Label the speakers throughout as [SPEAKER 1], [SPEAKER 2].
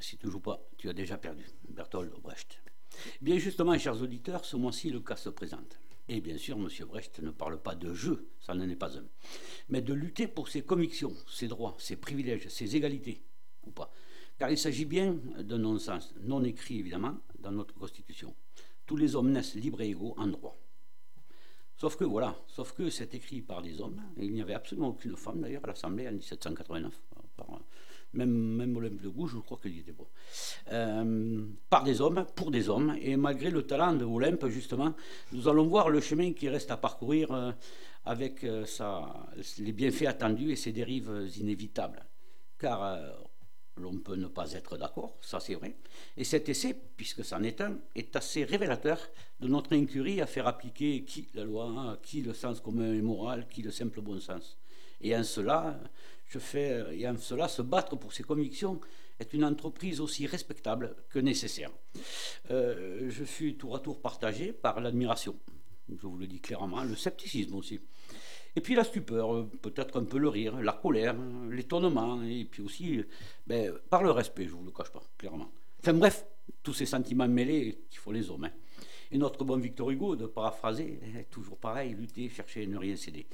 [SPEAKER 1] si tu ne joues pas, tu as déjà perdu. Bertolt Brecht. Bien justement, chers auditeurs, ce mois-ci, le cas se présente. Et bien sûr, M. Brecht ne parle pas de jeu, ça n'en est pas un, mais de lutter pour ses convictions, ses droits, ses privilèges, ses égalités, ou pas. Car il s'agit bien d'un non-sens, non écrit évidemment, dans notre Constitution. Tous les hommes naissent libres et égaux en droit. Sauf que voilà, sauf que c'est écrit par des hommes, il n'y avait absolument aucune femme d'ailleurs à l'Assemblée en 1789, même, Olympe de Gouges, je crois qu'il était bon. Euh, par des hommes, pour des hommes, et malgré le talent de Olympe, justement, nous allons voir le chemin qui reste à parcourir euh, avec euh, les bienfaits attendus et ses dérives inévitables. Car l'on peut ne pas être d'accord, ça c'est vrai. Et cet essai, puisque c'en est un, est assez révélateur de notre incurie à faire appliquer qui la loi, qui le sens commun et moral, qui le simple bon sens. Et en cela, je fais, et en cela, se battre pour ses convictions est une entreprise aussi respectable que nécessaire. Euh, je suis tour à tour partagé par l'admiration, je vous le dis clairement, le scepticisme aussi. Et puis la stupeur, peut-être un peu le rire, la colère, l'étonnement, et puis aussi ben, par le respect, je ne vous le cache pas, clairement. Enfin bref, tous ces sentiments mêlés qui font les hommes. Hein. Et notre bon Victor Hugo, de paraphraser, toujours pareil, lutter, chercher, ne rien céder.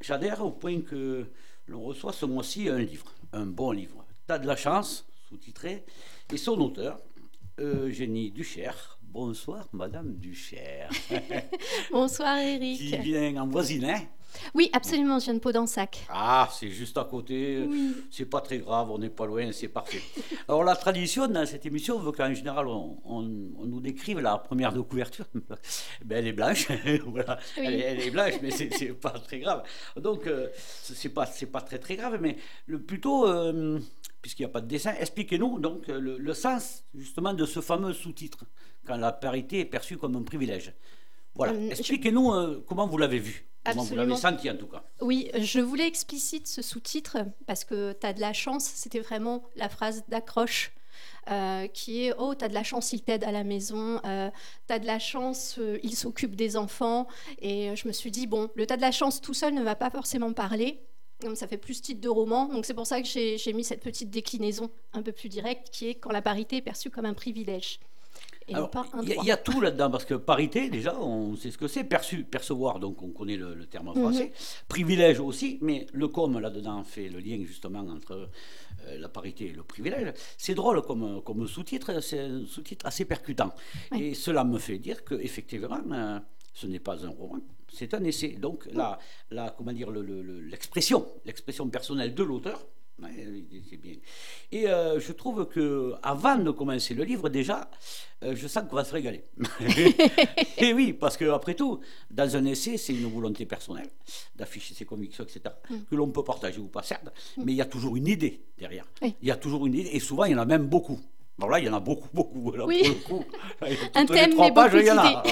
[SPEAKER 1] J'adhère au point que l'on reçoit ce mois-ci un livre, un bon livre. T'as de la chance, sous-titré, et son auteur, Eugénie Duchère. Bonsoir, Madame Duchère.
[SPEAKER 2] Bonsoir, Eric.
[SPEAKER 1] Qui vient en voisin,
[SPEAKER 2] oui, absolument, je viens de Podensac.
[SPEAKER 1] Ah, c'est juste à côté, c'est pas très grave, on n'est pas loin, c'est parfait. Alors la tradition dans cette émission veut qu'en général on, nous décrive la première de couverture. ben, elle est blanche, voilà. Elle, est blanche, mais c'est pas très grave. Donc euh, c'est pas, pas très très grave, mais le, plutôt, euh, puisqu'il n'y a pas de dessin, expliquez-nous donc le, le sens justement de ce fameux sous-titre, quand la parité est perçue comme un privilège. Voilà, euh, expliquez-nous comment vous l'avez vu. Absolument. Vous l'avez senti en tout cas.
[SPEAKER 2] Oui, je voulais explicite ce sous-titre parce que tu as de la chance, c'était vraiment la phrase d'accroche. Euh, qui est Oh, tu as de la chance, il t'aide à la maison, euh, tu as de la chance, euh, il s'occupe des enfants. Et je me suis dit Bon, le tas de la chance tout seul ne va pas forcément parler. Donc ça fait plus titre de roman. Donc c'est pour ça que j'ai mis cette petite déclinaison un peu plus directe qui est quand la parité est perçue comme un privilège.
[SPEAKER 1] Il y, a tout là-dedans, parce que parité, déjà, on sait ce que c'est, perçu, percevoir, donc on connaît le, terme en français, mhm. privilège aussi, mais le com là-dedans fait le lien justement entre euh, la parité et le privilège. C'est drôle comme, comme sous-titre, c'est un sous-titre assez percutant. Et cela me fait dire qu'effectivement, euh, ce n'est pas un roman, c'est un essai. Donc, la, la, comment dire, l'expression, l'expression personnelle de l'auteur, c'est bien. Et euh, je trouve que avant de commencer le livre, déjà, euh, je sens qu'on va se régaler. et oui, parce que après tout, dans un essai, c'est une volonté personnelle d'afficher ses convictions, etc., mm. que l'on peut partager ou pas, certes, mm. mais il y a toujours une idée derrière. Il y a toujours une idée, et souvent, il y en a même beaucoup. Bon, là, il y en a beaucoup, beaucoup.
[SPEAKER 2] oui. Pour le coup. un thème, mais beaucoup
[SPEAKER 1] il y en a.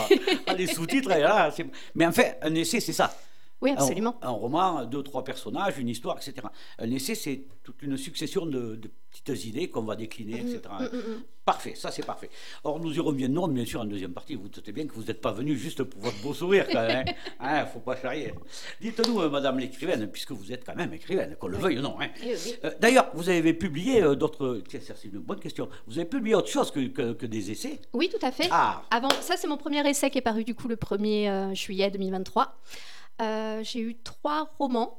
[SPEAKER 1] Ah, les sous-titres, là, mais en fait, un essai, c'est ça.
[SPEAKER 2] Oui, absolument.
[SPEAKER 1] Un, roman, deux, trois personnages, une histoire, etc. Un essai, c'est toute une succession de, petites idées qu'on va décliner, etc. Mm, mm, mm, parfait, ça c'est parfait. Or, nous y reviendrons, bien sûr, en deuxième partie. Vous doutez bien que vous n'êtes pas venu juste pour votre beau sourire, quand même. Il hein. ne hein, faut pas charrier. Dites-nous, euh, madame l'écrivaine, puisque vous êtes quand même écrivaine, qu'on le veuille ou non. Hein. Euh, d'ailleurs, vous avez publié euh, d'autres. C'est une bonne question. Vous avez publié autre chose que, que, des essais?
[SPEAKER 2] Oui, tout à fait. Ah. Avant, ça, c'est mon premier essai qui est paru du coup le 1er juillet 2023. Euh, j'ai eu trois romans.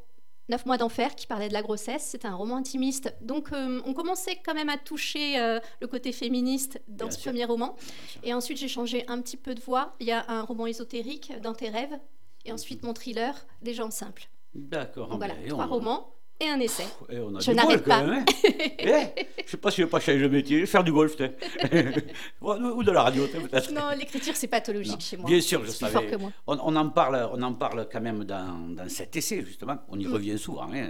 [SPEAKER 2] Neuf mois d'enfer qui parlait de la grossesse, c'était un roman intimiste. Donc euh, on commençait quand même à toucher euh, le côté féministe dans ce premier roman. Et ensuite j'ai changé un petit peu de voix. Il y a un roman ésotérique dans tes rêves. Et ensuite mon thriller des gens simples.
[SPEAKER 1] D'accord.
[SPEAKER 2] voilà, trois romans et un essai.
[SPEAKER 1] Eh,
[SPEAKER 2] je n'arrête pas. Même, hein.
[SPEAKER 1] eh, je sais pas si je vais pas changer de métier, faire du golf, ou de la radio, peut-être.
[SPEAKER 2] Non, l'écriture, c'est pathologique chez moi.
[SPEAKER 1] Bien sûr, je savais. que moi. On, en parle, on en parle quand même dans, dans cet essai, justement. On y mm. revient souvent, hein,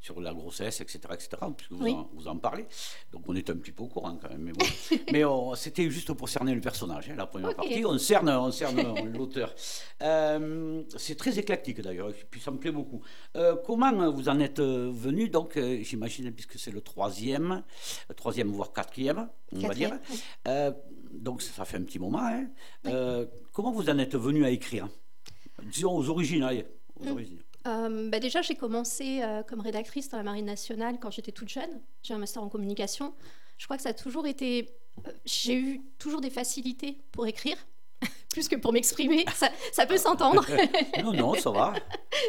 [SPEAKER 1] sur la grossesse, etc., etc., puisque vous, en, vous, en, parlez. Donc on est un petit peu au courant quand même. Mais, bon. mais c'était juste pour cerner le personnage, hein, la première partie. On cerne, on cerne l'auteur. Euh, c'est très éclectique d'ailleurs, puis ça me plaît beaucoup. Euh, comment vous en êtes euh, venu, donc, euh, j'imagine, puisque c'est le troisième, troisième voire quatrième, on va dire. Euh, donc, ça fait un petit moment. Hein. Euh, comment vous en êtes venu à écrire? Disons aux origines.
[SPEAKER 2] Bah, déjà, j'ai commencé comme rédactrice dans la Marine nationale quand j'étais toute jeune. J'ai un master en communication. Je crois que ça a toujours été. euh, J'ai eu toujours des facilités pour écrire, plus que pour m'exprimer. Ça, ça peut s'entendre.
[SPEAKER 1] Non, non, ça va.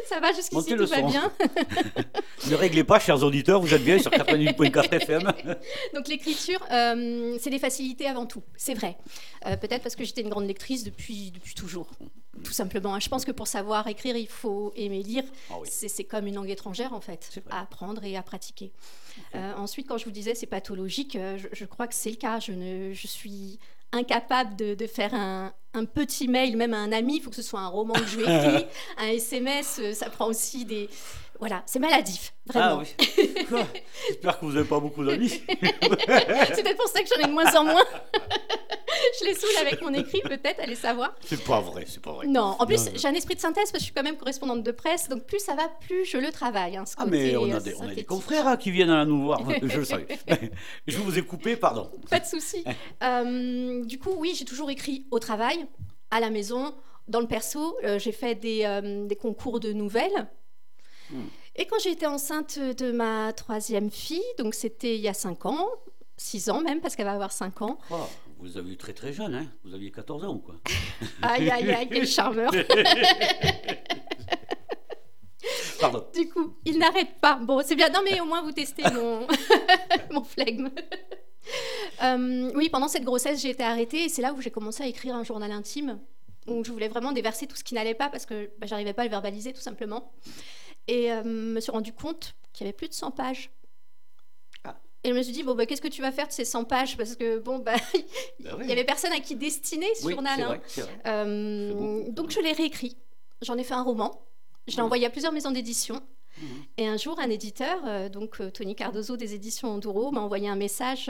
[SPEAKER 2] ça va jusqu'ici, tout
[SPEAKER 1] le
[SPEAKER 2] va
[SPEAKER 1] son.
[SPEAKER 2] bien.
[SPEAKER 1] Ne réglez pas, chers auditeurs, vous êtes bien sur 88.4 FM.
[SPEAKER 2] Donc l'écriture, euh, c'est des facilités avant tout, c'est vrai. Euh, Peut-être parce que j'étais une grande lectrice depuis, depuis toujours, tout simplement. Je pense que pour savoir écrire, il faut aimer lire.
[SPEAKER 1] Ah oui.
[SPEAKER 2] C'est comme une langue étrangère, en fait, à apprendre et à pratiquer. Euh, ensuite, quand je vous disais c'est pathologique, je, je crois que c'est le cas. Je, ne, je suis incapable de, de faire un, un petit mail, même à un ami. Il faut que ce soit un roman que je lui un SMS, euh, ça prend aussi des... Voilà, c'est maladif,
[SPEAKER 1] Ah
[SPEAKER 2] vraiment.
[SPEAKER 1] oui. Quoi? J'espère que vous n'avez pas beaucoup d'amis.
[SPEAKER 2] C'est peut-être pour ça que j'en ai de moins en moins. je les saoule avec mon écrit, peut-être, allez savoir.
[SPEAKER 1] C'est pas vrai, c'est pas vrai.
[SPEAKER 2] Non, en plus, j'ai un esprit de synthèse parce que je suis quand même correspondante de presse, donc plus ça va, plus je le travaille. hein, ce
[SPEAKER 1] Ah, mais on a
[SPEAKER 2] euh,
[SPEAKER 1] des, on a des
[SPEAKER 2] synthétique.
[SPEAKER 1] confrères hein, qui viennent à nous voir. Je le savais. Je vous ai coupé, pardon.
[SPEAKER 2] Pas de souci. Euh, du coup, oui, j'ai toujours écrit au travail, à la maison, dans le perso. Euh, j'ai fait des, euh, des concours de nouvelles. Et quand j'ai été enceinte de ma troisième fille, donc c'était il y a 5 ans, 6 ans même, parce qu'elle va avoir 5 ans.
[SPEAKER 1] Oh, vous avez eu très très jeune, hein Vous aviez 14 ans ou quoi
[SPEAKER 2] Aïe, aïe, aïe, quel charmeur.
[SPEAKER 1] Pardon.
[SPEAKER 2] Du coup, il n'arrête pas. Bon, c'est bien. Non, mais au moins, vous testez mon, mon flegme. Euh, oui, pendant cette grossesse, j'ai été arrêtée et c'est là où j'ai commencé à écrire un journal intime où je voulais vraiment déverser tout ce qui n'allait pas parce que bah, j'arrivais pas à le verbaliser tout simplement. Et euh, me suis rendu compte qu'il y avait plus de 100 pages.
[SPEAKER 1] Ah.
[SPEAKER 2] Et je me suis dit, bon, bah, qu'est-ce que tu vas faire de ces 100 pages? Parce que, bon, bah, il
[SPEAKER 1] Ben oui.
[SPEAKER 2] y avait personne à qui destiner ce
[SPEAKER 1] Oui,
[SPEAKER 2] journal. hein.
[SPEAKER 1] vrai, c'est vrai.
[SPEAKER 2] Euh, donc je l'ai réécrit. J'en ai fait un roman. Je l'ai
[SPEAKER 1] Mhm.
[SPEAKER 2] envoyé à plusieurs maisons d'édition.
[SPEAKER 1] Mhm.
[SPEAKER 2] Et un jour, un éditeur, euh, donc euh, Tony Cardozo des éditions Enduro, m'a envoyé un message.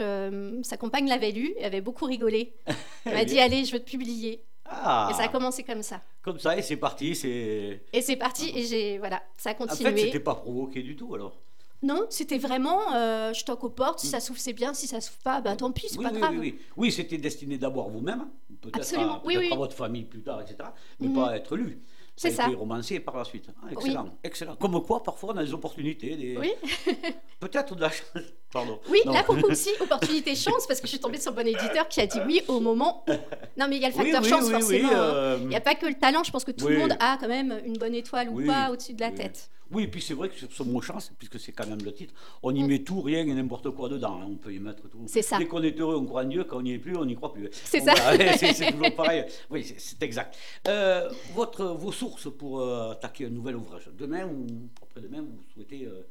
[SPEAKER 2] sa compagne l'avait lu et avait beaucoup rigolé. Elle m'a dit Allez, je veux te publier.
[SPEAKER 1] Ah,
[SPEAKER 2] Et ça a commencé comme ça.
[SPEAKER 1] comme ça, et c'est parti. C'est.
[SPEAKER 2] Et c'est parti. Et j'ai voilà, ça a
[SPEAKER 1] En
[SPEAKER 2] continué.
[SPEAKER 1] fait, c'était pas provoqué du tout alors.
[SPEAKER 2] non, c'était vraiment euh, je toque aux portes. Si
[SPEAKER 1] Mhm.
[SPEAKER 2] ça s'ouvre, c'est bien. Si ça s'ouvre pas, bah tant pis, c'est
[SPEAKER 1] oui,
[SPEAKER 2] pas
[SPEAKER 1] oui,
[SPEAKER 2] grave.
[SPEAKER 1] oui, oui. Oui, c'était destiné d'abord vous-même, peut-être,
[SPEAKER 2] Absolument,
[SPEAKER 1] à,
[SPEAKER 2] oui,
[SPEAKER 1] peut-être
[SPEAKER 2] oui.
[SPEAKER 1] à votre famille plus tard, etc. Mais
[SPEAKER 2] Mhm.
[SPEAKER 1] pas à être lu.
[SPEAKER 2] C'est
[SPEAKER 1] ça. a
[SPEAKER 2] ça.
[SPEAKER 1] été romancé par la suite. Ah, excellent, excellent. Comme quoi, parfois, on a des opportunités, des...
[SPEAKER 2] Oui.
[SPEAKER 1] peut-être de la chance. Pardon.
[SPEAKER 2] Oui,
[SPEAKER 1] Non.
[SPEAKER 2] là pour aussi, opportunité chance, parce que je suis tombée sur le bon éditeur qui a dit oui au moment où. Non, mais il y a le facteur
[SPEAKER 1] oui,
[SPEAKER 2] chance forcément. hein.
[SPEAKER 1] euh,
[SPEAKER 2] Il n'y a pas que le talent, je pense que tout le monde a quand même une bonne étoile ou pas au-dessus de la tête.
[SPEAKER 1] Oui, et puis c'est vrai que sur ce mot chance, puisque c'est quand même le titre, on y met tout, rien et n'importe quoi dedans. hein. On peut y mettre tout.
[SPEAKER 2] C'est ça.
[SPEAKER 1] Dès qu'on est heureux, on croit en Dieu. Quand on n'y est plus, on n'y croit plus.
[SPEAKER 2] C'est ça.
[SPEAKER 1] c'est toujours pareil. Oui, c'est- exact. Euh, votre, vos sources pour euh, attaquer un nouvel ouvrage. Demain ou après-demain, vous souhaitez euh,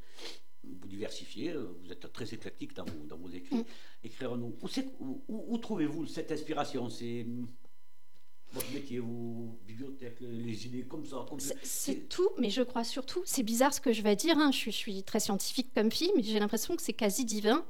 [SPEAKER 1] vous diversifier. Vous êtes très éclectique dans vos, dans vos écrits.
[SPEAKER 2] Mm.
[SPEAKER 1] Écrire un Où, où- où- trouvez-vous cette inspiration? C'est votre métier, vos bibliothèques, les idées comme ça comme ça.
[SPEAKER 2] C'est- tout, mais je crois surtout, c'est bizarre ce que je vais dire, hein, je, suis, je suis très scientifique comme fille, mais j'ai l'impression que c'est quasi divin.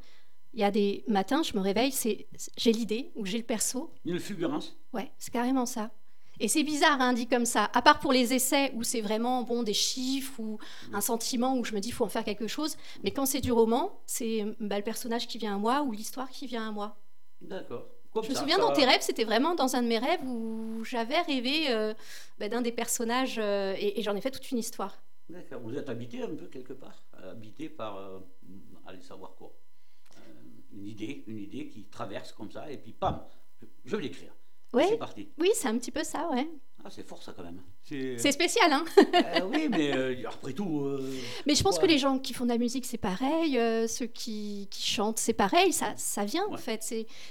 [SPEAKER 2] Il y a des matins, je me réveille, c'est j'ai l'idée ou j'ai le perso.
[SPEAKER 1] Une fulgurance
[SPEAKER 2] Ouais, c'est carrément ça. Et c'est bizarre, hein, dit comme ça. À part pour les essais où c'est vraiment bon des chiffres ou un sentiment où je me dis faut en faire quelque chose. Mais quand c'est du roman, c'est bah, le personnage qui vient à moi ou l'histoire qui vient à moi.
[SPEAKER 1] D'accord.
[SPEAKER 2] Je me souviens
[SPEAKER 1] ça-
[SPEAKER 2] dans tes rêves, c'était vraiment dans un de mes rêves où j'avais rêvé euh, bah, d'un des personnages euh, et, et j'en ai fait toute une histoire.
[SPEAKER 1] D'accord. Vous êtes habité un peu quelque part Habité par. euh, allez savoir quoi Euh, Une idée, une idée qui traverse comme ça, et puis pam, je, je vais l'écrire.
[SPEAKER 2] Ouais.
[SPEAKER 1] C'est parti.
[SPEAKER 2] Oui, c'est un petit peu ça, ouais.
[SPEAKER 1] Ah, c'est fort ça quand même. C'est.
[SPEAKER 2] Spécial, hein.
[SPEAKER 1] Euh, oui, mais euh, après tout. euh,
[SPEAKER 2] Mais je pense
[SPEAKER 1] Ouais.
[SPEAKER 2] que les gens qui font de la musique, c'est pareil. euh, ceux qui, qui chantent, c'est pareil. Ça, ça vient, en fait.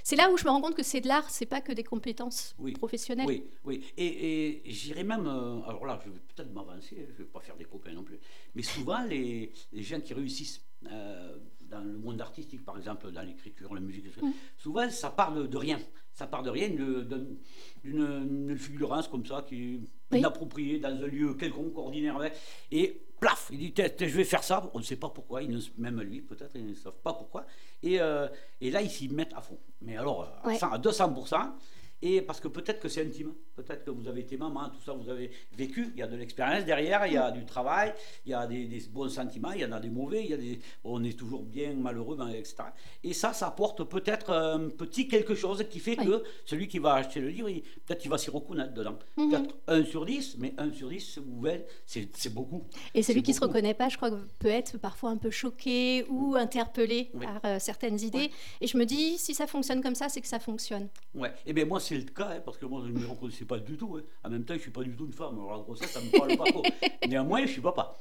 [SPEAKER 2] C'est là où je me rends compte que c'est de l'art, c'est pas que des compétences
[SPEAKER 1] Oui.
[SPEAKER 2] professionnelles.
[SPEAKER 1] Oui, oui. Et, et j'irais même. euh, alors là, je vais peut-être m'avancer, je ne vais pas faire des copains non plus. Mais souvent, les, les gens qui réussissent euh, dans le monde artistique, par exemple, dans l'écriture, la musique,
[SPEAKER 2] Mm.
[SPEAKER 1] souvent, ça part de, de rien. Ça part de rien, d'une une fulgurance comme ça, qui est
[SPEAKER 2] Oui.
[SPEAKER 1] inappropriée dans un lieu quelconque, ordinaire. Et plaf, il dit tiens, je vais faire ça. On ne sait pas pourquoi, ne- même lui, peut-être, ils ne savent pas pourquoi. Et, euh, et là, ils s'y mettent à fond. Mais alors, euh,
[SPEAKER 2] Ouais.
[SPEAKER 1] à 200%. Et parce que peut-être que c'est intime, peut-être que vous avez été maman, tout ça, vous avez vécu, il y a de l'expérience derrière, il y a du travail, il y a des, bons sentiments, il y en a des mauvais, il y a des, on est toujours bien malheureux, etc. Et ça, ça apporte peut-être un petit quelque chose qui fait que celui qui va acheter le livre, peut-être qu'il va s'y reconnaître dedans. Mhm. Peut-être 1 sur 10, mais 1 sur 10, c'est beaucoup.
[SPEAKER 2] Et celui qui ne se reconnaît pas, je crois, peut être parfois un peu choqué ou interpellé par euh, certaines idées. Et je me dis, si ça fonctionne comme ça, c'est que ça fonctionne.
[SPEAKER 1] Ouais. Et eh bien moi, c'est le cas, hein, parce que moi, je ne me reconnaissais pas du tout. Hein. En même temps, je ne suis pas du tout une femme. Alors la grossesse, ça ne me parle pas trop. Néanmoins, je suis papa.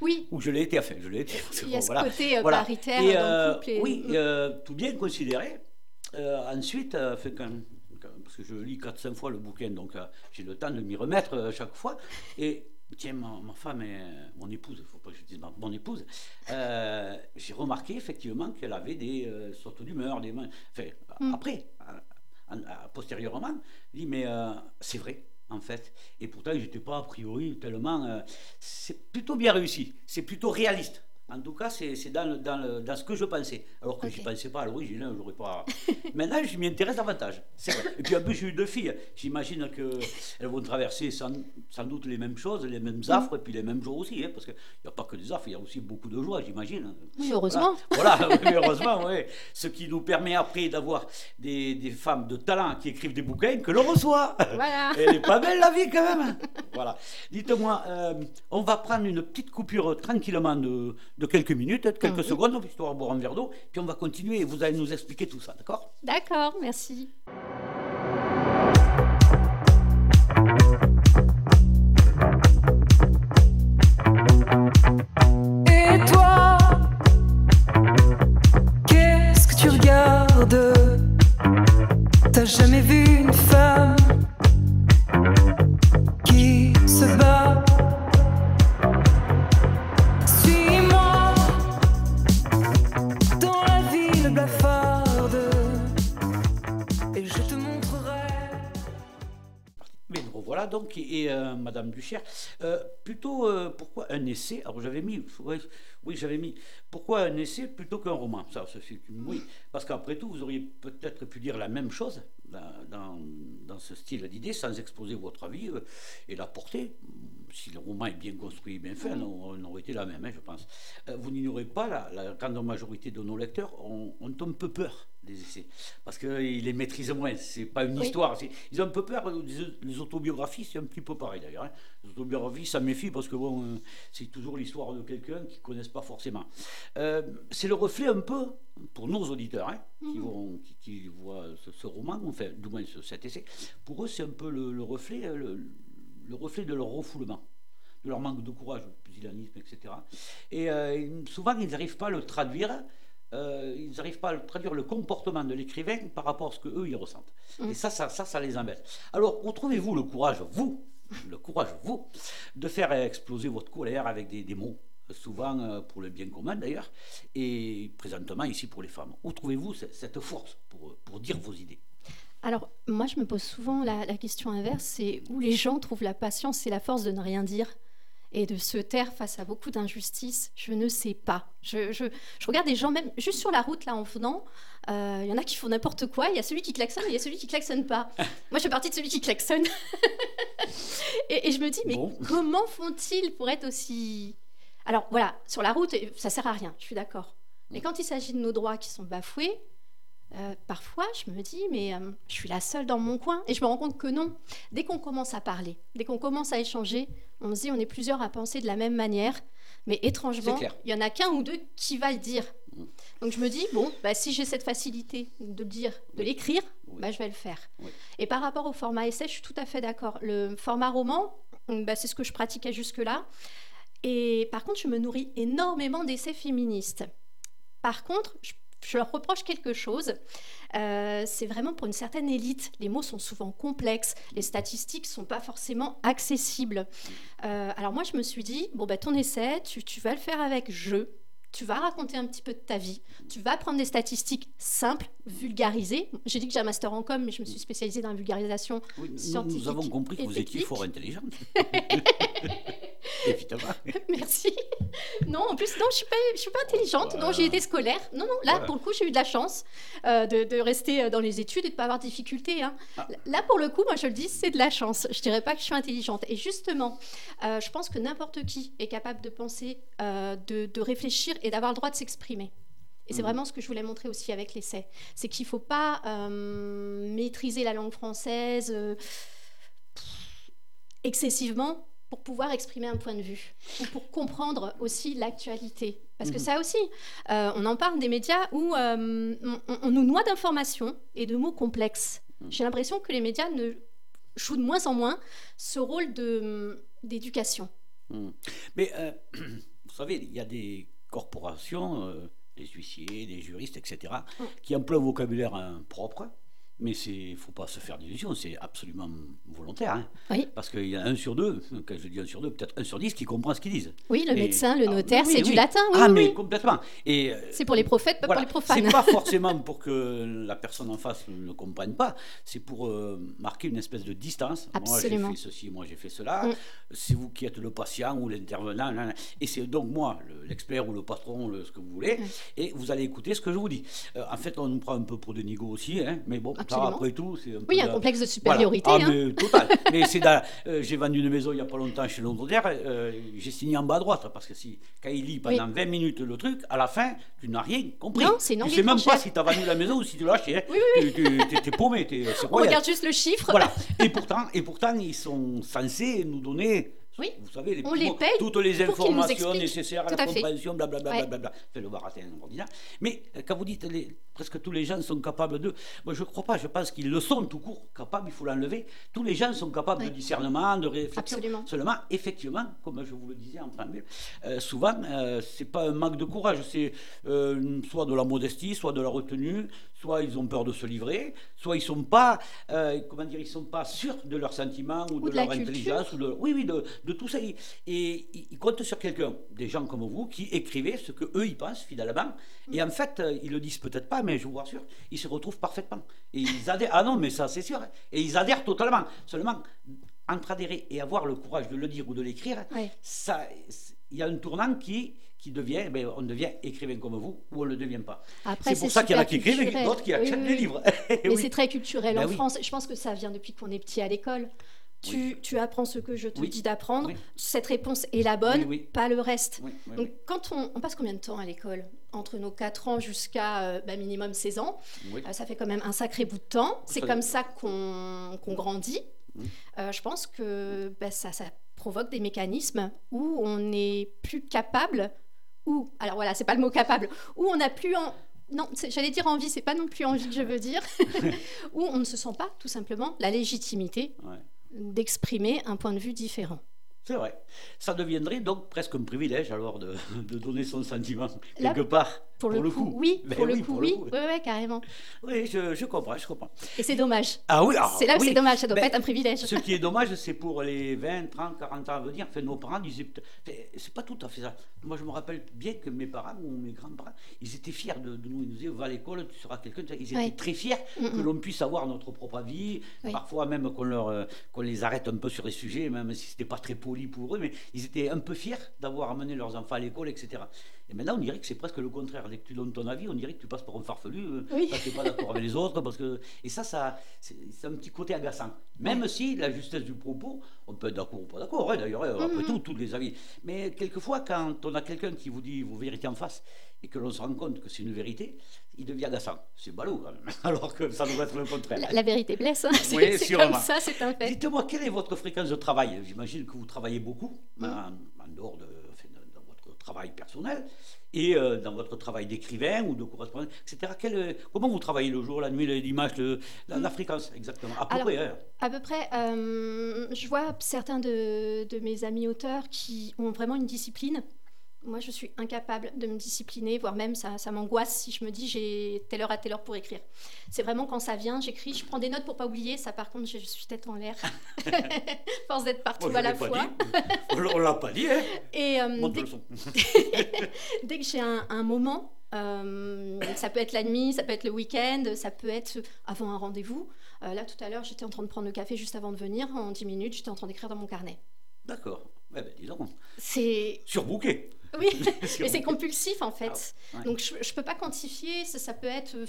[SPEAKER 2] Oui.
[SPEAKER 1] Ou je l'ai été, enfin, je l'ai été.
[SPEAKER 2] Il y a ce côté euh, paritaire dans le
[SPEAKER 1] euh,
[SPEAKER 2] couple.
[SPEAKER 1] Oui, tout bien considéré. ensuite, fait, quand, parce que je lis 4-5 fois le bouquin, donc j'ai le temps de m'y remettre chaque fois. Et tiens, ma, femme, et, mon épouse, il ne faut pas que je dise mon épouse, euh, j'ai remarqué effectivement qu'elle avait des euh, sortes d'humeur, des enfin, mm. après, postérieurement, dit mais euh, c'est vrai en fait, et pourtant j'étais pas a priori tellement, c'est plutôt bien réussi, c'est plutôt réaliste. En tout cas, c'est dans, dans, dans, ce que je pensais. Alors que je n'y pensais pas à l'origine, hein, j'aurais pas. Maintenant, je m'y intéresse davantage. Et puis en plus, j'ai eu deux filles. J'imagine qu'elles vont traverser sans, sans, doute les mêmes choses, les mêmes affres, et puis les mêmes jours aussi. Hein, parce qu'il n'y a pas que des affres, il y a aussi beaucoup de joie, j'imagine.
[SPEAKER 2] Oui, heureusement.
[SPEAKER 1] Voilà, heureusement, oui. Ce qui nous permet après d'avoir des, des, femmes de talent qui écrivent des bouquins que l'on reçoit.
[SPEAKER 2] Voilà.
[SPEAKER 1] Elle n'est pas belle la vie quand même. Voilà. Dites-moi, euh, on va prendre une petite coupure tranquillement de de quelques minutes, quelques secondes, histoire de boire un verre d'eau, puis on va continuer et vous allez nous expliquer tout ça, d'accord?
[SPEAKER 2] D'accord, merci.
[SPEAKER 1] Euh, pourquoi un essai Alors j'avais mis, oui, j'avais mis, pourquoi un essai plutôt qu'un roman? Ça, c'est oui, parce qu'après tout, vous auriez peut-être pu dire la même chose dans, dans, ce style d'idée sans exposer votre avis et la porter. Si le roman est bien construit et bien fait, on, aurait été la même, hein, je pense. Euh, vous n'ignorez pas, la, la, grande majorité de nos lecteurs ont, ont un peu peur des essais, parce qu'ils les maîtrisent moins. C'est pas une histoire. Ils ont un peu peur. Les, autobiographies, c'est un petit peu pareil d'ailleurs. Hein. Les autobiographies, ça méfie parce que bon, euh, c'est toujours l'histoire de quelqu'un qu'ils connaissent pas forcément. Euh, c'est le reflet un peu pour nos auditeurs hein, qui, mhm. vont, qui, voient ce, roman, enfin, du moins cet essai. Pour eux, c'est un peu le, reflet. Le, le reflet de leur refoulement, de leur manque de courage, le pusillanisme, etc. Et euh, souvent, ils n'arrivent pas à le traduire. Euh, ils n'arrivent pas à traduire le comportement de l'écrivain par rapport à ce qu'eux, ils ressentent. Mm. Et ça ça, ça, ça les embête. Alors, retrouvez-vous le courage, vous, le courage, vous, de faire exploser votre colère avec des, mots, souvent euh, pour le bien commun d'ailleurs, et présentement ici pour les femmes? Où trouvez-vous cette force pour, pour dire vos idées?
[SPEAKER 2] Alors, moi, je me pose souvent la, question inverse, c'est où les gens trouvent la patience et la force de ne rien dire? Et de se taire face à beaucoup d'injustices. Je ne sais pas. Je, regarde des gens, même juste sur la route, là, en venant, euh, il y en a qui font n'importe quoi, il y a celui qui klaxonne et il y a celui qui klaxonne pas. moi, je fais partie de celui qui klaxonne. et, je me dis, mais comment font-ils pour être aussi... Alors, voilà, sur la route, ça sert à rien, je suis d'accord. Mais quand il s'agit de nos droits qui sont bafoués, euh, parfois, je me dis, mais euh, je suis la seule dans mon coin. Et je me rends compte que non. Dès qu'on commence à parler, dès qu'on commence à échanger, on se dit, on est plusieurs à penser de la même manière. Mais étrangement, il y en a qu'un ou deux qui va le dire. Mm. Donc je me dis, bon, bah, si j'ai cette facilité de le dire, de l'écrire, bah, je vais le faire. Et par rapport au format essai, je suis tout à fait d'accord. Le format roman, bah, c'est ce que je pratiquais jusque-là. Et par contre, je me nourris énormément d'essais féministes. Par contre, je je leur reproche quelque chose. Euh, c'est vraiment pour une certaine élite. Les mots sont souvent complexes, les statistiques ne sont pas forcément accessibles. Euh, alors moi, je me suis dit, bon, bah, ton essai, tu, vas le faire avec je. Tu vas raconter un petit peu de ta vie. Tu vas prendre des statistiques simples, vulgarisées. J'ai dit que j'ai un master en com, mais je me suis spécialisée dans la vulgarisation scientifique.
[SPEAKER 1] Nous avons compris que vous étiez fort intelligente. évidemment.
[SPEAKER 2] Merci. Non, en plus, non, je suis pas, je suis pas intelligente. Non, j'ai été scolaire. Non, non. Là, pour le coup, j'ai eu de la chance euh, de, de, rester euh, dans les études et de pas avoir de difficultés. Hein. Ah. Là, pour le coup, moi, je le dis, c'est de la chance. Je dirais pas que je suis intelligente. Et justement, euh, je pense que n'importe qui est capable de penser, de, de réfléchir et d'avoir le droit de s'exprimer. Et c'est mmh. vraiment ce que je voulais montrer aussi avec l'essai. C'est qu'il ne faut pas maîtriser la langue française excessivement pour pouvoir exprimer un point de vue ou pour comprendre aussi l'actualité. Parce que mhm. ça aussi, euh, on en parle des médias où euh, on, nous noie d'informations et de mots complexes. Mhm. J'ai l'impression que les médias ne jouent de moins en moins ce rôle d'éducation.
[SPEAKER 1] Mhm. Mais euh, vous savez, il y a des corporations, des huissiers, des juristes, etc., qui emploient un vocabulaire propre mais il ne faut pas se faire d'illusions, c'est absolument volontaire. Hein.
[SPEAKER 2] Oui.
[SPEAKER 1] Parce qu'il y a un sur deux, quand je dis un sur deux, peut-être un sur dix qui comprend ce qu'ils disent.
[SPEAKER 2] Oui, le médecin, le ah, notaire, c'est du latin.
[SPEAKER 1] Oui, ah, mais complètement.
[SPEAKER 2] Et, euh, c'est pour les prophètes, pas pour les profanes.
[SPEAKER 1] C'est pas forcément pour que la personne en face ne comprenne pas, c'est pour euh, marquer une espèce de distance.
[SPEAKER 2] Absolument.
[SPEAKER 1] Moi, j'ai fait ceci, moi, j'ai fait cela. Mm. C'est vous qui êtes le patient ou l'intervenant. Et c'est donc moi, l'expert ou le patron, ce que vous voulez. Mm. Et vous allez écouter ce que je vous dis. Euh, en fait, on nous prend un peu pour des nigauds aussi, hein, mais bon après tout, c'est un
[SPEAKER 2] peu. Oui, un complexe de supériorité.
[SPEAKER 1] Ah, mais, total. mais c'est euh, j'ai vendu une maison il n'y a pas longtemps chez Londres euh, j'ai signé en bas à droite, parce que si, quand il lit pendant 20 minutes le truc, à la fin, tu n'as rien compris.
[SPEAKER 2] Non, c'est non.
[SPEAKER 1] Tu sais même pas si tu as vendu la maison ou si tu l'as acheté. Hein.
[SPEAKER 2] Oui, oui,
[SPEAKER 1] oui. Tu es, paumé.
[SPEAKER 2] On regarde juste le chiffre.
[SPEAKER 1] Voilà. Et pourtant, et pourtant, ils sont censés nous donner
[SPEAKER 2] oui.
[SPEAKER 1] Vous savez, les,
[SPEAKER 2] on les paye
[SPEAKER 1] toutes les informations nécessaires à la compréhension, blablabla. Bla, bla, C'est le baratin ordinaire. Mais euh, quand vous dites les, presque tous les gens sont capables de. Moi, je ne crois pas. Je pense qu'ils le sont tout court, capables, il faut l'enlever. Tous les gens sont capables de discernement, de réflexion.
[SPEAKER 2] Absolument.
[SPEAKER 1] Seulement, effectivement, comme je vous le disais en préambule, euh, souvent, euh, ce n'est pas un manque de courage. C'est euh, soit de la modestie, soit de la retenue, soit ils ont peur de se livrer, soit ils sont pas, euh, comment dire, ils sont pas sûrs de leurs sentiments ou, de, leur intelligence, ou de, oui, oui, de, de tout ça. Et, ils comptent sur quelqu'un, des gens comme vous, qui écrivez ce que eux ils pensent fidèlement. Et en fait, euh, ils le disent peut-être pas, mais je vous rassure, ils se retrouvent parfaitement. Et ils adhèrent. Ah non, mais ça c'est sûr. Et ils adhèrent totalement. Seulement, entre adhérer et avoir le courage de le dire ou de l'écrire, ça, il y a un tournant qui qui devient, ben, on devient écrivain comme vous ou on ne le devient pas. C'est pour ça qu'il y en a qui écrivent et d'autres qui achètent des livres.
[SPEAKER 2] Mais c'est très culturel ben en France. Je pense que ça vient depuis qu'on est petit à l'école. Tu, tu, apprends ce que je te dis d'apprendre. Cette réponse est la bonne, pas le reste. Donc, quand on, on, passe combien de temps à l'école? Entre nos 4 ans jusqu'à euh, bah, minimum 16 ans. Euh, ça fait quand même un sacré bout de temps. C'est comme ça qu'on grandit. Euh, je pense que bah, ça, ça provoque des mécanismes où on n'est plus capable ou, alors voilà, c'est pas le mot capable, où on n'a plus en, non, j'allais dire envie, c'est pas non plus envie que je veux dire, où on ne se sent pas tout simplement la légitimité d'exprimer un point de vue différent.
[SPEAKER 1] C'est vrai. Ça deviendrait donc presque un privilège alors de, donner son sentiment quelque part.
[SPEAKER 2] Pour, le, coup, oui. Pour le coup, oui. Oui, oui, carrément.
[SPEAKER 1] Oui, je, comprends, je comprends.
[SPEAKER 2] Et c'est dommage.
[SPEAKER 1] Ah oui,
[SPEAKER 2] c'est là où c'est dommage, ça doit
[SPEAKER 1] ben,
[SPEAKER 2] pas être un privilège.
[SPEAKER 1] Ce qui est dommage, c'est pour les 20, 30, 40 ans à venir. Enfin, nos parents disaient, c'est pas tout à fait ça. Moi, je me rappelle bien que mes parents ou mes grands-parents, ils étaient fiers de, nous. Ils nous disaient, va à l'école, tu seras quelqu'un. Ils étaient très fiers que l'on puisse avoir notre propre vie. Parfois même qu'on leur, euh, qu'on les arrête un peu sur les sujets, même si c'était pas très poli pour eux, mais ils étaient un peu fiers d'avoir amené leurs enfants à l'école, etc. Et maintenant, on dirait que c'est presque le contraire. Dès que tu donnes ton avis, on dirait que tu passes pour un farfelu, euh, parce que tu n'es pas d'accord avec les autres. Parce que... Et ça, ça c'est un petit côté agaçant. Même si la justesse du propos, on peut être d'accord ou pas d'accord, hein, d'ailleurs, hein, après mhm. tout, tous les avis. Mais quelquefois, quand on a quelqu'un qui vous dit vos vérités en face, et que l'on se rend compte que c'est une vérité, il devient agaçant. C'est ballot, quand même. alors que ça devrait être le contraire.
[SPEAKER 2] La, vérité blesse, hein. c'est comme ça, c'est un fait.
[SPEAKER 1] Dites-moi, quelle est votre fréquence de travail? J'imagine que vous travaillez beaucoup, mm. en, dehors de travail personnel et euh, dans votre travail d'écrivain ou de correspondant, etc. Euh, comment vous travaillez le jour, la nuit, l'image, la, la, fréquence exactement? À peu près. Hein.
[SPEAKER 2] À peu près. Euh, je vois certains de, de, mes amis auteurs qui ont vraiment une discipline moi, je suis incapable de me discipliner, voire même ça, ça m'angoisse si je me dis j'ai telle heure à telle heure pour écrire. C'est vraiment quand ça vient, j'écris, je prends des notes pour pas oublier. Ça, par contre, je, suis tête en l'air, force d'être partout à la fois.
[SPEAKER 1] on l'a pas dit. Hein
[SPEAKER 2] Et euh, dès, que j'ai un, moment, euh, ça peut être la nuit, ça peut être le week-end, ça peut être avant un rendez-vous. Euh, là, tout à l'heure, j'étais en train de prendre le café juste avant de venir. En 10 minutes, j'étais en train d'écrire dans mon carnet.
[SPEAKER 1] D'accord. Ouais, ben, disons.
[SPEAKER 2] C'est.
[SPEAKER 1] Surbooké.
[SPEAKER 2] Oui, mais c'est compulsif en fait.
[SPEAKER 1] Ah, ouais.
[SPEAKER 2] Donc je ne peux pas quantifier, ça, ça peut être euh,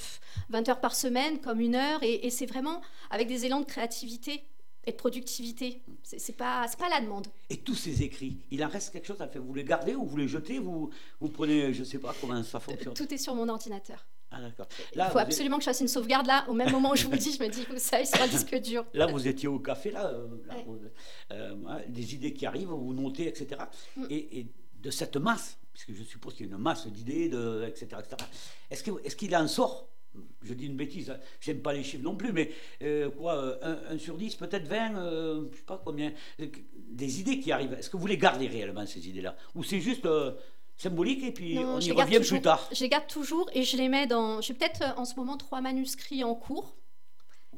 [SPEAKER 2] 20 heures par semaine, comme une heure, et, et c'est vraiment avec des élans de créativité et de productivité. C'est c'est pas, c'est pas la demande.
[SPEAKER 1] Et tous ces écrits, il en reste quelque chose à faire Vous les gardez ou vous les jetez? Vous, vous prenez, je sais pas comment ça fonctionne.
[SPEAKER 2] Tout est sur mon ordinateur.
[SPEAKER 1] Ah d'accord.
[SPEAKER 2] Il faut absolument que je fasse une sauvegarde là, au même moment où je vous le dis, je me dis, ça, il sera un disque dur.
[SPEAKER 1] Là, vous étiez au café, là, euh, là,
[SPEAKER 2] Ouais.
[SPEAKER 1] vous- euh, des idées qui arrivent, vous notez, etc.
[SPEAKER 2] Mm.
[SPEAKER 1] Et, et de cette masse, puisque je suppose qu'il y a une masse d'idées, de, etc., etc. Est-ce que- est-ce qu'il en sort? Je dis une bêtise, hein, j'aime pas les chiffres non plus, mais euh, quoi, euh, un, un sur 10, peut-être 20, euh, je sais pas combien, euh, des idées qui arrivent. Est-ce que vous les gardez réellement, ces idées-là? Ou c'est juste euh, symbolique et puis
[SPEAKER 2] Non,
[SPEAKER 1] on y revient
[SPEAKER 2] toujours.
[SPEAKER 1] plus tard?
[SPEAKER 2] Je les garde toujours et je les mets dans. J'ai peut-être en ce moment trois manuscrits en cours.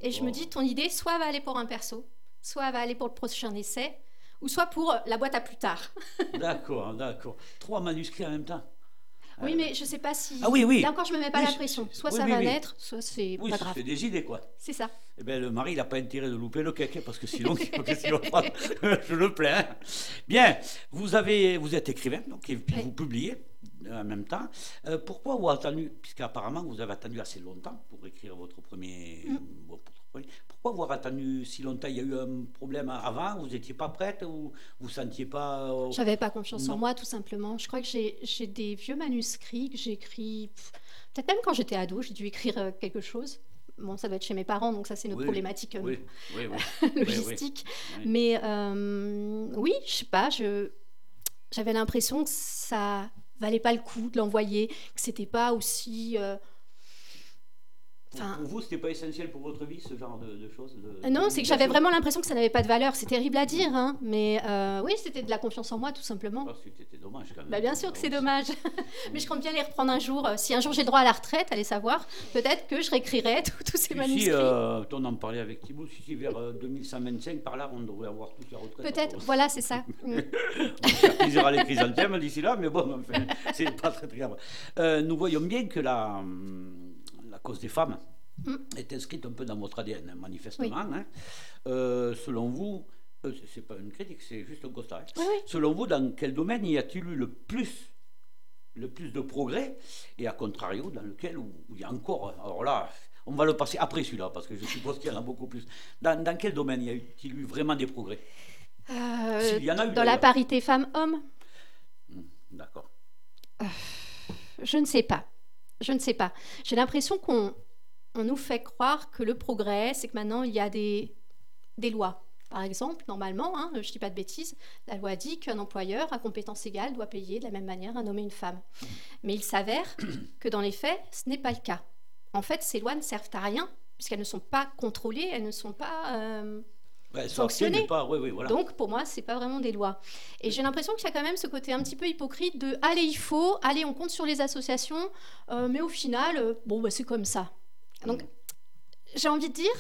[SPEAKER 2] Et je me dis, ton idée, soit elle va aller pour un perso, soit elle va aller pour le prochain essai, ou soit pour la boîte à plus tard.
[SPEAKER 1] D'accord, d'accord. Trois manuscrits en même temps
[SPEAKER 2] Oui,
[SPEAKER 1] Euh,
[SPEAKER 2] mais je sais pas si.
[SPEAKER 1] Ah oui, oui.
[SPEAKER 2] Là encore, je me mets pas
[SPEAKER 1] Oui,
[SPEAKER 2] la pression. Soit
[SPEAKER 1] oui,
[SPEAKER 2] ça
[SPEAKER 1] oui,
[SPEAKER 2] va naître, soit c'est
[SPEAKER 1] Oui,
[SPEAKER 2] pas
[SPEAKER 1] ça
[SPEAKER 2] grave.
[SPEAKER 1] fait des idées, quoi.
[SPEAKER 2] C'est ça.
[SPEAKER 1] Eh ben, le mari, il n'a pas intérêt de louper le cake, parce que sinon, Je le plains. Bien, vous, avez, vous êtes écrivain, donc, et vous publiez euh, en même temps. Euh, pourquoi vous avez attendu, puisqu'apparemment vous avez attendu assez longtemps pour écrire votre premier...
[SPEAKER 2] Mm.
[SPEAKER 1] votre premier- pourquoi avez attendu si longtemps? Il y a eu un problème avant Vous n'étiez pas prête ou vous ne sentiez pas... euh,
[SPEAKER 2] J'avais pas confiance
[SPEAKER 1] Non?
[SPEAKER 2] en moi, tout simplement. Je crois que j'ai des vieux manuscrits que j'ai écrits. pff, Peut-être même quand j'étais ado, j'ai dû écrire euh, quelque chose. Bon, ça doit être chez mes parents, donc ça, c'est une autre
[SPEAKER 1] Oui,
[SPEAKER 2] problématique euh,
[SPEAKER 1] Oui, oui, oui.
[SPEAKER 2] logistique. Mais euh, oui, je sais pas, j'avais l'impression que ça valait pas le coup de l'envoyer, que c'était pas aussi. euh,
[SPEAKER 1] Pour,
[SPEAKER 2] Enfin-
[SPEAKER 1] pour vous, c'était pas essentiel pour votre vie, ce genre de, de choses de-
[SPEAKER 2] Euh, Non, c'est que j'avais vraiment l'impression que ça n'avait pas de valeur. C'est terrible à dire, hein, mais euh, oui, c'était de la confiance en moi, tout simplement.
[SPEAKER 1] Ah, C'était dommage quand même.
[SPEAKER 2] Bah, bien sûr que c'est dommage. Mais je compte bien les reprendre un jour. Euh, Si un jour j'ai le droit à la retraite, allez savoir, peut-être que je réécrirai tous ces manuscrits.
[SPEAKER 1] si, euh, on en parlait avec Thibault, si, si, vers euh, 2125, par là, on devrait avoir toute la retraite.
[SPEAKER 2] Peut-être, voilà, c'est ça. Mm.
[SPEAKER 1] On plaisir à les chrysanthèmes d'ici là, mais bon, enfin, c'est pas très très grave. Nous voyons bien que la, hum, la cause des femmes
[SPEAKER 2] Mm.
[SPEAKER 1] est inscrite un peu dans votre ADN, manifestement. hein. Euh, selon vous, euh, c'est- pas une critique, c'est juste un constat. hein.
[SPEAKER 2] Oui, oui.
[SPEAKER 1] Selon vous, dans quel domaine y a-t-il eu le plus, le plus de progrès et à contrario, dans lequel où, où il y a encore, alors là, on va le passer après celui-là, parce que je suppose qu'il y en a beaucoup plus. Dans, dans quel domaine y a-t-il eu vraiment des progrès?
[SPEAKER 2] Euh,
[SPEAKER 1] y en a eu,
[SPEAKER 2] dans la parité femmes-hommes,
[SPEAKER 1] Hmm, D'accord.
[SPEAKER 2] je ne sais pas. Je ne sais pas. J'ai l'impression qu'on on nous fait croire que le progrès, c'est que maintenant il y a des, des lois. Par exemple, normalement, hein, je ne dis pas de bêtises, la loi dit qu'un employeur à compétence égale doit payer de la même manière un homme et une femme. Mais il s'avère que dans les faits, ce n'est pas le cas. En fait, ces lois ne servent à rien puisqu'elles ne sont pas contrôlées, elles ne sont pas euh,
[SPEAKER 1] Ouais,
[SPEAKER 2] Sanctionné.
[SPEAKER 1] sorcier, mais pas, oui, oui, voilà.
[SPEAKER 2] Donc pour moi, c'est pas vraiment des lois. Et j'ai l'impression qu'il y a quand même ce côté un petit peu hypocrite de allez, il faut, allez, on compte sur les associations, euh, mais au final, euh, bon, bah, c'est comme ça. Donc j'ai envie de dire,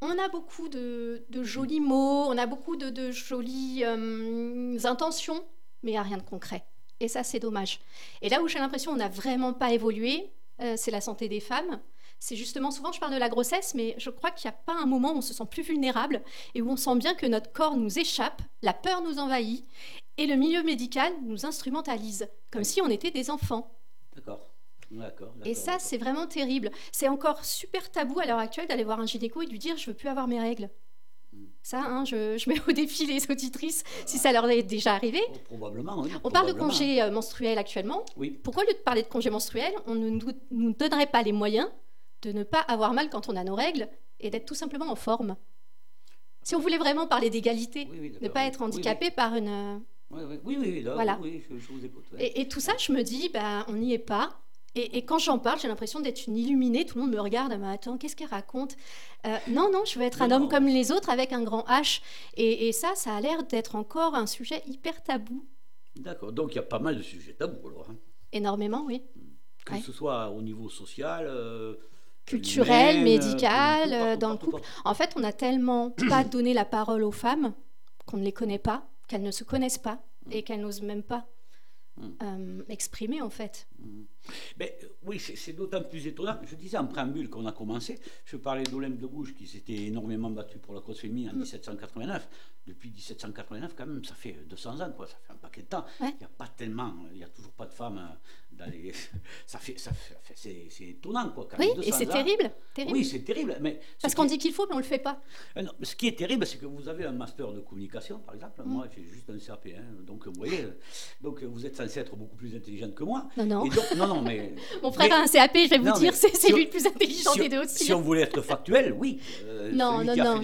[SPEAKER 2] on a beaucoup de, de jolis mots, on a beaucoup de, de jolies euh, intentions, mais il n'y a rien de concret. Et ça, c'est dommage. Et là où j'ai l'impression qu'on n'a vraiment pas évolué, c'est la santé des femmes. C'est justement, souvent je parle de la grossesse, mais je crois qu'il n'y a pas un moment où on se sent plus vulnérable et où on sent bien que notre corps nous échappe, la peur nous envahit et le milieu médical nous instrumentalise, comme
[SPEAKER 1] Oui.
[SPEAKER 2] si on était des enfants.
[SPEAKER 1] D'accord. D'accord.
[SPEAKER 2] Et ça, c'est vraiment terrible. C'est encore super tabou à l'heure actuelle d'aller voir un gynéco et de lui dire je veux plus avoir mes règles.
[SPEAKER 1] Mm.
[SPEAKER 2] Ça, hein, je, je mets au défi les auditrices si ça leur est déjà arrivé.
[SPEAKER 1] Oh, probablement, oui.
[SPEAKER 2] On parle de congé euh, menstruel actuellement.
[SPEAKER 1] Oui.
[SPEAKER 2] Pourquoi, au lieu de parler de congé menstruel, on ne nous, nous donnerait pas les moyens de ne pas avoir mal quand on a nos règles et d'être tout simplement en forme Si on voulait vraiment parler d'égalité,
[SPEAKER 1] Oui, oui,
[SPEAKER 2] ne
[SPEAKER 1] d'accord,
[SPEAKER 2] pas être
[SPEAKER 1] Oui,
[SPEAKER 2] handicapé par une...
[SPEAKER 1] Oui, oui, oui, là,
[SPEAKER 2] Voilà.
[SPEAKER 1] je, je vous écoute. ouais.
[SPEAKER 2] Et, et tout ça, je me dis, ben, on n'y est pas. Et, et quand j'en parle, j'ai l'impression d'être une illuminée. Tout le monde me regarde, mais attends, qu'est-ce qu'elle raconte? Euh, Non, non, je veux être un
[SPEAKER 1] Non,
[SPEAKER 2] homme
[SPEAKER 1] non.
[SPEAKER 2] comme les autres avec un grand H. Et, et ça, ça a l'air d'être encore un sujet hyper tabou.
[SPEAKER 1] D'accord. Donc il y a pas mal de sujets tabous alors. hein.
[SPEAKER 2] Énormément, oui.
[SPEAKER 1] Que
[SPEAKER 2] Ouais.
[SPEAKER 1] ce soit au niveau social, euh,
[SPEAKER 2] Culturel,
[SPEAKER 1] humain,
[SPEAKER 2] médical,
[SPEAKER 1] euh,
[SPEAKER 2] euh,
[SPEAKER 1] partout,
[SPEAKER 2] dans le couple.
[SPEAKER 1] partout.
[SPEAKER 2] En fait, on a tellement pas donné la parole aux femmes qu'on ne les connaît pas, qu'elles ne se connaissent pas et qu'elles n'osent même pas
[SPEAKER 1] Mm.
[SPEAKER 2] euh, exprimer, en fait.
[SPEAKER 1] Mais, euh, oui, c'est d'autant plus étonnant. Je disais en préambule qu'on a commencé, je parlais d'Olympe de Gouges qui s'était énormément battu pour la cause féminine en 1789. Depuis 1789, quand même, ça fait 200 ans, quoi. ça fait un paquet de temps. Il n'y a pas tellement, il n'y a toujours pas de femmes euh, dans les. Ça fait, ça fait, c'est étonnant, quoi.
[SPEAKER 2] oui, et c'est terrible, terrible.
[SPEAKER 1] Oui, c'est terrible. Mais
[SPEAKER 2] Parce qu'on dit qu'il faut, mais on ne le fait pas.
[SPEAKER 1] Euh, non, ce qui est terrible, c'est que vous avez un master de communication, par exemple. Mm. Moi, j'ai juste un CAP. Hein. donc, vous voyez, donc vous êtes censé être beaucoup plus intelligente que moi.
[SPEAKER 2] Non, non.
[SPEAKER 1] non, non, mais.
[SPEAKER 2] Mon frère a un CAP, je vais vous dire, c'est lui le plus intelligent des deux aussi.
[SPEAKER 1] Si on voulait être factuel, oui.
[SPEAKER 2] Euh, non, non, non.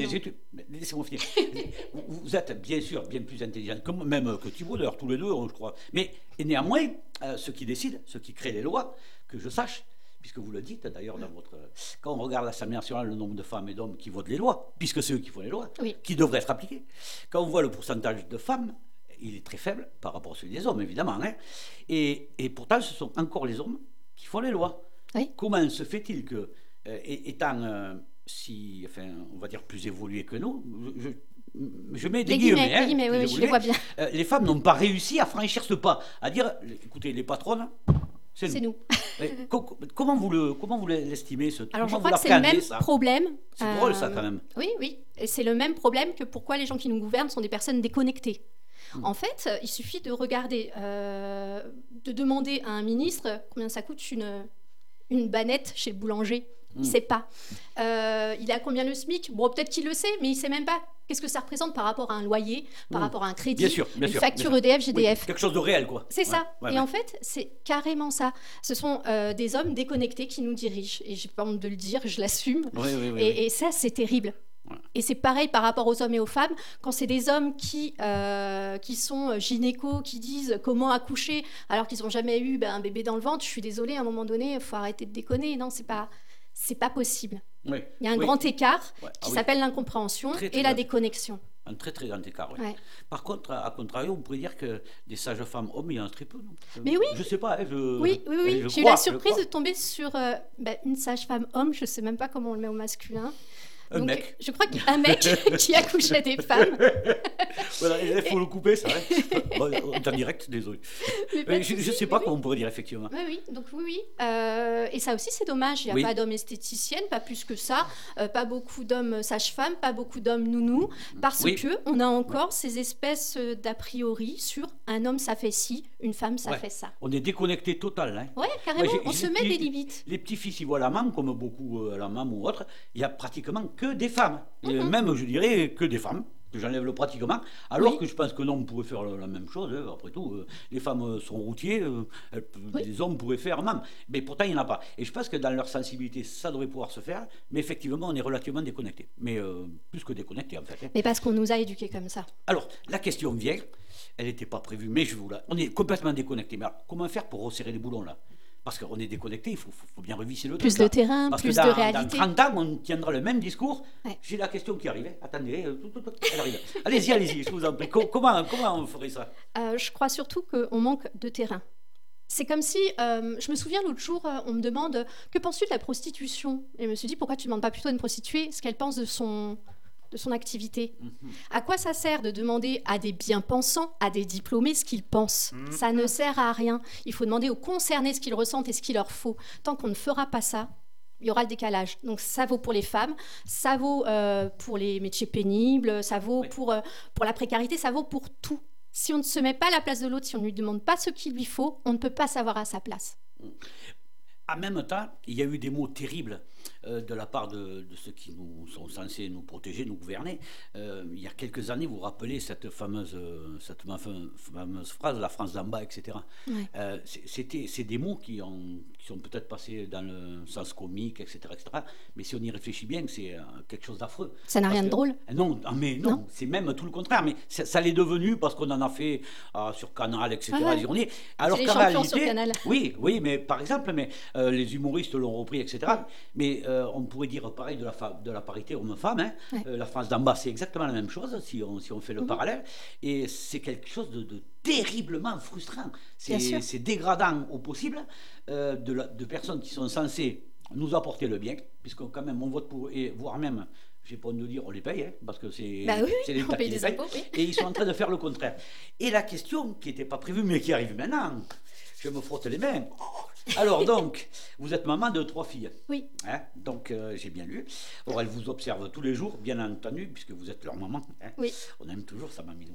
[SPEAKER 1] Laissez-moi finir. vous, êtes bien sûr bien plus intelligente, que même que Thibault, d'ailleurs, tous les deux, je crois. Mais néanmoins, euh, ceux qui décident, ceux qui créent les lois, que je sache, puisque vous le dites d'ailleurs dans votre. Quand on regarde l'Assemblée nationale, le nombre de femmes et d'hommes qui votent les lois, puisque c'est eux qui font les lois, qui devraient être appliquées. Quand on voit le pourcentage de femmes, il est très faible par rapport à celui des hommes, évidemment. Hein. Et, et, pourtant, ce sont encore les hommes qui font les lois. Comment se fait-il que, euh, étant euh, si, enfin, on va dire plus évolués que nous, je, je mets des guillemets,
[SPEAKER 2] hein, oui, je les vois bien.
[SPEAKER 1] Euh, les femmes n'ont pas réussi à franchir ce pas, à dire, écoutez, les patronnes,
[SPEAKER 2] c'est nous.
[SPEAKER 1] comment vous le, comment vous l'estimez ce
[SPEAKER 2] Alors je crois que c'est le même problème.
[SPEAKER 1] C'est drôle ça quand même.
[SPEAKER 2] Oui, oui, et c'est le même problème que pourquoi les gens qui nous gouvernent sont des personnes déconnectées. Hmm. En fait, il suffit de regarder, euh, de demander à un ministre combien ça coûte une, une banette chez le boulanger. Il ne hmm. sait pas. Euh, il a combien le SMIC? Bon, peut-être qu'il le sait, mais il ne sait même pas qu'est-ce que ça représente par rapport à un loyer, par hmm. rapport à un crédit, une facture EDF, GDF.
[SPEAKER 1] quelque chose de réel, quoi.
[SPEAKER 2] C'est ça. et en fait, c'est carrément ça. Ce sont euh, des hommes déconnectés qui nous dirigent. Et j'ai pas honte de le dire, je l'assume. et, et, ça, c'est terrible. Et c'est pareil par rapport aux hommes et aux femmes. Quand c'est des hommes qui, euh, qui sont gynécos, qui disent comment accoucher alors qu'ils n'ont jamais eu ben, un bébé dans le ventre, je suis désolée, à un moment donné, il faut arrêter de déconner. Non, c'est pas, c'est pas possible. Il y a un grand écart qui ah s'appelle l'incompréhension et la déconnexion.
[SPEAKER 1] Un très très grand écart, oui. Par contre, à contrario, on pourrait dire que des sages-femmes hommes, il y en a très peu, non?
[SPEAKER 2] Mais oui
[SPEAKER 1] Je sais pas, hein, je,
[SPEAKER 2] Oui, oui, oui. J'ai eu la surprise de tomber sur euh, ben, une sage-femme homme, je sais même pas comment on le met au masculin.
[SPEAKER 1] Un mec.
[SPEAKER 2] Je crois qu'un mec qui accouchait des femmes.
[SPEAKER 1] voilà, il faut le couper, ça. en direct, désolé. je ne sais pas comment on pourrait dire, effectivement.
[SPEAKER 2] Oui, oui, donc oui, oui. Euh, et ça aussi, c'est dommage. Il n'y a pas d'hommes esthéticiennes, pas plus que ça. Euh, pas beaucoup d'hommes sages-femmes, pas beaucoup d'hommes nounous. Parce qu'on que on a encore ces espèces d'a priori sur un homme, ça fait ci, une femme, ça fait ça.
[SPEAKER 1] On est déconnecté total. Hein.
[SPEAKER 2] Oui, carrément. on se met des limites.
[SPEAKER 1] Les petits-fils, ils voient la maman, comme beaucoup euh, la maman ou autre. Il y a pratiquement que des femmes. Et mhm. même, je dirais, que des femmes que j'enlève le pratiquement, alors que je pense que l'homme pourrait faire la, même chose. Hein. Après tout, euh, les femmes euh, sont routiers, euh, les hommes pourraient faire même. Mais pourtant, il n'y en a pas. Et je pense que dans leur sensibilité, ça devrait pouvoir se faire. Mais effectivement, on est relativement déconnecté. Mais plus que déconnecté, en fait. Hein.
[SPEAKER 2] Mais parce qu'on nous a éduqués comme ça.
[SPEAKER 1] Alors, la question vient, elle n'était pas prévue, mais je vous la... On est complètement déconnecté. Mais alors, comment faire pour resserrer les boulons, là? Parce qu'on est déconnecté, il faut, bien revisser le
[SPEAKER 2] plus
[SPEAKER 1] truc.
[SPEAKER 2] De terrain, plus de réalité.
[SPEAKER 1] Dans 30 ans, on tiendra le même discours. J'ai la question qui arrive. Attendez, euh, elle arrive. allez-y, allez-y, je vous en prie. Comment, comment on ferait ça?
[SPEAKER 2] Euh, Je crois surtout qu'on manque de terrain. C'est comme si, euh, je me souviens l'autre jour, on me demande que penses-tu de la prostitution? Et je me suis dit pourquoi tu ne demandes pas plutôt à une prostituée ce qu'elle pense de son, de son activité. Mhm. À quoi ça sert de demander à des bien-pensants, à des diplômés ce qu'ils pensent? Mhm. Ça ne sert à rien. Il faut demander aux concernés ce qu'ils ressentent et ce qu'il leur faut. Tant qu'on ne fera pas ça, il y aura le décalage. Donc ça vaut pour les femmes, ça vaut euh, pour les métiers pénibles, ça vaut pour, euh, pour la précarité, ça vaut pour tout. Si on ne se met pas à la place de l'autre, si on ne lui demande pas ce qu'il lui faut, on ne peut pas savoir à sa place.
[SPEAKER 1] En même temps, il y a eu des mots terribles euh, de la part de, ceux qui nous sont censés nous protéger, nous gouverner. Euh, il y a quelques années, vous vous rappelez cette fameuse, cette fameuse phrase, la France d'en bas, etc. Euh, c'était, c'est des mots qui, ont, qui sont peut-être passés dans le sens comique, etc., etc. Mais si on y réfléchit bien, c'est quelque chose d'affreux.
[SPEAKER 2] Ça n'a rien de drôle
[SPEAKER 1] Non, ah, mais non, c'est même tout le contraire. Mais ça, l'est devenu parce qu'on en a fait ah, sur Canal, etc. Ah
[SPEAKER 2] Alors qu'en réalité,
[SPEAKER 1] oui, oui, mais par exemple, mais les humoristes l'ont repris, etc. Mais euh, on pourrait dire pareil de la, de la parité homme-femme. Hein. Euh, la France d'en bas, c'est exactement la même chose si on, si on fait le mhm. parallèle. Et c'est quelque chose de, terriblement frustrant. C'est dégradant au possible euh, de, de, personnes qui sont censées nous apporter le bien, puisque quand même on vote pour, et voire même, j'ai pas de dire, on les paye, hein, parce que c'est
[SPEAKER 2] Bah oui,
[SPEAKER 1] l'État
[SPEAKER 2] on paye
[SPEAKER 1] qui les
[SPEAKER 2] impôts, oui.
[SPEAKER 1] et ils sont en train de faire le contraire. Et la question qui n'était pas prévue, mais qui arrive maintenant, je me frotte les mains. Alors donc, vous êtes maman de trois filles.
[SPEAKER 2] Oui.
[SPEAKER 1] Hein, donc euh, j'ai bien lu. Or, elles vous observent tous les jours, bien entendu, puisque vous êtes leur maman. hein.
[SPEAKER 2] Oui.
[SPEAKER 1] On aime toujours sa maminou.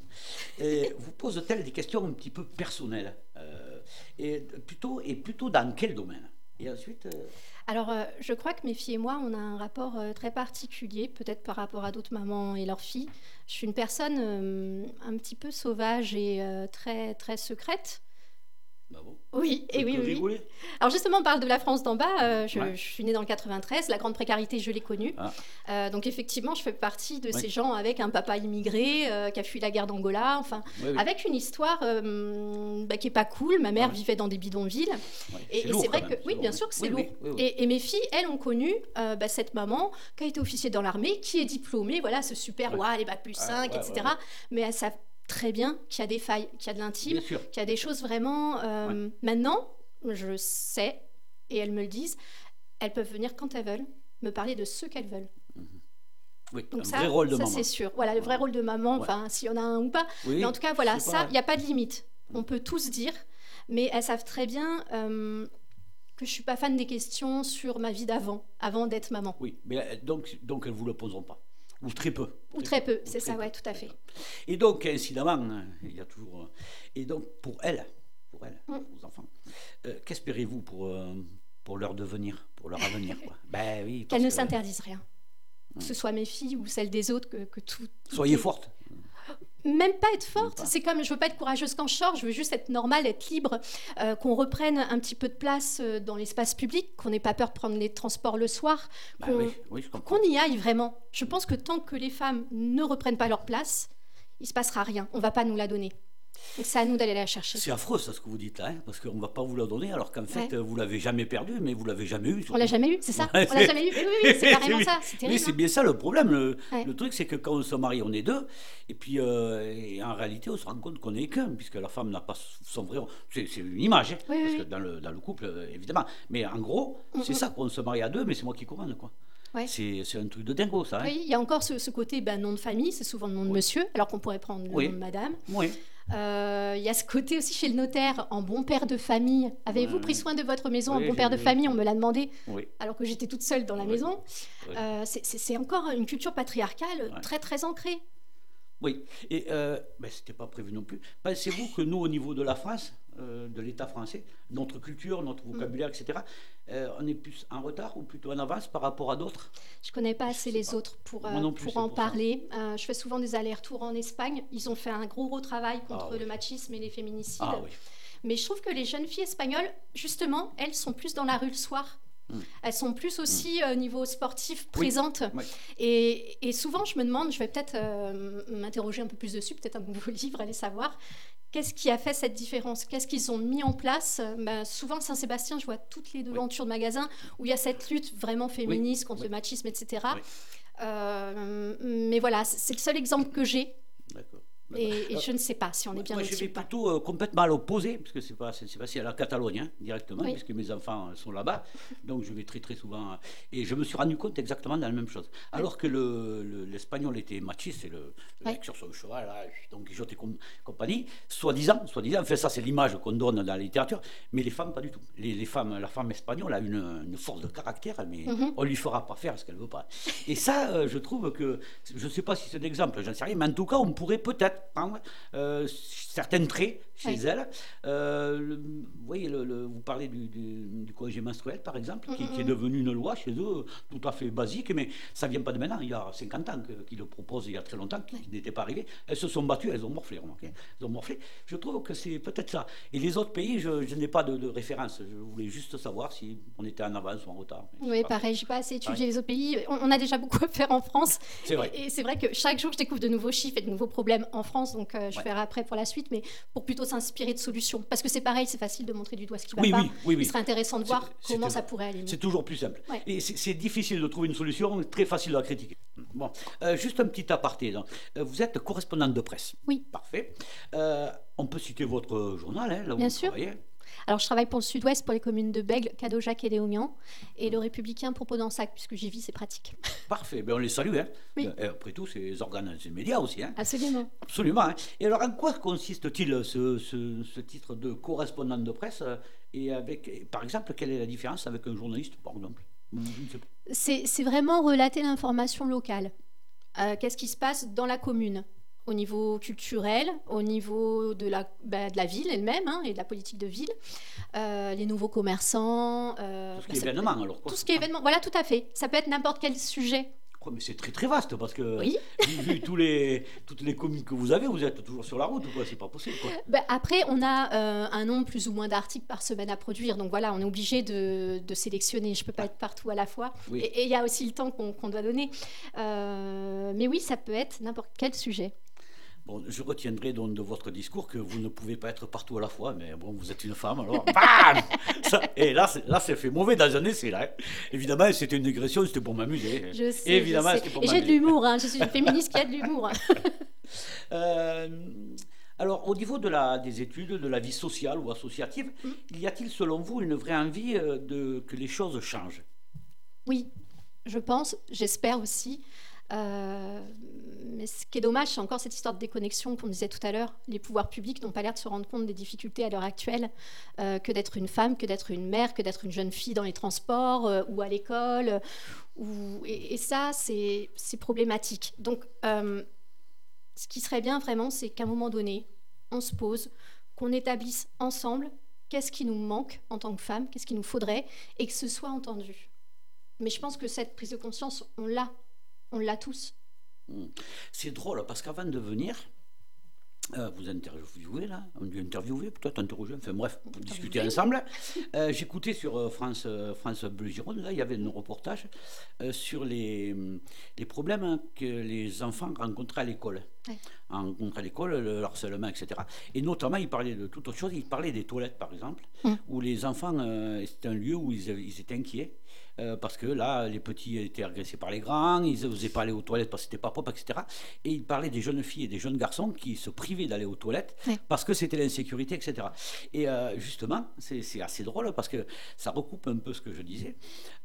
[SPEAKER 1] Et vous pose-t-elle des questions un petit peu personnelles euh, et plutôt et plutôt dans quel domaine? Et ensuite, euh,
[SPEAKER 2] Alors, euh, je crois que mes filles et moi, on a un rapport euh, très particulier, peut-être par rapport à d'autres mamans et leurs filles. Je suis une personne un petit peu sauvage et très, très secrète.
[SPEAKER 1] Bah bon,
[SPEAKER 2] Oui, et oui, oui, Alors justement, on parle de la France d'en bas. euh, je,
[SPEAKER 1] Ouais.
[SPEAKER 2] je suis née dans le 93. La grande précarité, je l'ai connue.
[SPEAKER 1] Ah.
[SPEAKER 2] Euh, donc effectivement, je fais partie de ces gens avec un papa immigré euh, qui a fui la guerre d'Angola. Enfin, avec une histoire bah, qui est pas cool. Ma mère vivait dans des bidonvilles. Et,
[SPEAKER 1] c'est
[SPEAKER 2] et
[SPEAKER 1] lourd,
[SPEAKER 2] c'est vrai que
[SPEAKER 1] même,
[SPEAKER 2] oui, bien sûr que c'est
[SPEAKER 1] Oui,
[SPEAKER 2] lourd.
[SPEAKER 1] oui.
[SPEAKER 2] Et, et mes filles, elles ont connu bah, cette maman qui a été officier dans l'armée, qui est diplômée, voilà, ce super,
[SPEAKER 1] Ouais.
[SPEAKER 2] ouah, les bacs plus
[SPEAKER 1] Ouais,
[SPEAKER 2] 5,
[SPEAKER 1] ouais,
[SPEAKER 2] etc. Mais elles savent très bien qu'il y a des failles, qu'il y a de l'intime, qu'il y a des choses vraiment. euh, Maintenant, je sais, et elles me le disent, elles peuvent venir quand elles veulent, me parler de ce qu'elles veulent.
[SPEAKER 1] Oui,
[SPEAKER 2] Donc
[SPEAKER 1] un
[SPEAKER 2] ça,
[SPEAKER 1] vrai rôle de
[SPEAKER 2] ça c'est sûr. Voilà, le vrai
[SPEAKER 1] Ouais.
[SPEAKER 2] rôle de maman,
[SPEAKER 1] Ouais.
[SPEAKER 2] enfin, s'il y en a un ou pas.
[SPEAKER 1] Oui,
[SPEAKER 2] Mais en tout cas, voilà, ça, il n'y a pas de limite. On peut tous dire, mais elles savent très bien euh, que je suis pas fan des questions sur ma vie d'avant, avant d'être maman.
[SPEAKER 1] Oui, mais euh, donc, donc elles ne vous le poseront pas. Ou très peu.
[SPEAKER 2] Ou très peu, c'est ça,
[SPEAKER 1] peu.
[SPEAKER 2] ouais, tout à fait.
[SPEAKER 1] Et donc, incidemment, euh, il y a toujours. euh, Et donc, pour elles, pour elles,
[SPEAKER 2] Mm.
[SPEAKER 1] vos enfants, euh, qu'espérez-vous pour, euh, pour leur devenir, pour leur avenir quoi Ben oui.
[SPEAKER 2] Qu'elles ne s'interdisent rien. Que ce soit mes filles ou celles des autres, que, que tout.
[SPEAKER 1] Soyez fortes.
[SPEAKER 2] Même pas être forte, c'est comme je veux pas être courageuse quand je sors, je veux juste être normale, être libre, euh, qu'on reprenne un petit peu de place euh, dans l'espace public, qu'on n'ait pas peur de prendre les transports le soir, qu'on
[SPEAKER 1] oui, oui, je comprends.
[SPEAKER 2] qu'on y aille vraiment. Je pense que tant que les femmes ne reprennent pas leur place, il se passera rien. On va pas nous la donner. C'est à nous d'aller la chercher.
[SPEAKER 1] C'est affreux, ça, ce que vous dites là, hein, parce qu'on ne va pas vous la donner, alors qu'en fait,
[SPEAKER 2] Ouais.
[SPEAKER 1] vous l'avez jamais perdu, mais vous l'avez jamais eu.
[SPEAKER 2] On l'a jamais eu, c'est ça
[SPEAKER 1] Ouais,
[SPEAKER 2] On l'a jamais eu. Oui, oui, oui, c'est carrément ça. Terrible.
[SPEAKER 1] c'est
[SPEAKER 2] hein.
[SPEAKER 1] bien ça le problème. Le,
[SPEAKER 2] Ouais.
[SPEAKER 1] le truc, c'est que quand on se marie, on est deux, et puis euh, et en réalité, on se rend compte qu'on est qu'un, puisque la femme n'a pas son vrai. C'est une image, hein,
[SPEAKER 2] Oui,
[SPEAKER 1] parce
[SPEAKER 2] oui,
[SPEAKER 1] que dans le, dans le couple, euh, évidemment. Mais en gros, c'est ça qu'on se marie à deux, mais c'est moi qui commande, quoi.
[SPEAKER 2] Ouais.
[SPEAKER 1] C'est un truc de dingo, ça. Hein.
[SPEAKER 2] Oui, il y a encore ce, ce côté ben, nom de famille, c'est souvent le nom de monsieur, alors qu'on pourrait prendre le
[SPEAKER 1] Oui.
[SPEAKER 2] nom de madame.
[SPEAKER 1] Oui.
[SPEAKER 2] Euh, Il y a ce côté aussi chez le notaire, en bon père de famille. Avez-vous pris soin de votre maison
[SPEAKER 1] Oui,
[SPEAKER 2] en bon père de famille? On me l'a demandé
[SPEAKER 1] Oui.
[SPEAKER 2] alors que j'étais toute seule dans la
[SPEAKER 1] Oui.
[SPEAKER 2] maison. Euh, c'est- encore une culture patriarcale très très ancrée.
[SPEAKER 1] Oui, et euh, ben, c'était pas prévu non plus. Pensez-vous que nous, au niveau de la France, euh, de l'État français, notre culture, notre
[SPEAKER 2] Mm.
[SPEAKER 1] vocabulaire, etc., euh, on est plus en retard ou plutôt en avance par rapport à d'autres?
[SPEAKER 2] Je connais pas assez les
[SPEAKER 1] pas.
[SPEAKER 2] autres pour, euh,
[SPEAKER 1] plus,
[SPEAKER 2] pour en
[SPEAKER 1] pour
[SPEAKER 2] parler. Je fais souvent des allers-retours en Espagne. Ils ont fait un gros gros travail contre
[SPEAKER 1] Ah oui.
[SPEAKER 2] le machisme et les féminicides.
[SPEAKER 1] Ah oui.
[SPEAKER 2] Mais je trouve que les jeunes filles espagnoles, justement, elles sont plus dans la rue le soir.
[SPEAKER 1] Mm.
[SPEAKER 2] Elles sont plus aussi au niveau sportif présentes.
[SPEAKER 1] Oui.
[SPEAKER 2] Et, et souvent, je me demande, je vais peut-être euh, m'interroger un peu plus dessus, peut-être un nouveau livre, aller savoir, qu'est-ce qui a fait cette différence? Qu'est-ce qu'ils ont mis en place? Ben, Souvent, Saint-Sébastien, je vois toutes les devantures de magasins où il y a cette lutte vraiment féministe contre le machisme, etc. Euh, mais voilà, c'est le seul exemple que j'ai.
[SPEAKER 1] D'accord.
[SPEAKER 2] Et, et
[SPEAKER 1] Euh,
[SPEAKER 2] je ne sais pas si on est bien
[SPEAKER 1] Moi, je vais
[SPEAKER 2] pas.
[SPEAKER 1] plutôt euh, complètement à l'opposé, parce que c'est pas, c'est, passé à la Catalogne hein, directement,
[SPEAKER 2] Oui.
[SPEAKER 1] puisque mes enfants sont là-bas, donc je vais très très souvent. euh, et je me suis rendu compte exactement de la même chose. Alors que le, le- l'espagnol était machiste, c'est le, mec sur son cheval, là, donc il et compagnie, soi-disant, soi-disant, enfin ça c'est l'image qu'on donne dans la littérature, mais les femmes pas du tout. Les, les femmes, la femme espagnole a une, une force de caractère, mais
[SPEAKER 2] Mhm.
[SPEAKER 1] on lui fera pas faire ce qu'elle veut pas. Et ça, euh, je trouve que, je sais pas si c'est l'exemple, j'en sais rien, mais en tout cas, on pourrait peut-être certains traits chez elle. Euh, le- vous voyez, le- le- vous parlez du, du, du congé menstruel, par exemple, qui, qui est
[SPEAKER 2] Mhm.
[SPEAKER 1] devenu une loi chez eux, tout à fait basique, mais ça vient pas de maintenant, il y a 50 ans qu'ils le proposent, il y a très longtemps, qui n'était pas arrivé. Elles se sont battues, elles ont morflé, remarquez. Elles ont morflé. Je trouve que c'est peut-être ça. Et les autres pays, je, je n'ai pas de, de référence. Je voulais juste savoir si on était en avance ou en retard.
[SPEAKER 2] Oui, pareil, j'ai pas assez étudié les autres pays. On, on a déjà beaucoup à faire en France.
[SPEAKER 1] C'est vrai.
[SPEAKER 2] Et, et c'est vrai que chaque jour, je découvre de nouveaux chiffres et de nouveaux problèmes en France. Donc, euh, je
[SPEAKER 1] Ouais.
[SPEAKER 2] verrai après pour la suite, mais pour plutôt s'inspirer de solutions. Parce que c'est pareil, c'est facile de montrer du doigt ce qui va
[SPEAKER 1] Oui,
[SPEAKER 2] pas.
[SPEAKER 1] oui, oui, oui.
[SPEAKER 2] Il serait intéressant de voir comment ça pourrait aller mieux.
[SPEAKER 1] C'est toujours plus simple.
[SPEAKER 2] Ouais.
[SPEAKER 1] Et c'est difficile de trouver une solution, très facile à critiquer. Bon, Euh, juste un petit aparté. donc. Euh, Vous êtes correspondante de presse.
[SPEAKER 2] Oui.
[SPEAKER 1] Parfait. Euh, on peut citer votre journal, hein, là où
[SPEAKER 2] Bien
[SPEAKER 1] vous
[SPEAKER 2] sûr.
[SPEAKER 1] travaillez.
[SPEAKER 2] Alors, je travaille pour le Sud-Ouest, pour les communes de Bègle, Cadojac et Léognan. Et le Républicain pour Podensac, puisque j'y vis, c'est pratique.
[SPEAKER 1] Parfait, ben, on les salue. Hein.
[SPEAKER 2] Oui.
[SPEAKER 1] Et après tout, c'est les organes, c'est les médias aussi. Hein.
[SPEAKER 2] Absolument.
[SPEAKER 1] Absolument. hein. Et alors, en quoi consiste-t-il ce, ce- ce titre de correspondant de presse euh, Et avec, et par exemple, quelle est la différence avec un journaliste, par exemple?
[SPEAKER 2] C'est vraiment relater l'information locale. Euh, Qu'est-ce qui se passe dans la commune? Au niveau culturel, au niveau de la, bah, de la ville elle-même hein, et de la politique de ville, Euh, les nouveaux commerçants. euh,
[SPEAKER 1] Tout ce
[SPEAKER 2] bah,
[SPEAKER 1] qui est
[SPEAKER 2] peut-
[SPEAKER 1] événement, alors quoi.
[SPEAKER 2] Tout ce qui est événement, voilà, tout à fait. Ça peut être n'importe quel sujet.
[SPEAKER 1] Quoi, mais c'est très très vaste parce que
[SPEAKER 2] Oui.
[SPEAKER 1] vu, tous les, toutes les communes que vous avez, vous êtes toujours sur la route, quoi. C'est pas possible, quoi.
[SPEAKER 2] Bah, après, on a euh, un nombre plus ou moins d'articles par semaine à produire. Donc voilà, on est obligé de, de sélectionner. Je ne peux pas être partout à la fois.
[SPEAKER 1] Oui.
[SPEAKER 2] Et il y a aussi le temps qu'on qu'on doit donner. Mais oui, ça peut être n'importe quel sujet.
[SPEAKER 1] Bon, je retiendrai donc de votre discours que vous ne pouvez pas être partout à la fois, mais bon, vous êtes une femme, alors bam Ça- Et là, c'est- là, c'est fait mauvais dans un essai, là. hein. Évidemment, c'était une digression, c'était pour m'amuser.
[SPEAKER 2] Je sais.
[SPEAKER 1] Évidemment,
[SPEAKER 2] je sais.
[SPEAKER 1] c'était pour
[SPEAKER 2] Et j'ai de l'humour. hein. Je suis une féministe qui a de l'humour.
[SPEAKER 1] Euh, alors, au niveau de la, des études, de la vie sociale ou associative,
[SPEAKER 2] Mm.
[SPEAKER 1] y a-t-il, selon vous, une vraie envie euh, de, que les choses changent?
[SPEAKER 2] Oui, je pense, j'espère aussi. Euh, mais ce qui est dommage, c'est encore cette histoire de déconnexion qu'on disait tout à l'heure. Les pouvoirs publics n'ont pas l'air de se rendre compte des difficultés à l'heure actuelle, euh, que d'être une femme, que d'être une mère, que d'être une jeune fille dans les transports euh, ou à l'école. et, et ça, c'est c'est problématique. Donc, euh, ce qui serait bien vraiment, c'est qu'à un moment donné, on se pose, qu'on établisse ensemble qu'est-ce qui nous manque en tant que femme, qu'est-ce qu'il nous faudrait, et que ce soit entendu. Mais je pense que cette prise de conscience, on l'a. On l'a tous.
[SPEAKER 1] C'est drôle, parce qu'avant de venir, euh, vous interviewez là, on dit interviewer, peut-être interroger, enfin bref, pour discuter ensemble. Euh, J'écoutais sur euh, France, France Bleu Gironde, là, il y avait un reportage euh, sur les, hum, les problèmes que les enfants rencontraient à l'école.
[SPEAKER 2] Ouais.
[SPEAKER 1] Rencontraient à l'école, le harcèlement, etc. Et notamment, il parlait de toute autre chose, il parlait des toilettes, par exemple,
[SPEAKER 2] Mm.
[SPEAKER 1] où les enfants, c'était un lieu où ils étaient inquiets. Euh, parce que là, les petits étaient agressés par les grands, ils n'osaient pas aller aux toilettes parce que c'était pas propre, etc. Et il parlait des jeunes filles et des jeunes garçons qui se privaient d'aller aux toilettes
[SPEAKER 2] Ouais.
[SPEAKER 1] parce que c'était l'insécurité, etc. Et euh, justement, c'est assez drôle parce que ça recoupe un peu ce que je disais.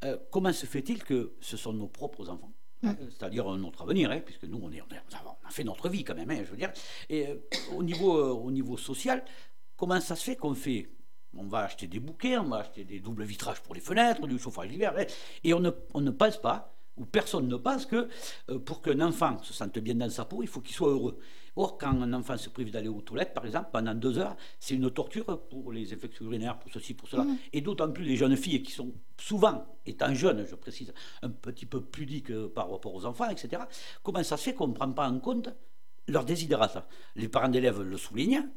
[SPEAKER 1] Euh, comment se fait-il que ce sont nos propres enfants hein, c'est-à-dire notre avenir, hein, puisque nous, on, est, on, est- on a fait notre vie quand même, hein, je veux dire. Et euh, au, niveau, euh, au niveau social, comment ça se fait qu'on fait on va acheter des bouquets, on va acheter des doubles vitrages pour les fenêtres, du chauffage d'hiver, et on ne, on ne pense pas, ou personne ne pense que euh, pour qu'un enfant se sente bien dans sa peau, il faut qu'il soit heureux. Or, quand un enfant se prive d'aller aux toilettes, par exemple, pendant deux heures, c'est une torture pour les infections urinaires, pour ceci, pour cela. Et d'autant plus les jeunes filles qui sont souvent, étant jeunes, je précise, un petit peu pudiques euh, par rapport aux enfants, etc. Comment ça se fait qu'on ne prend pas en compte leur désidérata Les parents d'élèves le soulignent.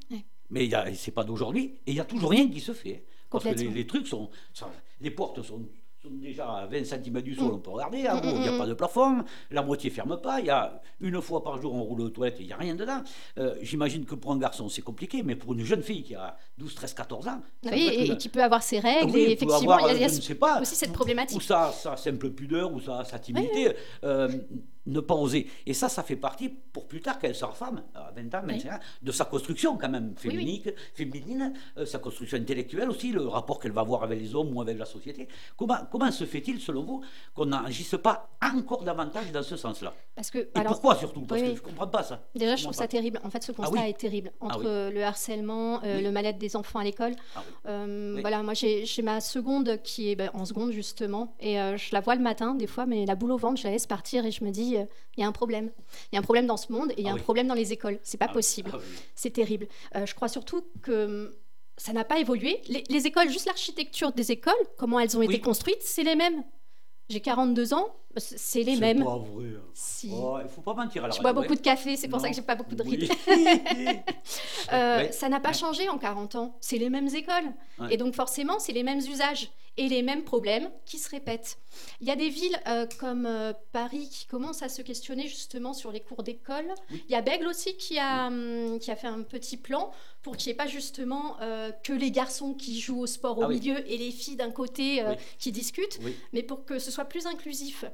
[SPEAKER 1] Mais a- c'est pas d'aujourd'hui, et il n'y a toujours rien qui se fait. Parce que les, trucs sont, sont- Les portes sont, sont déjà à 20 cm du
[SPEAKER 2] Mm.
[SPEAKER 1] sol, on peut regarder. En haut, il n'y a pas de plafond, la moitié ferme pas. Il y a une fois par jour, on roule aux toilettes, il n'y a rien dedans. Euh, J'imagine que pour un garçon, c'est compliqué, mais pour une jeune fille qui a 12, 13, 14 ans. ça
[SPEAKER 2] Oui, et,
[SPEAKER 1] une-
[SPEAKER 2] et qui peut avoir ses règles.
[SPEAKER 1] oui,
[SPEAKER 2] et effectivement, il y a, il y a
[SPEAKER 1] je ne sais pas,
[SPEAKER 2] aussi cette
[SPEAKER 1] ou-
[SPEAKER 2] problématique.
[SPEAKER 1] Ou sa, sa simple pudeur, ou sa, sa timidité, euh, ne pas oser. Et ça, ça fait partie, pour plus tard, qu'elle sera femme, à 20 ans, 25 ans, de sa construction quand même,
[SPEAKER 2] Oui, oui.
[SPEAKER 1] féminine, euh, sa construction intellectuelle aussi, le rapport qu'elle va avoir avec les hommes ou avec la société. Comment, comment se fait-il, selon vous, qu'on n'agisse pas encore davantage dans ce sens-là?
[SPEAKER 2] Parce que,
[SPEAKER 1] Et
[SPEAKER 2] alors,
[SPEAKER 1] pourquoi surtout? Parce que je ne comprends pas ça.
[SPEAKER 2] Déjà, je trouve ça
[SPEAKER 1] pas.
[SPEAKER 2] terrible. En fait, ce constat
[SPEAKER 1] oui.
[SPEAKER 2] est terrible entre
[SPEAKER 1] oui.
[SPEAKER 2] euh, le harcèlement, euh, le mal-être des enfants à l'école.
[SPEAKER 1] Ah.
[SPEAKER 2] Euh. Voilà, moi j'ai ma seconde qui est ben, en seconde justement, et je la vois le matin des fois, mais la boule au ventre, je la laisse partir et je me dis, euh, il y a un problème. Il y a un problème dans ce monde et il y a
[SPEAKER 1] Ah
[SPEAKER 2] un
[SPEAKER 1] oui.
[SPEAKER 2] problème dans les écoles. C'est pas
[SPEAKER 1] Ah oui.
[SPEAKER 2] possible.
[SPEAKER 1] Ah.
[SPEAKER 2] C'est terrible. Euh, je crois surtout que hum, ça n'a pas évolué. Les, les écoles, juste l'architecture des écoles, comment elles ont
[SPEAKER 1] Oui.
[SPEAKER 2] été construites, c'est les mêmes. J'ai 42 ans, c'est les mêmes.
[SPEAKER 1] C'est pas vrai. hein.
[SPEAKER 2] Si.
[SPEAKER 1] Oh, il faut pas mentir à la
[SPEAKER 2] Je bois beaucoup de café, c'est pour ça que j'ai pas beaucoup de
[SPEAKER 1] Oui.
[SPEAKER 2] rythme. Euh,
[SPEAKER 1] Ouais.
[SPEAKER 2] Ça n'a pas changé en 40 ans. C'est les mêmes écoles. Et donc forcément, c'est les mêmes usages et les mêmes problèmes qui se répètent. Il y a des villes euh, comme euh, Paris qui commencent à se questionner justement sur les cours d'école. Il y a Bègle aussi qui a, hum, qui a fait un petit plan pour qu'il n'y ait pas justement euh, que les garçons qui jouent au sport au
[SPEAKER 1] Ah oui.
[SPEAKER 2] milieu et les filles d'un côté
[SPEAKER 1] Oui.
[SPEAKER 2] qui discutent,
[SPEAKER 1] Oui,
[SPEAKER 2] mais pour que ce soit plus inclusif.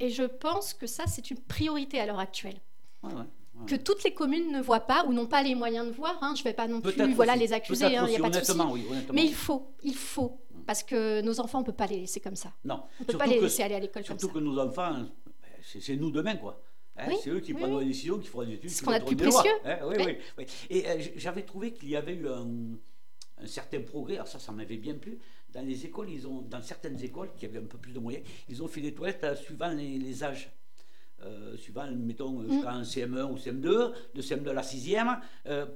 [SPEAKER 2] Et je pense que ça, c'est une priorité à l'heure actuelle.
[SPEAKER 1] Ouais, ouais.
[SPEAKER 2] que toutes les communes ne voient pas ou n'ont pas les moyens de voir. hein. Je ne vais pas non plus voilà,
[SPEAKER 1] aussi,
[SPEAKER 2] les accuser, hein, il n'y a pas de souci.
[SPEAKER 1] oui.
[SPEAKER 2] Mais il faut, il faut, parce que nos enfants, on ne peut pas les laisser comme ça.
[SPEAKER 1] Non,
[SPEAKER 2] On ne peut
[SPEAKER 1] surtout
[SPEAKER 2] pas les
[SPEAKER 1] que-
[SPEAKER 2] laisser aller à l'école comme
[SPEAKER 1] Surtout
[SPEAKER 2] ça.
[SPEAKER 1] que nos enfants, ben, c'est nous demain, quoi. Hein,
[SPEAKER 2] Oui,
[SPEAKER 1] c'est eux qui
[SPEAKER 2] oui,
[SPEAKER 1] prendront
[SPEAKER 2] oui.
[SPEAKER 1] les décisions, qui feront des études.
[SPEAKER 2] Ce
[SPEAKER 1] qui
[SPEAKER 2] qu'on a de plus précieux.
[SPEAKER 1] Hein, oui. Et euh, j'avais trouvé qu'il y avait eu un, un certain progrès, alors ça, ça m'avait bien plu. Dans les écoles, ils ont, dans certaines écoles qui avaient un peu plus de moyens, ils ont fait des toilettes euh, suivant les, les âges. Euh, suivant, mettons,
[SPEAKER 2] Mm.
[SPEAKER 1] jusqu'à un CM1 ou CM2, de CM2 à la 6e,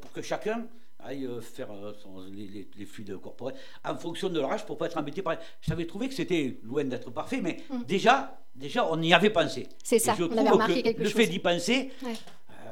[SPEAKER 1] pour que chacun aille euh, faire euh, les, les- les fluides corporels en fonction de leur âge pour pas être embêté par. J'avais trouvé que c'était loin d'être parfait, mais déjà, déjà, on y avait pensé.
[SPEAKER 2] Mm. C'est ça,
[SPEAKER 1] je
[SPEAKER 2] on
[SPEAKER 1] trouve
[SPEAKER 2] avait remarqué
[SPEAKER 1] que
[SPEAKER 2] quelque
[SPEAKER 1] le
[SPEAKER 2] chose.
[SPEAKER 1] fait d'y penser,
[SPEAKER 2] Ouais.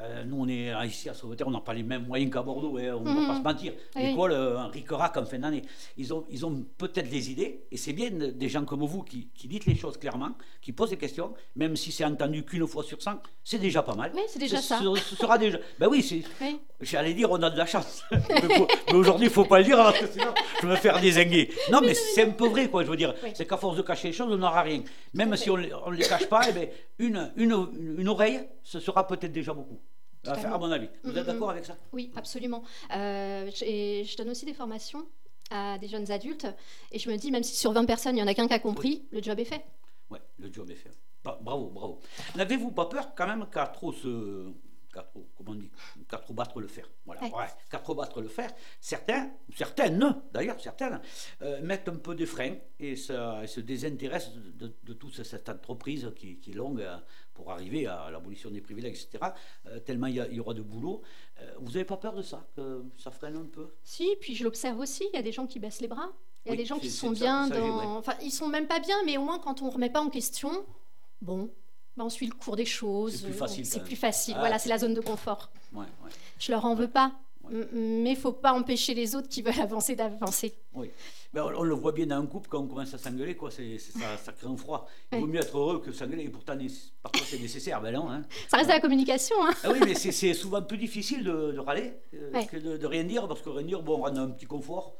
[SPEAKER 1] Euh, nous, on est euh, ici à Sauveterre, on n'a pas les mêmes moyens qu'à Bordeaux, hein, on ne
[SPEAKER 2] Mhm.
[SPEAKER 1] va pas se mentir.
[SPEAKER 2] Oui.
[SPEAKER 1] L'école, euh, un ric-rac en fin d'année. Ils ont, ils ont peut-être des idées, et c'est bien de- des gens comme vous qui, qui dites les choses clairement, qui posent des questions, même si c'est entendu qu'une fois sur 100, c'est déjà pas mal.
[SPEAKER 2] Oui, c'est déjà ça.
[SPEAKER 1] Ce, ce sera déjà. Ben oui, c'est.
[SPEAKER 2] Oui.
[SPEAKER 1] J'allais dire, on a de la chance. mais aujourd'hui, il ne faut pas le dire, parce que sinon, je vais me faire désinguer. Non, mais c'est un peu vrai, quoi, je veux dire.
[SPEAKER 2] Oui.
[SPEAKER 1] C'est qu'à force de cacher les choses, on n'aura rien. Même si on ne les cache pas, eh ben, une, une, une oreille, ce sera peut-être déjà beaucoup. À, à mon avis. Vous êtes
[SPEAKER 2] Mhm.
[SPEAKER 1] d'accord avec ça?
[SPEAKER 2] Oui, absolument. Euh, j'ai- je donne aussi des formations à des jeunes adultes et je me dis, même si sur 20 personnes, il y en a qu'un qui a compris, le job est fait.
[SPEAKER 1] Ouais, le job est fait. Ba- Bravo, bravo. N'avez-vous pas peur quand même qu'à trop se. Qu'à trop, comment on dit Qu'à trop battre le fer? Voilà,
[SPEAKER 2] Ouais.
[SPEAKER 1] ouais, qu'à trop battre le fer. Certains, certaines d'ailleurs, certaines, euh, mettent un peu de frein et se, et se désintéressent de, de- de toute cette entreprise qui, qui est longue pour arriver à l'abolition des privilèges, etc. euh, tellement il y, aura de boulot. Euh, vous n'avez pas peur de ça Que ça freine un peu?
[SPEAKER 2] Si, puis je l'observe aussi, il y a des gens qui baissent les bras. Il y a
[SPEAKER 1] Oui,
[SPEAKER 2] des gens qui
[SPEAKER 1] c'est-
[SPEAKER 2] sont
[SPEAKER 1] c'est ça-
[SPEAKER 2] bien
[SPEAKER 1] ça,
[SPEAKER 2] dans...
[SPEAKER 1] ouais.
[SPEAKER 2] Enfin, ils sont même pas bien, mais au moins quand on ne remet pas en question, bon, ben, on suit le cours des choses.
[SPEAKER 1] C'est plus
[SPEAKER 2] euh,
[SPEAKER 1] facile,
[SPEAKER 2] C'est
[SPEAKER 1] quand
[SPEAKER 2] plus facile.
[SPEAKER 1] Ah,
[SPEAKER 2] voilà,
[SPEAKER 1] c'est-
[SPEAKER 2] c'est la zone de confort.
[SPEAKER 1] Ouais, ouais.
[SPEAKER 2] Je leur en veux pas. Mais il faut pas empêcher les autres qui veulent avancer d'avancer.
[SPEAKER 1] Oui. Mais on, on le voit bien dans un couple quand on commence à s'engueuler, quoi. C'est, ça, ça crée un froid. Il vaut mieux être heureux que s'engueuler. Et pourtant, parfois c'est nécessaire. Ben non. Hein.
[SPEAKER 2] Ça reste la communication. Hein.
[SPEAKER 1] Ah oui, mais c'est, souvent plus difficile de, de râler euh,
[SPEAKER 2] Ouais.
[SPEAKER 1] que de, de rien dire, parce que rien dire, bon, on rend un petit confort,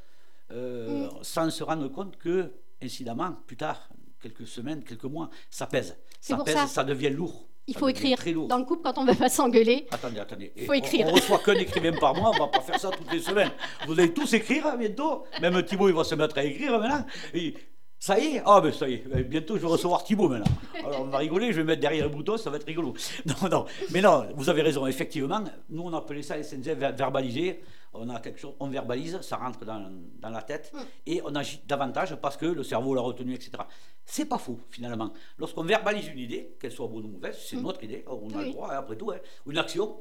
[SPEAKER 1] euh,
[SPEAKER 2] Mm.
[SPEAKER 1] sans se rendre compte que, incidemment, plus tard, quelques semaines, quelques mois, ça pèse. Ça pèse,
[SPEAKER 2] ça.
[SPEAKER 1] devient lourd.
[SPEAKER 2] Il faut écrire. Dans le couple, quand on ne veut pas s'engueuler,
[SPEAKER 1] Attendez, attendez. Et
[SPEAKER 2] Faut écrire.
[SPEAKER 1] On, reçoit qu'un écrivain par mois, on va pas faire ça toutes les semaines. Vous allez tous écrire hein, bientôt. Même Thibaut, il va se mettre à écrire maintenant. Et ça y est Ah, ben ça y est. Ben, Bientôt, je vais recevoir Thibaut maintenant. Alors, on va rigoler, je vais mettre derrière le bouton, ça va être rigolo. Non, non. Mais non, vous avez raison. Effectivement, nous, on appelait ça SNZ ver- verbaliser. On a quelque chose, on verbalise, ça rentre dans, dans la tête et on agit davantage parce que le cerveau l'a retenu, etc. C'est pas faux, finalement. Lorsqu'on verbalise une idée, qu'elle soit bonne ou mauvaise, c'est notre idée, on a le droit, hein, après tout, hein, ou une action.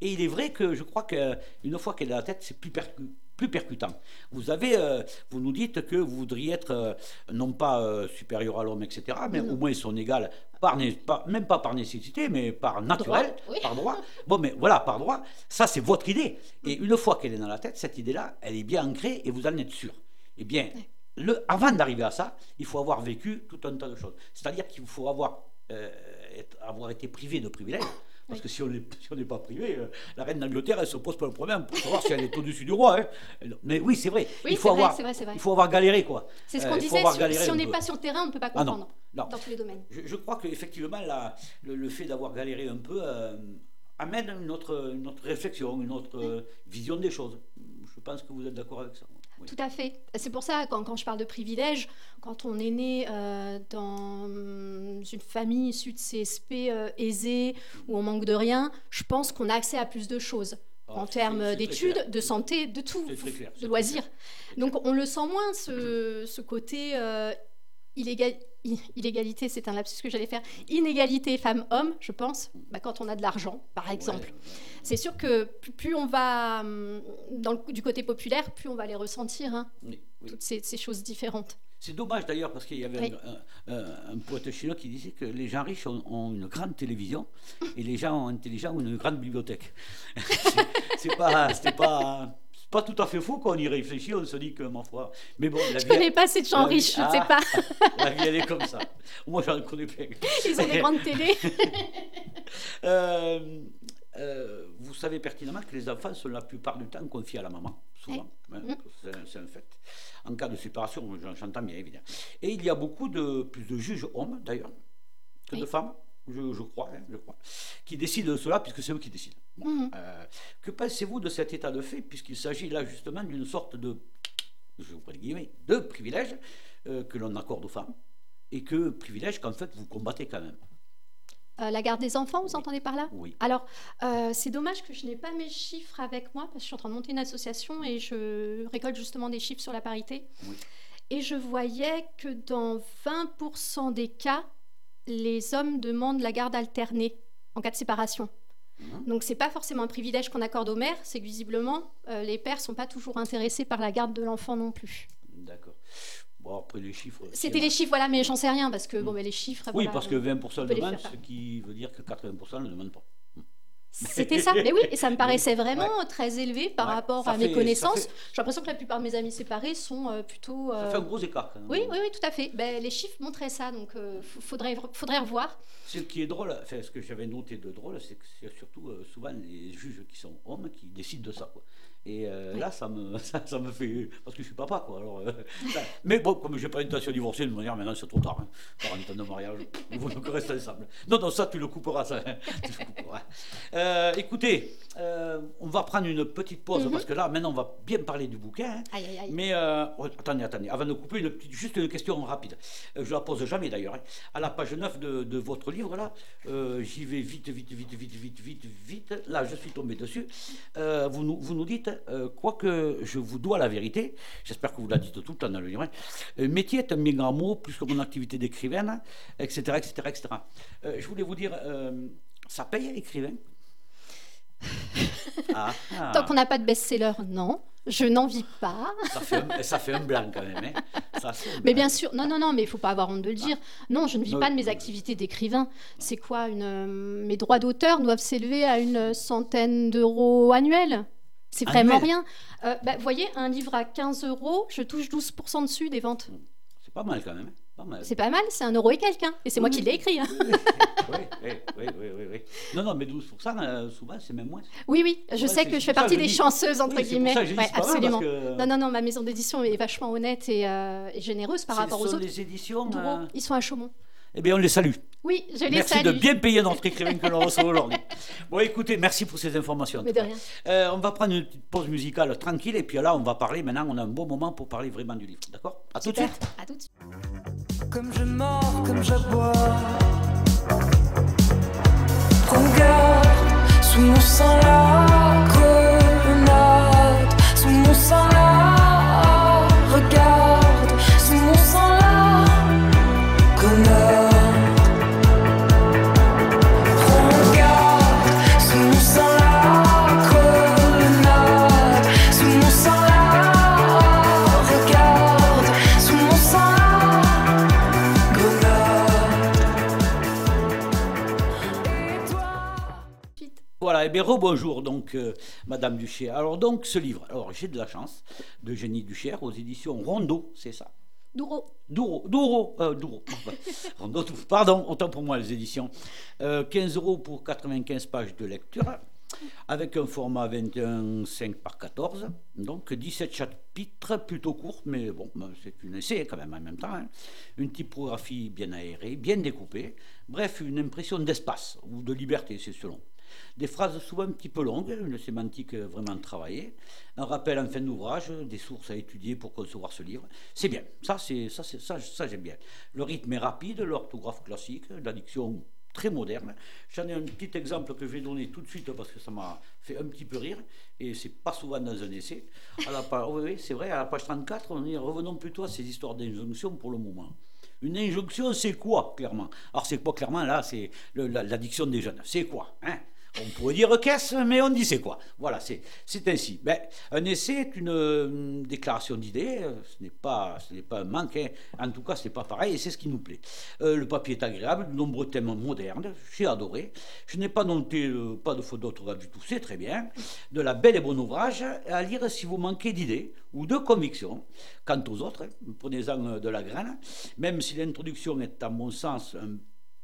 [SPEAKER 1] Et il est vrai que je crois qu'une fois qu'elle est dans la tête, c'est plus, percu- plus percutant. Vous avez, euh, vous nous dites que vous voudriez être euh, non pas euh, supérieur à l'homme, etc., mais au moins son égal, par, pas- même pas par nécessité, mais par naturel,
[SPEAKER 2] Droit, oui.
[SPEAKER 1] par droit. Bon, mais voilà, par droit, ça c'est votre idée. Et une fois qu'elle est dans la tête, cette idée-là, elle est bien ancrée et vous en êtes sûr. Eh bien, le, avant d'arriver à ça, il faut avoir vécu tout un tas de choses. C'est-à-dire qu'il faut avoir, être- avoir été privé de privilèges. Parce que si on n'est si n'est pas privé, euh, la reine d'Angleterre, elle se pose pas le problème pour savoir si elle est au-dessus du roi. hein. Mais oui, c'est vrai.
[SPEAKER 2] Oui,
[SPEAKER 1] il faut
[SPEAKER 2] vrai,
[SPEAKER 1] avoir,
[SPEAKER 2] vrai, vrai.
[SPEAKER 1] il faut avoir galéré, quoi.
[SPEAKER 2] c'est ce
[SPEAKER 1] Euh,
[SPEAKER 2] qu'on disait,
[SPEAKER 1] avoir
[SPEAKER 2] si,
[SPEAKER 1] galéré
[SPEAKER 2] si on n'est pas sur le terrain, on ne peut pas
[SPEAKER 1] Ah non,
[SPEAKER 2] comprendre.
[SPEAKER 1] non.
[SPEAKER 2] Dans tous les domaines.
[SPEAKER 1] Je, je crois qu'effectivement, le, le fait d'avoir galéré un peu euh, amène une autre, une autre réflexion, une autre vision des choses. Je pense que vous êtes d'accord avec ça. Oui.
[SPEAKER 2] Tout à fait. C'est pour ça, quand, quand je parle de privilèges, quand on est né euh, dans hum, une famille issue de CSP euh, aisée, où on manque de rien, je pense qu'on a accès à plus de choses.
[SPEAKER 1] Ah,
[SPEAKER 2] en termes d'études, de santé, de tout,
[SPEAKER 1] clair,
[SPEAKER 2] de loisirs. Donc on le sent moins, ce, ce côté euh, illégal- illégalité, c'est un lapsus que j'allais faire, inégalité femmes-hommes, je pense, bah, quand on a de l'argent, par exemple.
[SPEAKER 1] Ouais.
[SPEAKER 2] C'est sûr que plus, on va hum, dans le- du côté populaire, plus on va les ressentir, hein,
[SPEAKER 1] Oui, oui.
[SPEAKER 2] toutes ces, ces choses différentes.
[SPEAKER 1] C'est dommage d'ailleurs parce qu'il y avait
[SPEAKER 2] Oui.
[SPEAKER 1] un, un- un poète chinois qui disait que les gens riches ont, ont une grande télévision et les gens intelligents ont une grande bibliothèque. c'est pas, pas, pas tout à fait faux quand on y réfléchit. On se dit que ma foi. Mais bon, la
[SPEAKER 2] Je
[SPEAKER 1] vie,
[SPEAKER 2] connais pas ces gens riches, je ne sais
[SPEAKER 1] Ah.
[SPEAKER 2] pas.
[SPEAKER 1] la vie elle est comme ça. Moi j'en connais plein.
[SPEAKER 2] Ils ont des grandes télés.
[SPEAKER 1] Euh, euh, vous savez pertinemment que les enfants sont la plupart du temps confiés à la maman, souvent. hein,
[SPEAKER 2] Mm.
[SPEAKER 1] c'est un- fait. En cas de séparation, j'en- j'entends bien évidemment. Et il y a beaucoup de plus de juges hommes d'ailleurs que de femmes. je, crois, hein, je crois, qui décident de cela, puisque c'est eux qui décident.
[SPEAKER 2] Mhm.
[SPEAKER 1] Euh, que pensez-vous de cet état de fait, puisqu'il s'agit là justement d'une sorte de, je vous guillemets, de privilège euh, que l'on accorde aux femmes, et que privilège qu'en fait vous combattez quand même?
[SPEAKER 2] Euh, la garde des enfants, vous entendez par là
[SPEAKER 1] Oui.
[SPEAKER 2] Alors, euh, c'est dommage que je n'ai pas mes chiffres avec moi, parce que je suis en train de monter une association et je récolte justement des chiffres sur la parité.
[SPEAKER 1] Oui.
[SPEAKER 2] Et je voyais que dans 20% des cas, les hommes demandent la garde alternée en cas de séparation.
[SPEAKER 1] Mhm.
[SPEAKER 2] Donc, c'est pas forcément un privilège qu'on accorde aux mères, c'est que visiblement, euh, les pères sont pas toujours intéressés par la garde de l'enfant non plus.
[SPEAKER 1] D'accord. Bon, après les chiffres.
[SPEAKER 2] C'était les chiffres, voilà, mais j'en sais rien, parce que bon, mais les chiffres.
[SPEAKER 1] Oui,
[SPEAKER 2] voilà,
[SPEAKER 1] parce que
[SPEAKER 2] euh,
[SPEAKER 1] 20%
[SPEAKER 2] on
[SPEAKER 1] le demandent, ce qui veut dire que 80% ne le demandent pas.
[SPEAKER 2] C'était ça. Mais oui, et ça me paraissait vraiment
[SPEAKER 1] Ouais.
[SPEAKER 2] très élevé par
[SPEAKER 1] Ouais,
[SPEAKER 2] rapport
[SPEAKER 1] ça
[SPEAKER 2] à mes connaissances.
[SPEAKER 1] ça fait-
[SPEAKER 2] J'ai l'impression que la plupart de mes amis séparés sont euh, plutôt.
[SPEAKER 1] Ça
[SPEAKER 2] euh,
[SPEAKER 1] fait un gros écart quand même.
[SPEAKER 2] Oui, oui, oui, tout à fait. Ben, les chiffres montraient ça, donc il faudrait, faudrait revoir.
[SPEAKER 1] Ce qui est drôle, enfin, ce que j'avais noté de drôle, c'est que c'est surtout euh, souvent les juges qui sont hommes qui décident de ça. Quoi. Et euh,
[SPEAKER 2] Oui.
[SPEAKER 1] là, ça me, ça, ça me fait. Parce que je suis papa, quoi. Alors, euh, ça- mais bon, comme je n'ai pas l'intention de divorcer, de manière, maintenant c'est trop tard. Hein. 40 ans de mariage, il vaut mieux qu'on reste ensemble. Non, non, ça, tu le couperas, ça. hein. Tu le couperas. Euh, écoutez, euh, on va prendre une petite pause
[SPEAKER 2] Mhm.
[SPEAKER 1] parce que là, maintenant, on va bien parler du bouquin. hein.
[SPEAKER 2] Aïe, aïe, aïe.
[SPEAKER 1] Mais euh, oh, attendez, attendez, avant de couper, une petite, juste une question rapide. Euh, je la pose jamais d'ailleurs. hein. À la page 9 de, de votre livre, là, j'y vais vite, vite, vite, vite, vite, vite, vite. Là, je suis tombé dessus. Vous, nous, vous nous dites, quoique je vous dois la vérité, j'espère que vous la dites tout le temps dans le livre, hein, métier est un bien grand mot, plus que mon activité d'écrivaine, etc., etc., etc. Je voulais vous dire, ça paye écrivain ah, ah.
[SPEAKER 2] Tant qu'on n'a pas de best-seller, non. Je n'en vis pas.
[SPEAKER 1] Ça fait, un, ça fait un blanc quand même. Hein. Ça fait un
[SPEAKER 2] Mais bien sûr, non, non, non, mais il faut pas avoir honte de le dire. Non, je ne vis
[SPEAKER 1] Non,
[SPEAKER 2] pas de mes
[SPEAKER 1] non.
[SPEAKER 2] activités d'écrivain. C'est quoi une, euh, Mes droits d'auteur doivent s'élever à une centaine d'euros annuels. C'est vraiment rien. Euh, bah, vous voyez, un livre à 15 euros, je touche 12% dessus des ventes.
[SPEAKER 1] C'est pas mal quand même. Hein.
[SPEAKER 2] C'est pas mal, c'est un euro et quelqu'un. Et c'est moi qui l'ai écrit. hein.
[SPEAKER 1] oui, oui, oui, oui, oui. Non, non, mais 12%, euh, souvent, c'est même moins.
[SPEAKER 2] Oui, oui, je
[SPEAKER 1] Ouais,
[SPEAKER 2] sais que je fais
[SPEAKER 1] pour ça
[SPEAKER 2] partie des
[SPEAKER 1] dis-
[SPEAKER 2] chanceuses, entre
[SPEAKER 1] Oui, pour
[SPEAKER 2] guillemets.
[SPEAKER 1] ça que je
[SPEAKER 2] Ouais, absolument.
[SPEAKER 1] parce que-
[SPEAKER 2] Non, non, non, ma maison d'édition est vachement honnête et, euh, et généreuse par rapport aux
[SPEAKER 1] sont
[SPEAKER 2] autres.
[SPEAKER 1] les éditions. Euh,
[SPEAKER 2] Ils sont à Chaumont.
[SPEAKER 1] Eh bien, on les salue.
[SPEAKER 2] Oui, je les
[SPEAKER 1] Merci
[SPEAKER 2] salue.
[SPEAKER 1] de bien payer notre écrivain que l'on reçoit aujourd'hui. Bon, écoutez, merci pour ces informations.
[SPEAKER 2] Mais de rien.
[SPEAKER 1] Euh, on va prendre une petite pause musicale tranquille et puis là, on va parler. Maintenant, on a un bon moment pour parler vraiment du livre. D'accord? À tout de suite.
[SPEAKER 2] À tout de suite.
[SPEAKER 3] Comme je mords, comme j'aboie. Prends garde, sous mon sang la Et
[SPEAKER 1] bien rebonjour donc euh, Madame Duchère. Alors donc ce livre, alors j'ai de la chance, de Génie Duchère aux éditions Rondeau, c'est ça?
[SPEAKER 2] Douro.
[SPEAKER 1] Douro, Douro, euh, Douro. Rondeau, pardon, autant pour moi les éditions. Euh, 15 euros pour 95 pages de lecture, avec un format 21,5 par 14, donc 17 chapitres, plutôt courts, mais bon, ben, c'est une essai quand même en même temps. hein. Une typographie bien aérée, bien découpée, bref, une impression d'espace ou de liberté, c'est selon. Des phrases souvent un petit peu longues, une sémantique vraiment travaillée, un rappel en fin d'ouvrage, des sources à étudier pour concevoir ce livre. C'est bien, ça, ça, ça, j'aime bien. Le rythme est rapide, l'orthographe classique, la diction très moderne. J'en ai un petit exemple que je vais donner tout de suite parce que ça m'a fait un petit peu rire et c'est pas souvent dans un essai. À la page, oui, c'est vrai, à la page 34, on dit revenons plutôt à ces histoires d'injonction pour le moment. Une injonction, c'est quoi, clairement? Alors, c'est quoi, clairement, là, c'est l'addiction des jeunes. C'est quoi hein? On pourrait dire qu'est-ce, mais on dit c'est quoi Voilà, c'est ainsi. Ben, un essai est une euh, déclaration d'idées, euh, ce n'est pas, ce pas un manque, hein. en tout cas, ce n'est pas pareil, et c'est ce qui nous plaît. Euh, le papier est agréable, de nombreux thèmes modernes, j'ai adoré. Je n'ai pas noté pas de faute d'orthographe du tout, c'est très bien. De la belle et bon ouvrage à lire si vous manquez d'idées ou de convictions. Quant aux autres, prenez-en de la graine, même si l'introduction est à mon sens un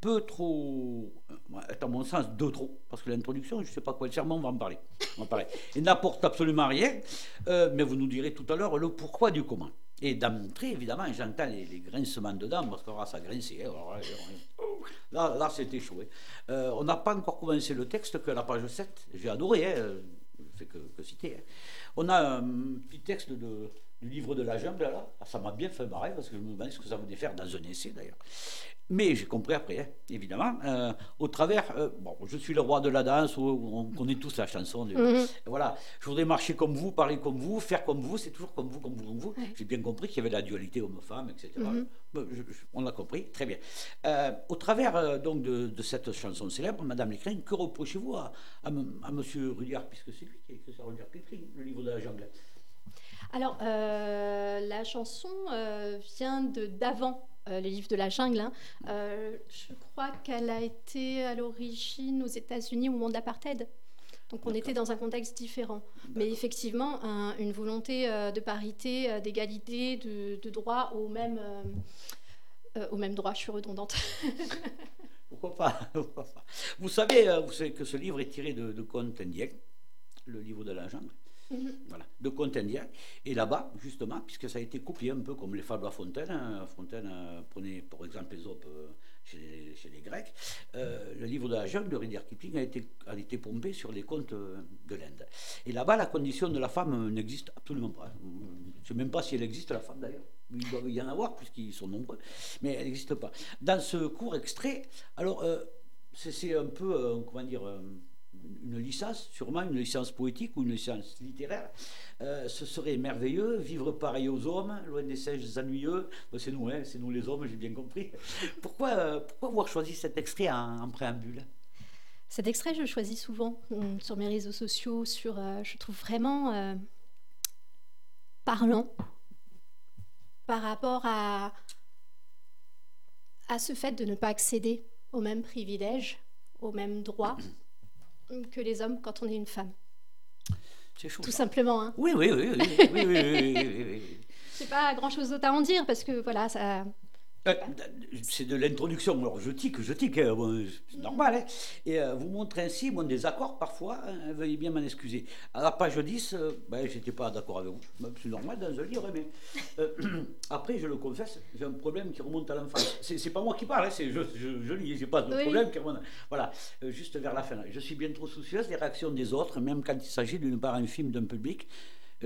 [SPEAKER 1] peu trop, euh, à mon sens de trop, parce que l'introduction, je ne sais pas quoi le serment, on va en parler. On n'apporte absolument rien, euh, mais vous nous direz tout à l'heure le pourquoi du comment. Et d'entrée, évidemment, j'entends les, grincements dedans, parce qu'on va ça grincer. hein, euh, là, là c'était chaud. hein. Euh, on n'a pas encore commencé le texte que la page 7. J'ai adoré, hein, je fais que, que citer. hein. On a un petit texte du livre de la jungle, là. Ah, Ça m'a bien fait marrer parce que je me demandais ce que ça voulait faire dans un essai, d'ailleurs. Mais j'ai compris après, hein, évidemment, euh, au travers, euh, bon, je suis le roi de la danse, on connaît tous la chanson. de-
[SPEAKER 2] Mhm.
[SPEAKER 1] Voilà, je voudrais marcher comme vous, parler comme vous, faire comme vous, c'est toujours comme vous, comme vous, comme vous. J'ai bien compris qu'il y avait la dualité homme-femme, etc.
[SPEAKER 2] Mhm.
[SPEAKER 1] Bon, je- je- on l'a compris, très bien. Euh, au travers donc de, de cette chanson célèbre, Madame Lécrine, que reprochez-vous à, à, Monsieur Rudyard, puisque c'est lui qui a écrit ça, Rudyard Kipling, le livre de la jungle?
[SPEAKER 2] Alors, la chanson vient de d'avant euh, le livre de la jungle. hein. Euh, je crois qu'elle a été à l'origine aux États-Unis au moment de l'apartheid. Donc, on était dans un contexte différent. Mais effectivement, un- une volonté euh, de parité, d'égalité, de, de droit au même, au même droit. Je suis redondante.
[SPEAKER 1] Pourquoi pas? Vous savez, vous savez que ce livre est tiré de, de indiens, le livre de la jungle.
[SPEAKER 2] Mhm.
[SPEAKER 1] Voilà, de contes indiens. Et là-bas, justement, puisque ça a été copié un peu comme les fables à Fontaine, hein, Fontaine euh, prenait pour exemple euh, chez, les, chez les Grecs, euh, le livre de la jungle de Rudyard Kipling a été, a été pompé sur les contes euh, de l'Inde. Et là-bas, la condition de la femme n'existe absolument pas. Je ne sais même pas si elle existe, la femme d'ailleurs. Il doit y en avoir, puisqu'ils sont nombreux, mais elle n'existe pas. Dans ce court extrait, alors, c'est un peu, comment dire, une licence, sûrement une licence poétique ou une licence littéraire. Euh, ce serait merveilleux, vivre pareil aux hommes, loin des singes ennuyeux. C'est nous, hein, c'est nous les hommes, j'ai bien compris. Pourquoi, euh, pourquoi avoir choisi cet extrait en, préambule?
[SPEAKER 2] Cet extrait, je le choisis souvent hum, sur mes réseaux sociaux. Sur, euh, je trouve vraiment parlant par rapport à, à ce fait de ne pas accéder aux mêmes privilèges, aux mêmes droits que les hommes quand on est une femme.
[SPEAKER 1] C'est chaud.
[SPEAKER 2] Tout simplement. Hein.
[SPEAKER 1] Oui, oui, oui. oui, oui, oui, oui, oui, oui, oui.
[SPEAKER 2] C'est pas grand chose d'autre à en dire parce que voilà, ça,
[SPEAKER 1] euh, C'est de l'introduction, alors je tique, je tique, hein, bon, c'est normal. hein. Et euh, vous montrez ainsi mon désaccord parfois, hein, veuillez bien m'en excuser. À la page 10, euh, ben, j'étais pas d'accord avec vous, Ben, c'est normal dans un livre, mais après, je le confesse, j'ai un problème qui remonte à l'enfance. C'est c'est pas moi qui parle, hein, c'est je, je, je lis, j'ai pas de
[SPEAKER 2] Oui.
[SPEAKER 1] problème qui remonte. Voilà, juste vers la fin. Je suis bien trop soucieuse des réactions des autres, même quand il s'agit d'une part infime d'un public,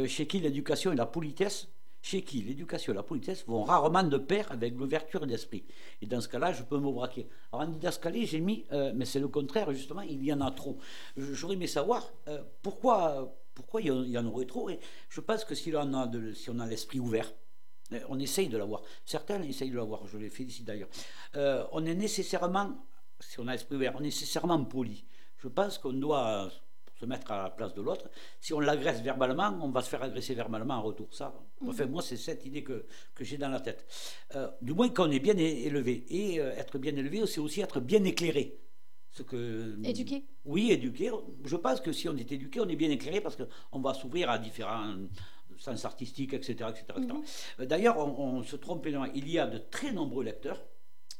[SPEAKER 1] chez qui l'éducation et la politesse chez qui l'éducation et la politesse vont rarement de pair avec l'ouverture d'esprit. Et dans ce cas-là, je peux me braquer. Alors en didascalie, j'ai mis, euh, mais c'est le contraire, justement, il y en a trop. J'aurais aimé savoir euh, pourquoi, pourquoi il y en- aurait trop. Je pense que si on a, si on a l'esprit ouvert, euh, on essaye de l'avoir. Certains essayent de l'avoir, je les félicite d'ailleurs. On est nécessairement, si on a l'esprit ouvert, on est nécessairement poli. Je pense qu'on doit se mettre à la place de l'autre. Si on l'agresse verbalement, on va se faire agresser verbalement en retour. Ça, enfin, moi, c'est cette idée que, que j'ai dans la tête. Euh, du moins qu'on est bien élevé. Et euh, être bien élevé, c'est aussi être bien éclairé. Ce que,
[SPEAKER 2] Éduqué.
[SPEAKER 1] Oui, éduqué. Je pense que si on est éduqué, on est bien éclairé parce qu'on va s'ouvrir à différents sens artistiques, etc. etc., etc. Euh, D'ailleurs, on, on se trompe énormément. Il y a de très nombreux lecteurs,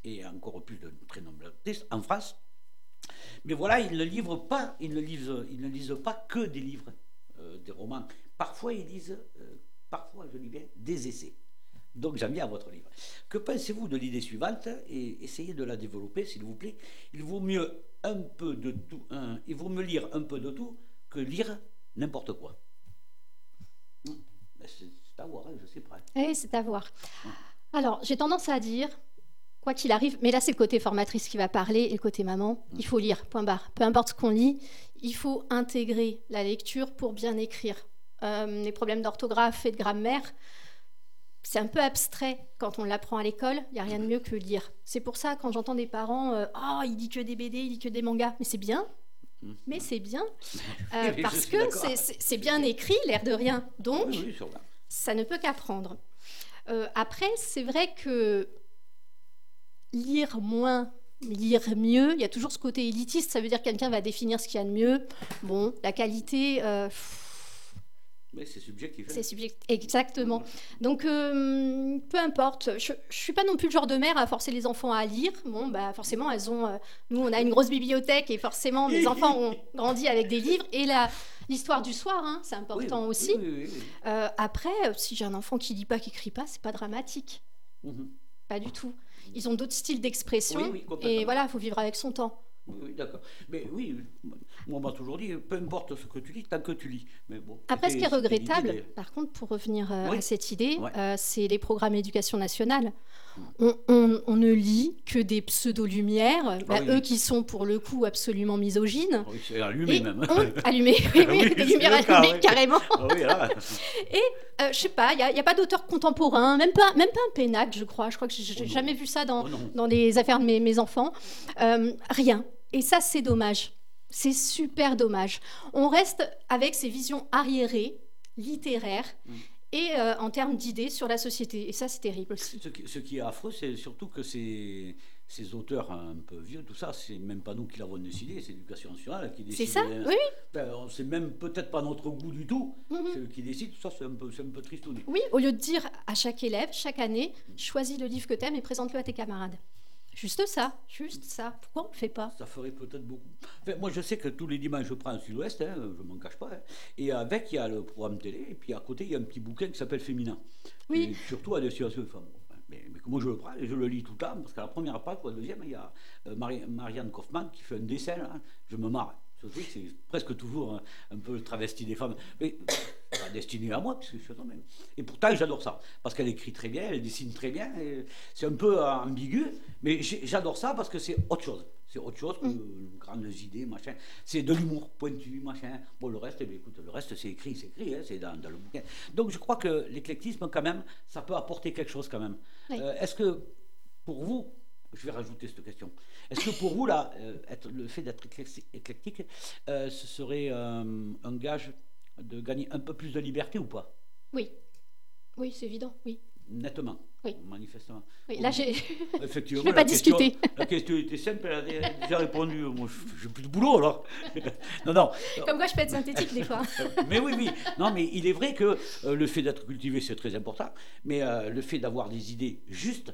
[SPEAKER 1] et encore plus de très nombreux lectrices, en France, mais voilà, ils ne livrent pas, ils ne lisent, ils ne lisent pas que des livres, euh, des romans. Parfois, ils lisent, euh, parfois, je dis bien, des essais. Donc, j'en viens à votre livre. Que pensez-vous de l'idée suivante? Et essayez de la développer, s'il vous plaît. Il vaut mieux un peu de tout, un- il vaut mieux lire un peu de tout que lire n'importe quoi. Hum, ben, C'est à voir, hein, je sais pas.
[SPEAKER 2] Eh, c'est à voir. Alors, j'ai tendance à dire, quoi qu'il arrive, mais là c'est le côté formatrice qui va parler et le côté maman, il faut lire, point barre. Peu importe ce qu'on lit, il faut intégrer la lecture pour bien écrire. Euh, les problèmes d'orthographe et de grammaire, c'est un peu abstrait quand on l'apprend à l'école, il n'y a rien de mieux que lire. C'est pour ça, quand j'entends des parents, euh, oh, il dit que des BD, il dit que des mangas, mais c'est bien. Mais c'est bien, euh, parce que c'est- bien écrit, l'air de rien. Donc,
[SPEAKER 1] Oui, oui, sûrement.
[SPEAKER 2] ça ne peut qu'apprendre. Euh, après, c'est vrai que lire moins, lire mieux, il y a toujours ce côté élitiste, ça veut dire que quelqu'un va définir ce qu'il y a de mieux. Bon, la qualité, euh,
[SPEAKER 1] Mais c'est subjectif. hein.
[SPEAKER 2] c'est subjectif. Exactement. Donc, euh, peu importe. Je ne suis pas non plus le genre de mère à forcer les enfants à lire. Bon, bah, forcément, elles ont. euh, nous, on a une grosse bibliothèque et forcément, mes enfants ont grandi avec des livres. Et la- l'histoire du soir, hein, c'est important
[SPEAKER 1] oui,
[SPEAKER 2] aussi.
[SPEAKER 1] oui, oui, oui.
[SPEAKER 2] Euh, après, euh, si j'ai un enfant qui lit pas, qui écrit pas, c'est pas dramatique.
[SPEAKER 1] Mhm.
[SPEAKER 2] Pas du tout. Ils ont d'autres styles d'expression.
[SPEAKER 1] Oui, oui, complètement.
[SPEAKER 2] et voilà, il faut vivre avec son temps.
[SPEAKER 1] Oui, d'accord. Mais oui, on m'a toujours dit, peu importe ce que tu lis, tant que tu lis. Mais bon,
[SPEAKER 2] Après, ce qui est regrettable, par contre, pour revenir euh,
[SPEAKER 1] Oui.
[SPEAKER 2] à cette idée,
[SPEAKER 1] Ouais.
[SPEAKER 2] euh, c'est les programmes éducation nationale. On, on- on ne lit que des pseudo-lumières, bah,
[SPEAKER 1] Ah oui.
[SPEAKER 2] eux qui sont pour le coup absolument misogynes.
[SPEAKER 1] Oui, c'est allumé
[SPEAKER 2] Et
[SPEAKER 1] même.
[SPEAKER 2] on- allumé, oui, oui,
[SPEAKER 1] Oui,
[SPEAKER 2] des lumières
[SPEAKER 1] le cas,
[SPEAKER 2] allumées,
[SPEAKER 1] oui.
[SPEAKER 2] carrément.
[SPEAKER 1] Ah oui, là.
[SPEAKER 2] Euh, je sais pas, il n'y a, pas d'auteur contemporain, même pas, même pas un Pénac, je crois. Je crois que j'ai
[SPEAKER 1] Oh
[SPEAKER 2] jamais vu ça dans,
[SPEAKER 1] Oh
[SPEAKER 2] dans les affaires de mes, mes enfants. Euh, rien. Et ça, c'est dommage. C'est super dommage. On reste avec ces visions arriérées, littéraires,
[SPEAKER 1] Mm.
[SPEAKER 2] Et euh, en termes d'idées sur la société. Et ça, c'est terrible aussi.
[SPEAKER 1] Ce qui, ce qui est affreux, c'est surtout que ces, ces auteurs un peu vieux, tout ça, c'est même pas nous qui l'avons décidé, c'est l'éducation nationale qui décide.
[SPEAKER 2] C'est ça Oui, oui.
[SPEAKER 1] Ben, c'est même peut-être pas notre goût du tout,
[SPEAKER 2] Mhm.
[SPEAKER 1] c'est eux qui décident, tout ça c'est un peu, c'est un peu tristouné.
[SPEAKER 2] Oui, au lieu de dire à chaque élève, chaque année, choisis le livre que t'aimes et présente-le à tes camarades. Juste ça, juste ça. Pourquoi on le fait pas?
[SPEAKER 1] Ça ferait peut-être beaucoup. Enfin, moi, je sais que tous les dimanches, je prends un sud-ouest, hein, je m'en cache pas. hein. et avec, il y a le programme télé, et puis à côté, il y a un petit bouquin qui s'appelle Féminin.
[SPEAKER 2] Oui.
[SPEAKER 1] Et surtout à destination des femmes. Mais, mais moi, je le prends et je le lis tout le temps, parce qu'à la première page, ou à la deuxième, il y a euh, Mari- Marianne Kaufmann qui fait un dessin, là, je me marre. C'est presque toujours un, un peu le travesti des femmes. Mais pas destiné à moi, puisque je suis un homme. hein. Et pourtant, j'adore ça. Parce qu'elle écrit très bien, elle dessine très bien. C'est un peu euh, ambigu, mais j'adore ça parce que c'est autre chose. C'est autre chose que de grandes idées, machin. C'est de l'humour pointu, machin. Bon, le reste, eh bien, écoute, le reste, c'est écrit, c'est écrit, hein, c'est dans, dans le bouquin. Donc, je crois que l'éclectisme, quand même, ça peut apporter quelque chose, quand même.
[SPEAKER 2] Oui.
[SPEAKER 1] Euh, Est-ce que, pour vous, je vais rajouter cette question. Est-ce que pour vous, là, euh, être, le fait d'être éclecti- éclectique, euh, ce serait euh, un gage de gagner un peu plus de liberté ou pas?
[SPEAKER 2] Oui. Oui, c'est évident, oui.
[SPEAKER 1] Nettement.
[SPEAKER 2] Oui.
[SPEAKER 1] Manifestement.
[SPEAKER 2] Oui, là, j'ai...
[SPEAKER 1] Effectivement.
[SPEAKER 2] Je vais
[SPEAKER 1] la
[SPEAKER 2] pas
[SPEAKER 1] question-
[SPEAKER 2] discuter.
[SPEAKER 1] La question était simple, elle a dé- déjà répondu. Moi, je- j'ai plus de boulot, alors. non, non.
[SPEAKER 2] Comme quoi, je peux être synthétique des fois.
[SPEAKER 1] Mais oui, oui. Non, mais il est vrai que euh, le fait d'être cultivé, c'est très important. Mais euh, le fait d'avoir des idées justes,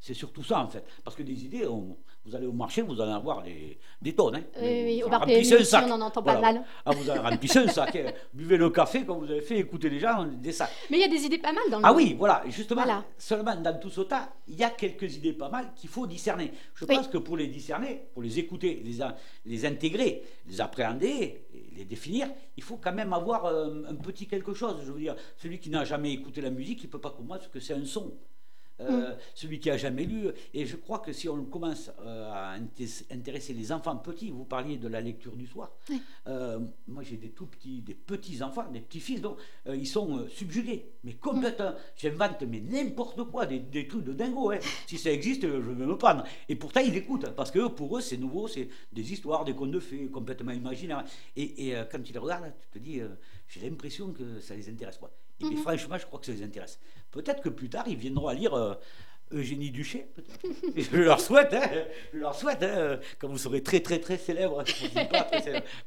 [SPEAKER 1] c'est surtout ça, en fait. Parce que des idées, on- vous allez au marché, vous allez avoir des, des tonnes. hein.
[SPEAKER 2] Oui, oui, au
[SPEAKER 1] remplissez un sac.
[SPEAKER 2] on en entend pas
[SPEAKER 1] Voilà.
[SPEAKER 2] mal.
[SPEAKER 1] Ah, vous avez rempli un sac. hein. Buvez le café, comme vous avez fait, écoutez les gens, des sacs.
[SPEAKER 2] Mais il y a des idées pas mal dans le
[SPEAKER 1] Ah oui, voilà, justement,
[SPEAKER 2] Voilà.
[SPEAKER 1] seulement dans tout ce tas, il y a quelques idées pas mal qu'il faut discerner. Je
[SPEAKER 2] Oui.
[SPEAKER 1] pense que pour les discerner, pour les écouter, les, a- les intégrer, les appréhender, les définir, il faut quand même avoir euh, un petit quelque chose. Je veux dire, celui qui n'a jamais écouté la musique, il ne peut pas comprendre ce que c'est un son. Euh,
[SPEAKER 2] Mm.
[SPEAKER 1] Celui qui a jamais lu, et je crois que si on commence euh, à inté- intéresser les enfants petits, vous parliez de la lecture du soir.
[SPEAKER 2] Oui.
[SPEAKER 1] Euh, moi j'ai des tout petits, des petits enfants, des petits fils, donc ils sont subjugués, mais complètement. J'invente mais n'importe quoi, des, des trucs de dingo. hein. Si ça existe, je vais me prendre. Et pourtant ils écoutent, parce que pour eux c'est nouveau, c'est des histoires, des contes de fées, complètement imaginaires. Et, et, quand ils les regardent, tu te dis, j'ai l'impression que ça les intéresse pas. Et
[SPEAKER 2] Mhm.
[SPEAKER 1] franchement, je crois que ça les intéresse. Peut-être que plus tard ils viendront à lire. euh, Eugénie Duché, peut-être. Je leur souhaite, hein, je leur souhaite, hein, quand vous serez très très très célèbre.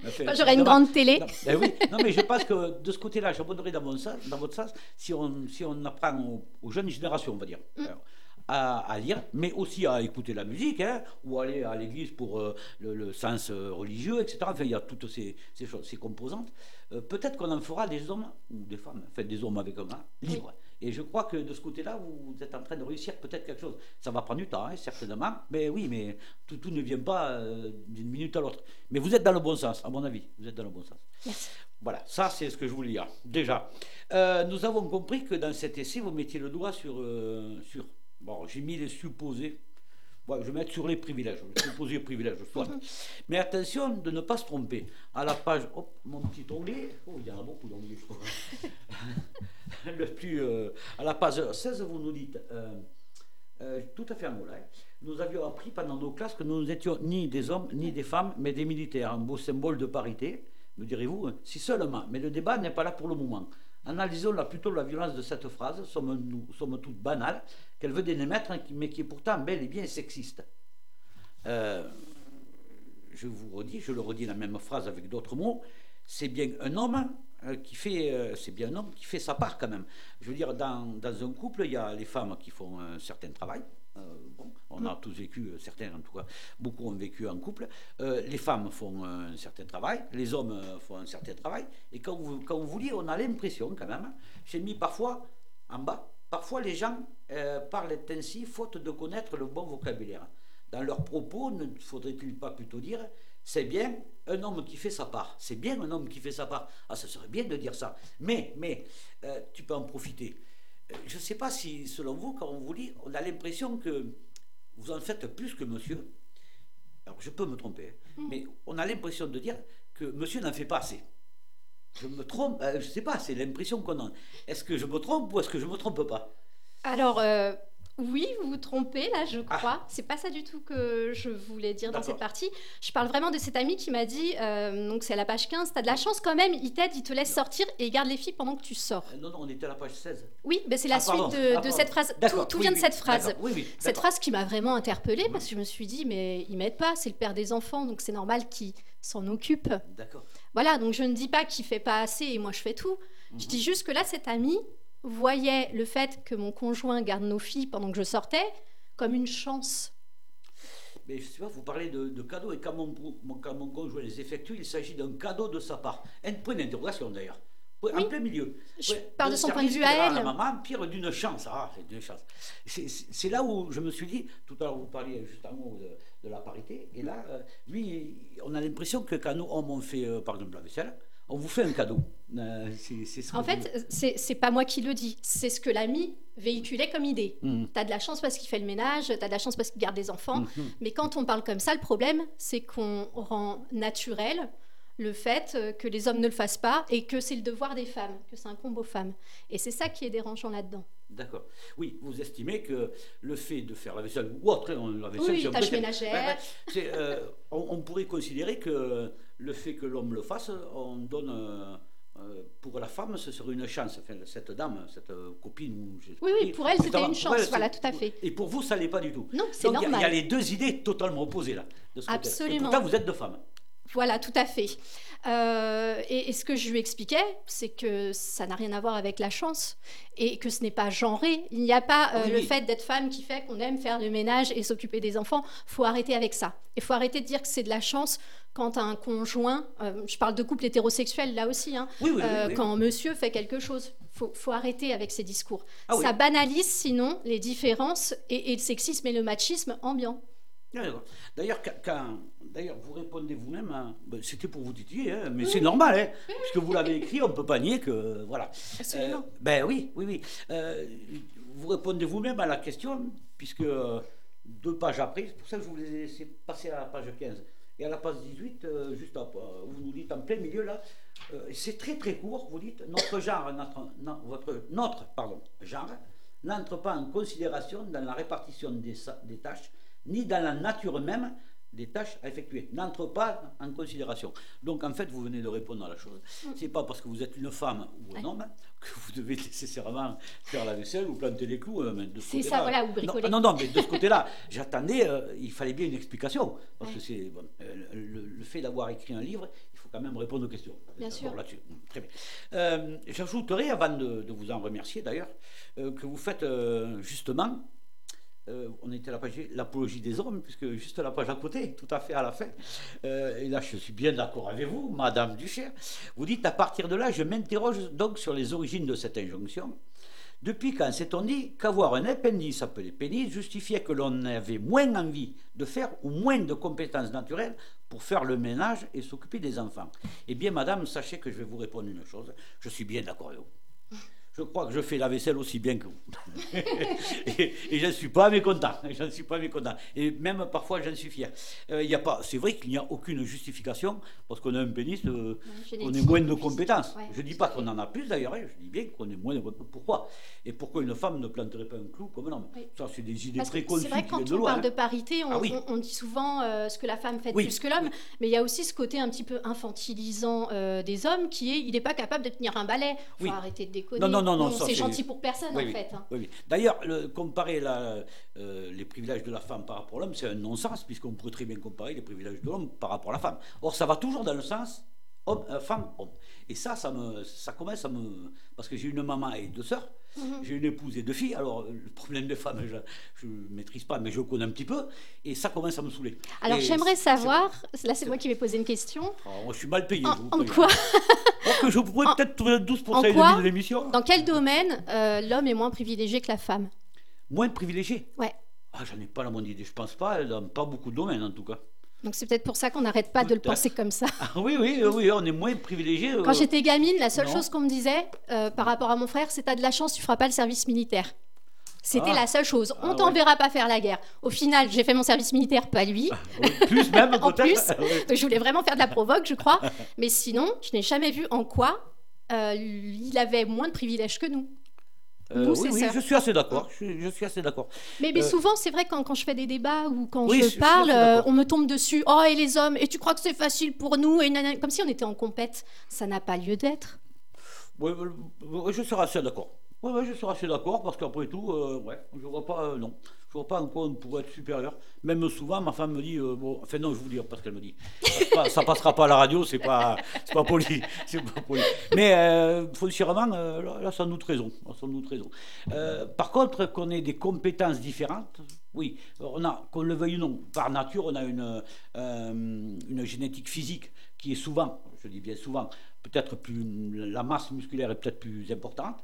[SPEAKER 1] enfin,
[SPEAKER 2] j'aurai une grande télé.
[SPEAKER 1] non, ben oui, non, mais je pense que de ce côté-là, j'abonnerai dans, mon sens, dans votre sens si on, si on apprend aux, aux jeunes générations, on va dire,
[SPEAKER 2] Mm.
[SPEAKER 1] alors, à, lire, mais aussi à écouter la musique, hein, ou aller à l'église pour euh, le, le sens euh, religieux, etc. Enfin, il y a toutes ces, ces choses, ces composantes. Euh, Peut-être qu'on en fera des hommes, ou des femmes, enfin des hommes avec un A, libres. Et je crois que de ce côté-là, vous êtes en train de réussir peut-être quelque chose. Ça va prendre du temps, hein, certainement. Mais oui, mais tout, tout ne vient pas euh, d'une minute à l'autre. Mais vous êtes dans le bon sens, à mon avis. Vous êtes dans le bon sens.
[SPEAKER 2] Merci.
[SPEAKER 1] Voilà, ça c'est ce que je voulais dire. Déjà, Euh, nous avons compris que dans cet essai, vous mettiez le doigt sur... sur bon, j'ai mis les supposés. Bon, je vais mettre sur les privilèges, les supposés privilèges, soit. Mais attention de ne pas se tromper. À la page... Hop, mon petit onglet. Oh, il y en a beaucoup d'onglets, je crois. le plus... euh, à la page 16, vous nous dites... euh, euh, tout à fait un mot là. hein. Nous avions appris pendant nos classes que nous n'étions ni des hommes ni des femmes, mais des militaires. Un beau symbole de parité, me direz-vous, hein. si seulement. Mais le débat n'est pas là pour le moment. Analysons là plutôt la violence de cette phrase, somme, nous, somme toute banale, qu'elle veut démettre, mais qui est pourtant bel et bien sexiste. Euh, je vous redis, je le redis la même phrase avec d'autres mots, c'est bien un homme euh, qui fait, euh, c'est bien un homme qui fait sa part quand même. Je veux dire, dans, dans un couple, il y a les femmes qui font un certain travail. Euh, bon, on a tous vécu, certains en tout cas, beaucoup ont vécu en couple. Euh, les femmes font un certain travail, les hommes font un certain travail. Et quand vous, quand vous lisez, on a l'impression quand même, j'ai mis parfois en bas, parfois les gens euh, parlent ainsi faute de connaître le bon vocabulaire. Dans leurs propos, ne faudrait-il pas plutôt dire c'est bien un homme qui fait sa part. C'est bien un homme qui fait sa part. Ah, ça serait bien de dire ça. Mais, mais, euh, tu peux en profiter. Euh, je ne sais pas si, selon vous, quand on vous lit, on a l'impression que vous en faites plus que monsieur. Alors, je peux me tromper, hein, mais on a l'impression de dire que monsieur n'en fait pas assez. Je me trompe, euh, je ne sais pas, c'est l'impression qu'on a. Est-ce que je me trompe ou est-ce que je ne me trompe pas?
[SPEAKER 2] Alors, euh, oui, vous vous trompez là, je crois. C'est pas ça du tout que je voulais dire dans cette partie. Je parle vraiment de cet ami qui m'a dit, euh, donc c'est à la page 15, t'as de la chance quand même, il t'aide, il te laisse sortir et il garde les filles pendant que tu sors.
[SPEAKER 1] Non, non, on était à la page 16.
[SPEAKER 2] Oui, ben c'est la
[SPEAKER 1] Ah, pardon.
[SPEAKER 2] suite de,
[SPEAKER 1] Ah,
[SPEAKER 2] cette phrase. Tout,
[SPEAKER 1] D'accord,
[SPEAKER 2] tout
[SPEAKER 1] oui,
[SPEAKER 2] vient de cette phrase.
[SPEAKER 1] Oui.
[SPEAKER 2] Cette phrase qui m'a vraiment interpellée parce que je me suis dit, mais il m'aide pas, c'est le père des enfants, donc c'est normal qu'il s'en occupe.
[SPEAKER 1] D'accord.
[SPEAKER 2] Voilà, donc je ne dis pas qu'il fait pas assez et moi je fais tout. Je dis juste que là, cet ami voyait le fait que mon conjoint garde nos filles pendant que je sortais comme une chance.
[SPEAKER 1] Mais je sais pas, vous parlez de, de cadeaux, et quand mon, mon- quand mon conjoint les effectue, il s'agit d'un cadeau de sa part. Un point d'interrogation d'ailleurs. En
[SPEAKER 2] Oui.
[SPEAKER 1] plein milieu.
[SPEAKER 2] Je
[SPEAKER 1] Ouais,
[SPEAKER 2] parle de son point de vue à elle.
[SPEAKER 1] La maman, pire d'une chance. Ah, c'est d'une chance. C'est- là où je me suis dit, tout à l'heure vous parliez juste un mot de, de la parité, et là, euh, lui, on a l'impression que quand nous, hommes, on fait euh, par exemple la vaisselle, on vous fait un cadeau. Euh, ce
[SPEAKER 2] En fait, c'est c'est pas moi qui le dis, c'est ce que l'ami véhiculait comme idée.
[SPEAKER 1] Mhm.
[SPEAKER 2] T'as de la chance parce qu'il fait le ménage, t'as de la chance parce qu'il garde des enfants.
[SPEAKER 1] Mhm.
[SPEAKER 2] Mais quand on parle comme ça, le problème, c'est qu'on rend naturel le fait euh, que les hommes ne le fassent pas et que c'est le devoir des femmes, que c'est un combo femmes. Et c'est ça qui est dérangeant là-dedans.
[SPEAKER 1] D'accord. Oui, vous estimez que le fait de faire la vaisselle ou autre, hein, la vaisselle,
[SPEAKER 2] Oui, ménagères.
[SPEAKER 1] Ouais, ouais. C'est, euh, on, on pourrait considérer que le fait que l'homme le fasse, on donne euh, euh, pour la femme, ce serait une chance. Enfin, cette dame, cette euh, copine. ou je sais
[SPEAKER 2] Oui, oui, pour elle, c'était une
[SPEAKER 1] elle,
[SPEAKER 2] chance, voilà, tout à fait.
[SPEAKER 1] Et pour vous, ça l'est pas du tout.
[SPEAKER 2] Non, c'est
[SPEAKER 1] il y
[SPEAKER 2] normal.
[SPEAKER 1] Il y, a les deux idées totalement opposées là. De ce côté-là.
[SPEAKER 2] Absolument.
[SPEAKER 1] Et pourtant, vous êtes deux femmes.
[SPEAKER 2] Voilà, tout à fait. Euh, et, et ce que je lui expliquais, c'est que ça n'a rien à voir avec la chance et que ce n'est pas genré. Il n'y a pas euh,
[SPEAKER 1] Oui,
[SPEAKER 2] le fait d'être femme qui fait qu'on aime faire le ménage et s'occuper des enfants. faut arrêter avec ça. Il faut arrêter de dire que c'est de la chance quand un conjoint, euh, je parle de couple hétérosexuel là aussi, hein,
[SPEAKER 1] Oui, oui,
[SPEAKER 2] quand monsieur fait quelque chose. faut, faut arrêter avec ces discours.
[SPEAKER 1] Ah
[SPEAKER 2] ça banalise sinon les différences et, et le sexisme et le machisme ambiant.
[SPEAKER 1] Ah. D'ailleurs, quand, d'ailleurs, vous répondez vous-même, hein, ben, c'était pour vous titiller, hein, mais c'est normal, hein, puisque vous l'avez écrit, on ne peut pas nier que. Voilà. Euh, ben oui, oui, oui. Euh, vous répondez vous-même à la question, puisque euh, deux pages après, c'est pour ça que je vous ai laissé passer à la page 15. Et à la page 18, euh, juste à- euh, vous nous dites en plein milieu là, c'est très très court, vous dites notre genre, notre, non, votre, notre pardon, genre n'entre pas en considération dans la répartition des tâches, ni dans la nature même des tâches à effectuer. N'entre pas en considération. Donc en fait, vous venez de répondre à la chose. C'est pas parce que vous êtes une femme ou un
[SPEAKER 2] Ouais.
[SPEAKER 1] homme que vous devez nécessairement faire la vaisselle ou planter les clous. euh, ce
[SPEAKER 2] C'est ça, voilà, ou bricoler.
[SPEAKER 1] Non, non, mais de ce côté-là, j'attendais, euh, il fallait bien une explication. Parce
[SPEAKER 2] Ouais.
[SPEAKER 1] que c'est bon, euh, le, le fait d'avoir écrit un livre, il faut quand même répondre aux questions.
[SPEAKER 2] Bien sûr.
[SPEAKER 1] là-dessus. Très bien. J'ajouterai, avant de, de vous en remercier d'ailleurs, que vous faites justement, euh, on était à la page l'apologie des hommes, puisque juste la page à côté, tout à fait à la fin. Euh, et là, je suis bien d'accord avec vous, Madame Duchère. Vous dites à partir de là, je m'interroge donc sur les origines de cette injonction. Depuis quand s'est-on dit qu'avoir un appendice appelé pénis justifiait que l'on avait moins envie de faire ou moins de compétences naturelles pour faire le ménage et s'occuper des enfants? Eh bien, madame, sachez que je vais vous répondre une chose. Je suis bien d'accord avec vous. Je crois que je fais la vaisselle aussi bien que vous. et et je ne suis pas mécontent. Je ne suis pas mécontent. Et même parfois, j'en suis fier. Euh, il y a pas, c'est vrai qu'il n'y a aucune justification parce qu'on a un pénis, euh, on est moins de compétences.
[SPEAKER 2] Ouais,
[SPEAKER 1] je ne dis pas qu'on en a plus d'ailleurs, hein, je dis bien qu'on est moins de Pourquoi? Et pourquoi une femme ne planterait pas un clou comme un homme?
[SPEAKER 2] Oui.
[SPEAKER 1] Ça, c'est des idées
[SPEAKER 2] Parce
[SPEAKER 1] préconçues
[SPEAKER 2] c'est vrai quand
[SPEAKER 1] de
[SPEAKER 2] on
[SPEAKER 1] loin.
[SPEAKER 2] parle de
[SPEAKER 1] hein.
[SPEAKER 2] parité, on,
[SPEAKER 1] Ah oui.
[SPEAKER 2] on- on dit souvent euh, ce que la femme fait
[SPEAKER 1] Oui,
[SPEAKER 2] plus que l'homme, mais il y a aussi ce côté un petit peu infantilisant euh, des hommes qui est il n'est pas capable de tenir un balai. Faut
[SPEAKER 1] Oui.
[SPEAKER 2] arrêter de déconner.
[SPEAKER 1] Non, non, non, non, ça,
[SPEAKER 2] c'est gentil pour personne
[SPEAKER 1] Oui,
[SPEAKER 2] en
[SPEAKER 1] oui.
[SPEAKER 2] fait. hein.
[SPEAKER 1] Oui. D'ailleurs, le- comparer la- euh, les privilèges de la femme par rapport à l'homme, c'est un non-sens, puisqu'on pourrait très bien comparer les privilèges de l'homme par rapport à la femme. Or, ça va toujours dans le sens homme, euh, femme, homme. Et ça, ça, me, ça commence à me... Parce que j'ai une maman et deux sœurs,
[SPEAKER 2] Mhm.
[SPEAKER 1] j'ai une épouse et deux filles, alors euh, le problème des femmes, je ne maîtrise pas, mais je connais un petit peu, et ça commence à me saouler.
[SPEAKER 2] Alors j'aimerais savoir, là c'est moi qui vais poser une question.
[SPEAKER 1] Alors, moi, je suis mal payé,
[SPEAKER 2] En,
[SPEAKER 1] je vous
[SPEAKER 2] en quoi,
[SPEAKER 1] que je pourrais peut-être trouver 12%
[SPEAKER 2] en
[SPEAKER 1] et
[SPEAKER 2] quoi
[SPEAKER 1] demi de l'émission.
[SPEAKER 2] Dans quel domaine euh, l'homme est moins privilégié que la femme?
[SPEAKER 1] Moins privilégié?
[SPEAKER 2] Ouais.
[SPEAKER 1] Ah, j'en ai pas la moindre idée. Je pense pas, dans pas beaucoup de domaines en tout cas.
[SPEAKER 2] Donc c'est peut-être pour ça qu'on n'arrête pas de le penser comme ça.
[SPEAKER 1] Ah, oui, oui, euh, oui, on est moins privilégié.
[SPEAKER 2] Quand j'étais gamine, la seule
[SPEAKER 1] non.
[SPEAKER 2] chose qu'on me disait euh, par rapport à mon frère, c'est t'as de la chance, tu feras pas le service militaire. C'était
[SPEAKER 1] Ah.
[SPEAKER 2] la seule chose. On
[SPEAKER 1] Ah
[SPEAKER 2] t'enverra pas faire la guerre. Au final, j'ai fait mon service militaire, pas lui.
[SPEAKER 1] plus même
[SPEAKER 2] En.
[SPEAKER 1] Oui.
[SPEAKER 2] Je voulais vraiment faire de la provoque, je crois. Mais sinon, je n'ai jamais vu en quoi euh, il avait moins de privilèges que nous.
[SPEAKER 1] Euh, oui, oui, je suis assez d'accord. Je, suis- je suis assez d'accord.
[SPEAKER 2] Mais, mais
[SPEAKER 1] Euh,
[SPEAKER 2] souvent, c'est vrai, quand, quand je fais des débats ou quand
[SPEAKER 1] Oui, je-
[SPEAKER 2] parle, euh, on me tombe dessus. Oh, et les hommes Et tu crois que c'est facile pour nous et nanana. Comme si on était en compète. Ça n'a pas lieu d'être.
[SPEAKER 1] Oui, je serai assez d'accord. Oui, oui, je serai assez d'accord parce qu'après tout, euh, ouais, je vois pas, euh, non, je vois pas en quoi on pourrait être supérieur. Même souvent, ma femme me dit, euh, bon, enfin non, je vous dis parce qu'elle me dit, ça, ça passera pas à la radio, c'est pas, c'est pas poli, c'est pas poli. Mais euh, foncièrement, euh, là, là, sans doute raison, raison. Par contre, qu'on ait des compétences différentes, oui, on a, qu'on le veuille ou non, par nature, on a une, euh, une génétique physique qui est souvent, je dis bien souvent, peut-être plus, la masse musculaire est peut-être plus importante.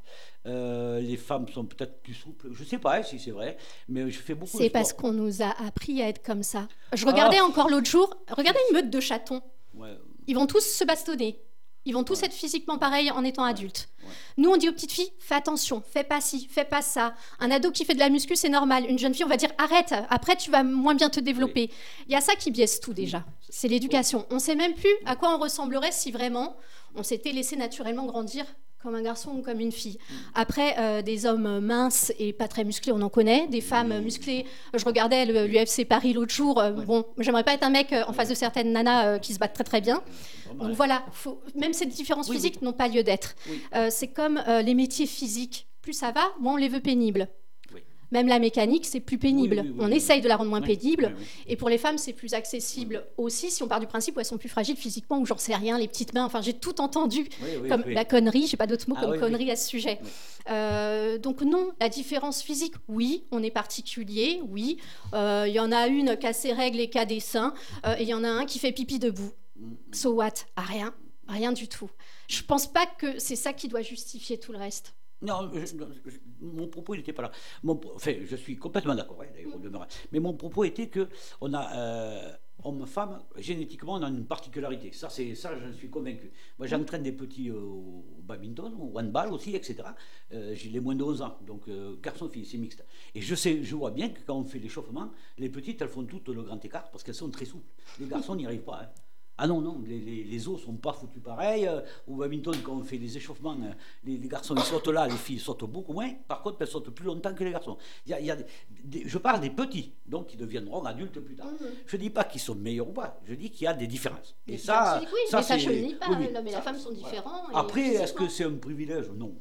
[SPEAKER 1] Euh, les femmes sont peut-être plus souples. Je sais pas si c'est vrai, mais je fais beaucoup
[SPEAKER 2] C'est parce qu'on nous a appris à être comme ça. Je regardais
[SPEAKER 1] Ah.
[SPEAKER 2] encore l'autre jour, regardez une meute de chatons.
[SPEAKER 1] Ouais,
[SPEAKER 2] Ils vont tous se bastonner. Ils vont tous
[SPEAKER 1] Ouais.
[SPEAKER 2] être physiquement pareils en étant adultes.
[SPEAKER 1] ouais.
[SPEAKER 2] Nous, on dit aux petites filles, fais attention, fais pas ci, fais pas ça. Un ado qui fait de la muscu, c'est normal. Une jeune fille, on va dire, arrête, après tu vas moins bien te développer. Il y a ça qui biaise tout déjà. C'est l'éducation. On sait même plus à quoi on ressemblerait si vraiment on s'était laissé naturellement grandir comme un garçon ou comme une fille. Après, euh, des hommes minces et pas très musclés, on en connaît. Des femmes musclées. Je regardais l'UFC Paris l'autre jour. euh, Bon, j'aimerais pas être un mec euh, en face de certaines nanas euh, qui se battent très très bien. Donc voilà, faut- même ces différences
[SPEAKER 1] Oui,
[SPEAKER 2] physiques n'ont pas lieu d'être.
[SPEAKER 1] Oui.
[SPEAKER 2] C'est comme les métiers physiques. Plus ça va, moins on les veut pénibles. Même la mécanique, c'est plus pénible.
[SPEAKER 1] Oui, oui, oui,
[SPEAKER 2] on essaye de la rendre moins pénible. Et pour les femmes, c'est plus accessible aussi si on part du principe où elles sont plus fragiles physiquement ou j'en sais rien, les petites mains. Enfin, j'ai tout entendu comme la connerie, j'ai pas d'autres mots
[SPEAKER 1] Ah
[SPEAKER 2] comme connerie à ce sujet. Euh, donc non, la différence physique, oui, on est particulier, oui. Euh, Il y en a une qui a ses règles et qui a des seins, euh, et il y en a un qui fait pipi debout. So what? Ah, Rien, rien du tout. Je pense pas que c'est ça qui doit justifier tout le reste.
[SPEAKER 1] Non, je- non, je- mon propos n'était pas là. Mon, enfin, je suis complètement d'accord, hein, d'ailleurs, au demeurant. Mais mon propos était que on a euh, homme-femme, génétiquement, on a une particularité. Ça, c'est ça, je suis convaincu. Moi, j'entraîne des petits euh, au badminton, au handball aussi, etc. Euh, J'ai les moins de 11 ans, donc euh, garçon-fille, c'est mixte. Et je sais, je vois bien que quand on fait l'échauffement, les petites, elles font toutes le grand écart parce qu'elles sont très souples. Les garçons n'y arrivent pas. hein. Ah non, non, les, les, les os sont pas foutus pareil. Euh, au badminton, quand on fait les échauffements, euh, les, les garçons ils sautent là, les filles sautent beaucoup moins. Par contre, elles sautent plus longtemps que les garçons. Il y a, il y a des- des- je parle des petits, donc qui deviendront adultes plus tard. Je dis pas qu'ils sont meilleurs ou pas, je dis qu'il y a des différences. Et ça,
[SPEAKER 2] oui,
[SPEAKER 1] ça
[SPEAKER 2] mais ça, je le nie pas.
[SPEAKER 1] oui,
[SPEAKER 2] L'homme et la femme sont différents.
[SPEAKER 1] Après, est-ce que c'est un privilège? Non.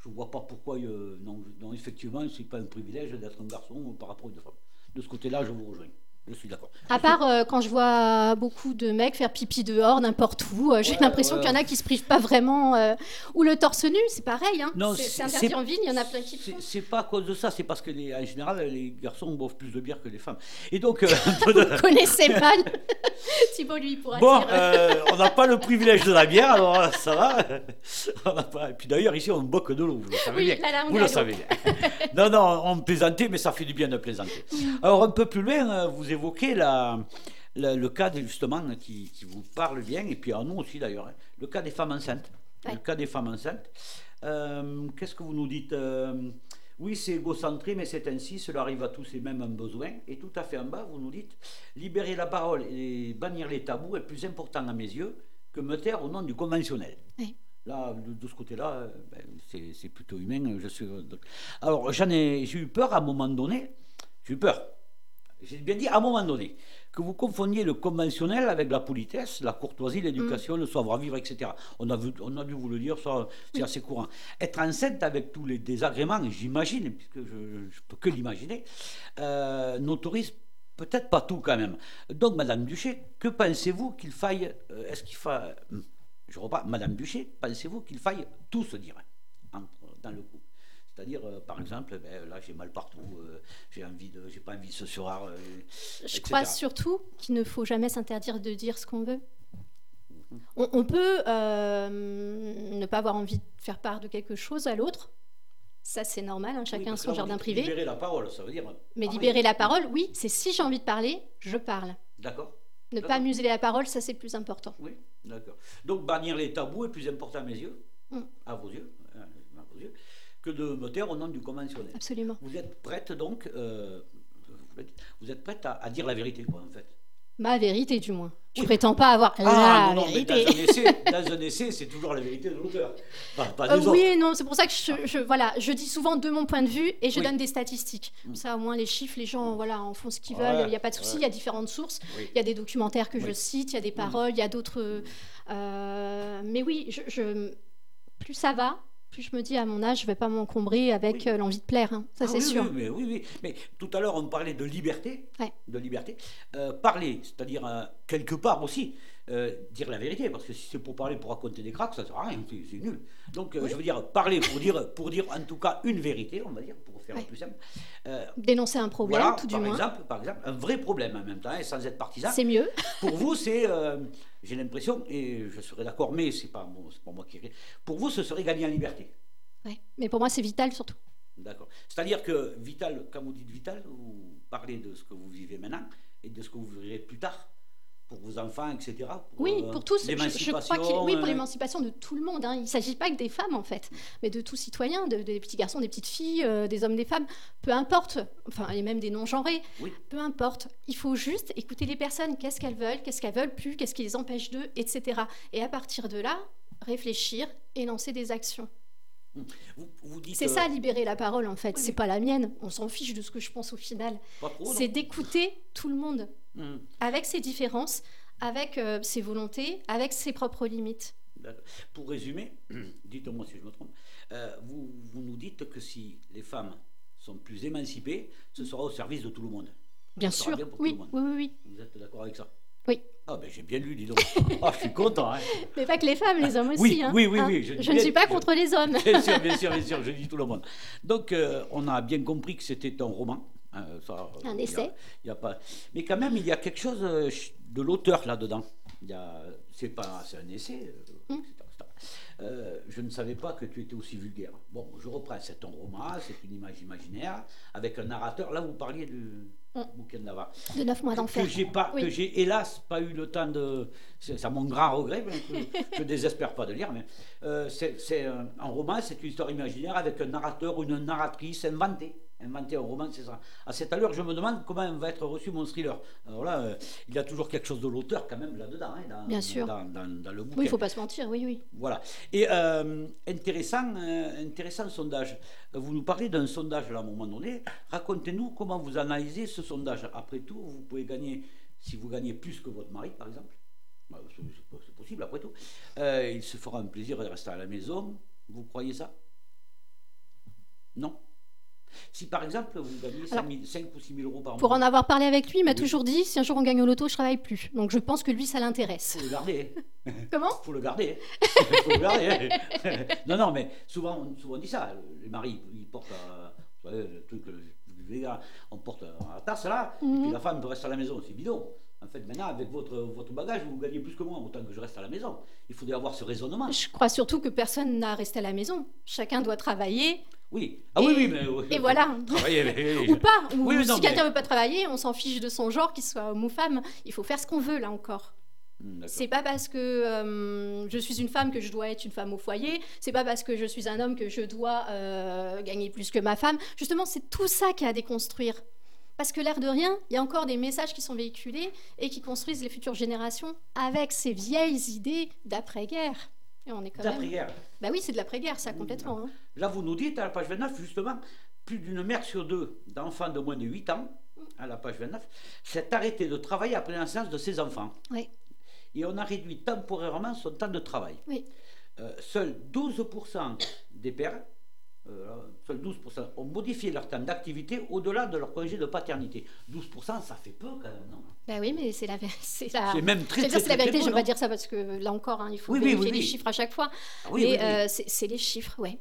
[SPEAKER 1] Je vois pas pourquoi. euh, non, non, effectivement, c'est pas un privilège d'être un garçon par rapport à une femme. De ce côté-là, je vous rejoins. Je suis d'accord.
[SPEAKER 2] À part euh, quand je vois beaucoup de mecs faire pipi dehors, n'importe où, euh, j'ai
[SPEAKER 1] Ouais,
[SPEAKER 2] l'impression
[SPEAKER 1] ouais.
[SPEAKER 2] qu'il y en a qui se privent pas vraiment. euh, ou le torse nu, c'est pareil. Hein. C'est interdit en ville, il y en a plein qui le
[SPEAKER 1] C'est-
[SPEAKER 2] font.
[SPEAKER 1] C'est pas à cause de ça, c'est parce que les, en général, les garçons boivent plus de bière que les femmes. Et donc,
[SPEAKER 2] Vous connaissez mal. Thibaut, lui, pourra
[SPEAKER 1] bon,
[SPEAKER 2] dire.
[SPEAKER 1] on n'a pas le privilège de la bière, alors ça va. On pas- Et puis d'ailleurs, ici, on boit que de l'eau, vous le savez
[SPEAKER 2] Oui,
[SPEAKER 1] bien.
[SPEAKER 2] là, là, on
[SPEAKER 1] vous le savez bien. non, non, on plaisantait, mais ça fait du bien de plaisanter. Alors, un peu plus loin, vous la, la- le cas, de- justement, qui, qui vous parle bien, et puis à nous aussi d'ailleurs, hein, le cas des femmes enceintes.
[SPEAKER 2] Ouais.
[SPEAKER 1] Le cas des femmes enceintes. Euh, Qu'est-ce que vous nous dites Euh, Oui, c'est égocentré, mais c'est ainsi, cela arrive à tous et même un besoin. Et tout à fait en bas, vous nous dites libérer la parole et bannir les tabous est plus important à mes yeux que me taire au nom du conventionnel.
[SPEAKER 2] Oui.
[SPEAKER 1] Là, de, de ce côté-là, euh, ben, c'est c'est plutôt humain. Je suis... Alors, j'en ai, j'ai eu peur à un moment donné. J'ai eu peur. J'ai bien dit à un moment donné que vous confondiez le conventionnel avec la politesse, la courtoisie, l'éducation, le savoir-vivre, etc. On a, vu, on a dû vous le dire, c'est assez courant. Être enceinte avec tous les désagréments, j'imagine, puisque je ne peux que l'imaginer, euh, n'autorise peut-être pas tout quand même. Donc, Madame Duché, que pensez-vous qu'il faille, euh, est-ce qu'il fa... hum, je repars, Madame Duché, pensez-vous qu'il faille tout se dire entre- dans le c'est-à-dire, euh, par exemple, ben, là j'ai mal partout, euh, j'ai envie de, j'ai pas envie ce soir. euh,
[SPEAKER 2] Je
[SPEAKER 1] etc.
[SPEAKER 2] crois surtout qu'il ne faut jamais s'interdire de dire ce qu'on veut. On, on peut euh, ne pas avoir envie de faire part de quelque chose à l'autre. Ça, c'est normal, hein,
[SPEAKER 1] Oui,
[SPEAKER 2] chacun
[SPEAKER 1] parce
[SPEAKER 2] son
[SPEAKER 1] là,
[SPEAKER 2] jardin privé.
[SPEAKER 1] Libérer la parole, ça veut dire.
[SPEAKER 2] Mais libérer la parole, oui, c'est si j'ai envie de parler, je parle.
[SPEAKER 1] D'accord.
[SPEAKER 2] Ne pas museler la parole, ça c'est le plus important.
[SPEAKER 1] Oui, d'accord. Donc bannir les tabous est plus important à mes yeux,
[SPEAKER 2] Mm.
[SPEAKER 1] à vos yeux, euh, à vos yeux, que de me taire au nom du conventionnel.
[SPEAKER 2] Absolument.
[SPEAKER 1] Vous êtes prête donc, euh, vous êtes- prête à, à dire la vérité, quoi, en fait.
[SPEAKER 2] Ma vérité, du moins. Je
[SPEAKER 1] Oui.
[SPEAKER 2] prétends pas avoir la
[SPEAKER 1] Ah, non, non, mais
[SPEAKER 2] vérité.
[SPEAKER 1] dans un essai, dans un essai, c'est toujours la vérité de l'auteur, pas, pas
[SPEAKER 2] Euh, oui et non, c'est pour ça que je, je- voilà, je dis souvent de mon point de vue et je
[SPEAKER 1] Oui.
[SPEAKER 2] donne des statistiques. Comme ça, au moins, les chiffres, les gens voilà, en font ce qu'ils veulent, il n'y a pas de souci, il y a différentes sources.
[SPEAKER 1] Oui.
[SPEAKER 2] Il y a des documentaires que je cite, il y a des paroles, il y a d'autres. euh, mais oui, je, je- plus ça va, je me dis à mon âge, je vais pas m'encombrer avec
[SPEAKER 1] Oui.
[SPEAKER 2] euh, l'envie de plaire. hein. Ça,
[SPEAKER 1] Ah
[SPEAKER 2] c'est
[SPEAKER 1] oui,
[SPEAKER 2] sûr.
[SPEAKER 1] Oui, mais, oui, oui. Mais tout à l'heure, on parlait de liberté.
[SPEAKER 2] Ouais.
[SPEAKER 1] De liberté. Euh, parler, c'est-à-dire euh, quelque part aussi, euh, dire la vérité, parce que si c'est pour parler pour raconter des cracks, ça ne sert à rien, c'est nul. Donc, euh, je veux dire, parler pour dire, pour dire en tout cas une vérité, on va dire, pour faire
[SPEAKER 2] Ouais.
[SPEAKER 1] plus simple. Euh,
[SPEAKER 2] Dénoncer un problème,
[SPEAKER 1] voilà,
[SPEAKER 2] tout du
[SPEAKER 1] par
[SPEAKER 2] moins.
[SPEAKER 1] exemple, par exemple, un vrai problème en même temps, hein, sans être partisan.
[SPEAKER 2] C'est mieux.
[SPEAKER 1] Pour vous, c'est, j'ai l'impression, et je serais d'accord, mais c'est pas, bon, pas moi qui. Pour vous, ce serait gagner en liberté.
[SPEAKER 2] Ouais. Mais pour moi, c'est vital surtout.
[SPEAKER 1] D'accord. C'est-à-dire que vital, quand vous dites vital, vous parlez de ce que vous vivez maintenant et de ce que vous vivrez plus tard pour vos enfants, etc. Pour,
[SPEAKER 2] Oui,
[SPEAKER 1] euh,
[SPEAKER 2] pour tous. Je, je crois qu'il oui, pour
[SPEAKER 1] euh,
[SPEAKER 2] l'émancipation de tout le monde. hein. Il ne s'agit pas que des femmes, en fait, mais de tout citoyen, de- des petits garçons, des petites filles, euh, des hommes, des femmes, peu importe. Enfin, et même des non-genrés.
[SPEAKER 1] Oui.
[SPEAKER 2] Peu importe. Il faut juste écouter les personnes. Qu'est-ce qu'elles veulent Qu'est-ce qu'elles veulent plus Qu'est-ce qui les empêche d'eux Etc. Et à partir de là, réfléchir et lancer des actions.
[SPEAKER 1] Vous, vous dites,
[SPEAKER 2] C'est
[SPEAKER 1] euh,
[SPEAKER 2] ça, libérer la parole, en fait.
[SPEAKER 1] oui,
[SPEAKER 2] C'est
[SPEAKER 1] oui.
[SPEAKER 2] pas la mienne. On s'en fiche de ce que je pense au final. C'est d'écouter tout le monde,
[SPEAKER 1] Hum,
[SPEAKER 2] avec ses différences, avec euh, ses volontés, avec ses propres limites.
[SPEAKER 1] Pour résumer, dites-moi si je me trompe, euh, vous, vous nous dites que si les femmes sont plus émancipées, ce sera au service de tout le monde.
[SPEAKER 2] Bien sûr.
[SPEAKER 1] bien
[SPEAKER 2] Oui,
[SPEAKER 1] monde.
[SPEAKER 2] oui, oui, oui.
[SPEAKER 1] Vous êtes d'accord avec ça?
[SPEAKER 2] Oui.
[SPEAKER 1] Ah ben j'ai bien lu, dis donc. Ah, je suis content. Hein.
[SPEAKER 2] Mais pas que les femmes, les hommes aussi.
[SPEAKER 1] Oui,
[SPEAKER 2] hein.
[SPEAKER 1] oui, oui,
[SPEAKER 2] Hein.
[SPEAKER 1] oui,
[SPEAKER 2] Je,
[SPEAKER 1] je-
[SPEAKER 2] ne suis pas
[SPEAKER 1] je-
[SPEAKER 2] contre les hommes.
[SPEAKER 1] Bien sûr, bien sûr, bien sûr, je dis tout le monde. Donc, euh, on a bien compris que c'était un roman. Hein, ça,
[SPEAKER 2] Un
[SPEAKER 1] y a-
[SPEAKER 2] essai.
[SPEAKER 1] il y a pas... Mais quand même, il y a quelque chose euh, de l'auteur là-dedans. Y a... C'est pas... Un essai. euh,
[SPEAKER 2] Mm.
[SPEAKER 1] etc. Euh, je ne savais pas que tu étais aussi vulgaire. Bon, je reprends. C'est un roman, c'est une image imaginaire, avec un narrateur. Là, vous parliez du
[SPEAKER 2] Mm.
[SPEAKER 1] bouquin d'Ava.
[SPEAKER 2] De neuf mois d'enfer.
[SPEAKER 1] Que j'ai pas,
[SPEAKER 2] Oui.
[SPEAKER 1] que j'ai hélas pas eu le temps de. C'est c'est mon grand regret, que je désespère pas de lire. Mais euh, c'est c'est un, un roman, c'est une histoire imaginaire avec un narrateur ou une narratrice inventée. Inventer un roman, c'est ça. À cette allure, je me demande comment va être reçu mon thriller. Alors là, euh, il y a toujours quelque chose de l'auteur quand même là-dedans, hein, dans,
[SPEAKER 2] Bien sûr.
[SPEAKER 1] dans, dans- dans le bouquin.
[SPEAKER 2] Oui, il faut pas se mentir, oui, oui.
[SPEAKER 1] Voilà. Et euh, intéressant, euh, intéressant sondage. Vous nous parlez d'un sondage là, à un moment donné. Racontez-nous comment vous analysez ce sondage. Après tout, vous pouvez gagner, si vous gagnez plus que votre mari, par exemple, bah, c'est c'est possible après tout, euh, il se fera un plaisir de rester à la maison. Vous croyez ça? Non? Si par exemple vous gagnez 5,
[SPEAKER 2] Alors,
[SPEAKER 1] 5 ou 6 000 euros par
[SPEAKER 2] Pour
[SPEAKER 1] mois,
[SPEAKER 2] en avoir parlé avec lui, il m'a
[SPEAKER 1] Oui.
[SPEAKER 2] toujours dit si un jour on gagne au loto, je travaille plus. Donc je pense que lui, ça l'intéresse.
[SPEAKER 1] faut le garder.
[SPEAKER 2] Comment?
[SPEAKER 1] Faut le garder. faut le garder. non, non, mais souvent, on, souvent on dit ça. Les maris, ils portent, vous savez, le truc, là, on porte la tasse là, et
[SPEAKER 2] Mhm.
[SPEAKER 1] puis la femme reste à la maison. C'est bidon. En fait, maintenant, avec votre, votre bagage, vous gagnez plus que moi, autant que je reste à la maison. Il faudrait avoir ce raisonnement.
[SPEAKER 2] Je crois surtout que personne n'a à rester à la maison. Chacun doit travailler.
[SPEAKER 1] Oui. Ah
[SPEAKER 2] Et-
[SPEAKER 1] oui, oui, mais. oui.
[SPEAKER 2] Et voilà. Ou pas. Ou
[SPEAKER 1] Oui,
[SPEAKER 2] si quelqu'un
[SPEAKER 1] mais-
[SPEAKER 2] veut pas travailler, on s'en fiche de son genre, qu'il soit homme ou femme. Il faut faire ce qu'on veut là encore.
[SPEAKER 1] Hmm.
[SPEAKER 2] C'est pas parce que euh, je suis une femme que je dois être une femme au foyer. C'est pas parce que je suis un homme que je dois euh, gagner plus que ma femme. Justement, c'est tout ça qui a à déconstruire. Parce que l'air de rien, il y a encore des messages qui sont véhiculés et qui construisent les futures générations avec ces vieilles idées d'après-guerre. Et on est quand même.
[SPEAKER 1] D'après-guerre.
[SPEAKER 2] Bah oui, c'est de l'après-guerre, ça complètement. hein.
[SPEAKER 1] Là, vous nous dites à la page 29, justement, plus d'une mère sur deux d'enfants de moins de 8 ans, à la page 29, s'est arrêtée de travailler après la naissance de ses enfants.
[SPEAKER 2] Oui.
[SPEAKER 1] Et on a réduit temporairement son temps de travail.
[SPEAKER 2] Oui.
[SPEAKER 1] Euh, seuls 12% des pères, seuls 12% ont modifié leur temps d'activité au-delà de leur congé de paternité. 12%, ça fait peu quand même, non?
[SPEAKER 2] Bah oui, mais c'est la, vé- c'est la...
[SPEAKER 1] Même très, très,
[SPEAKER 2] c'est la
[SPEAKER 1] très,
[SPEAKER 2] vérité,
[SPEAKER 1] très
[SPEAKER 2] je ne vais pas dire ça parce que là encore, hein, il faut
[SPEAKER 1] Oui, oui,
[SPEAKER 2] vérifier
[SPEAKER 1] oui,
[SPEAKER 2] les
[SPEAKER 1] oui.
[SPEAKER 2] chiffres à chaque fois.
[SPEAKER 1] Ah oui,
[SPEAKER 2] mais
[SPEAKER 1] oui, oui.
[SPEAKER 2] euh, c'est les chiffres, ouais.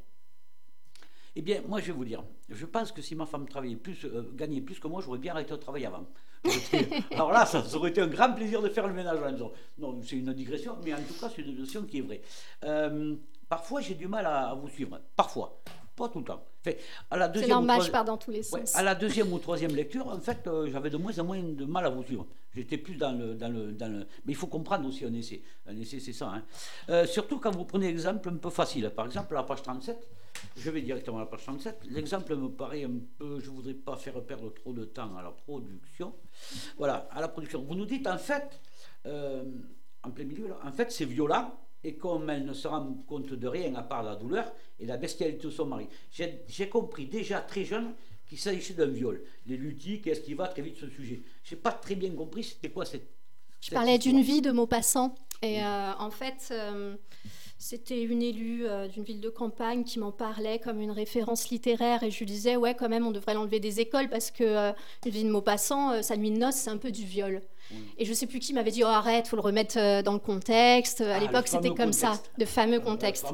[SPEAKER 1] Eh bien, moi, je vais vous dire, je pense que si ma femme travaillait plus, euh, gagnait plus que moi, j'aurais bien arrêté de travailler avant. Alors là, ça, aurait été un grand plaisir de faire le ménage à la maison. Non, c'est une digression, mais en tout cas, c'est une notion qui est vraie. Euh, parfois, j'ai du mal à, vous suivre. Parfois. Pas tout le temps.
[SPEAKER 2] c'est normal, je pars dans tous les sens.
[SPEAKER 1] à la deuxième ou troisième lecture, en fait, euh, j'avais de moins en moins de mal à vous suivre. J'étais plus dans le, dans, le, dans le, Mais il faut comprendre aussi un essai. Un essai, c'est ça. Hein. Euh, surtout quand vous prenez l'exemple un peu facile. Par exemple, la page 37, je vais directement à la page 37. L'exemple me paraît un peu. Je ne voudrais pas faire perdre trop de temps à la production. Voilà, à la production. Vous nous dites, en fait, euh, en plein milieu, là, en fait, c'est violent et comme elle ne se rend compte de rien à part la douleur et la bestialité de son mari. J'ai compris déjà très jeune qu'il s'agissait d'un viol. Les luthiers, qu'est-ce qui va très vite ce sujet? Je n'ai pas très bien compris c'était quoi cette.
[SPEAKER 2] Je parlais d'une vie de Maupassant. Et euh, en fait, euh, c'était une élue euh, d'une ville de campagne qui m'en parlait comme une référence littéraire. Et je lui disais, ouais, quand même, on devrait l'enlever des écoles parce que une vie de Maupassant, sa nuit de noces, c'est un peu du viol. Et je sais plus qui m'avait dit oh, arrête, faut le remettre euh, dans le contexte. À ah, l'époque, c'était comme ça, de fameux contextes.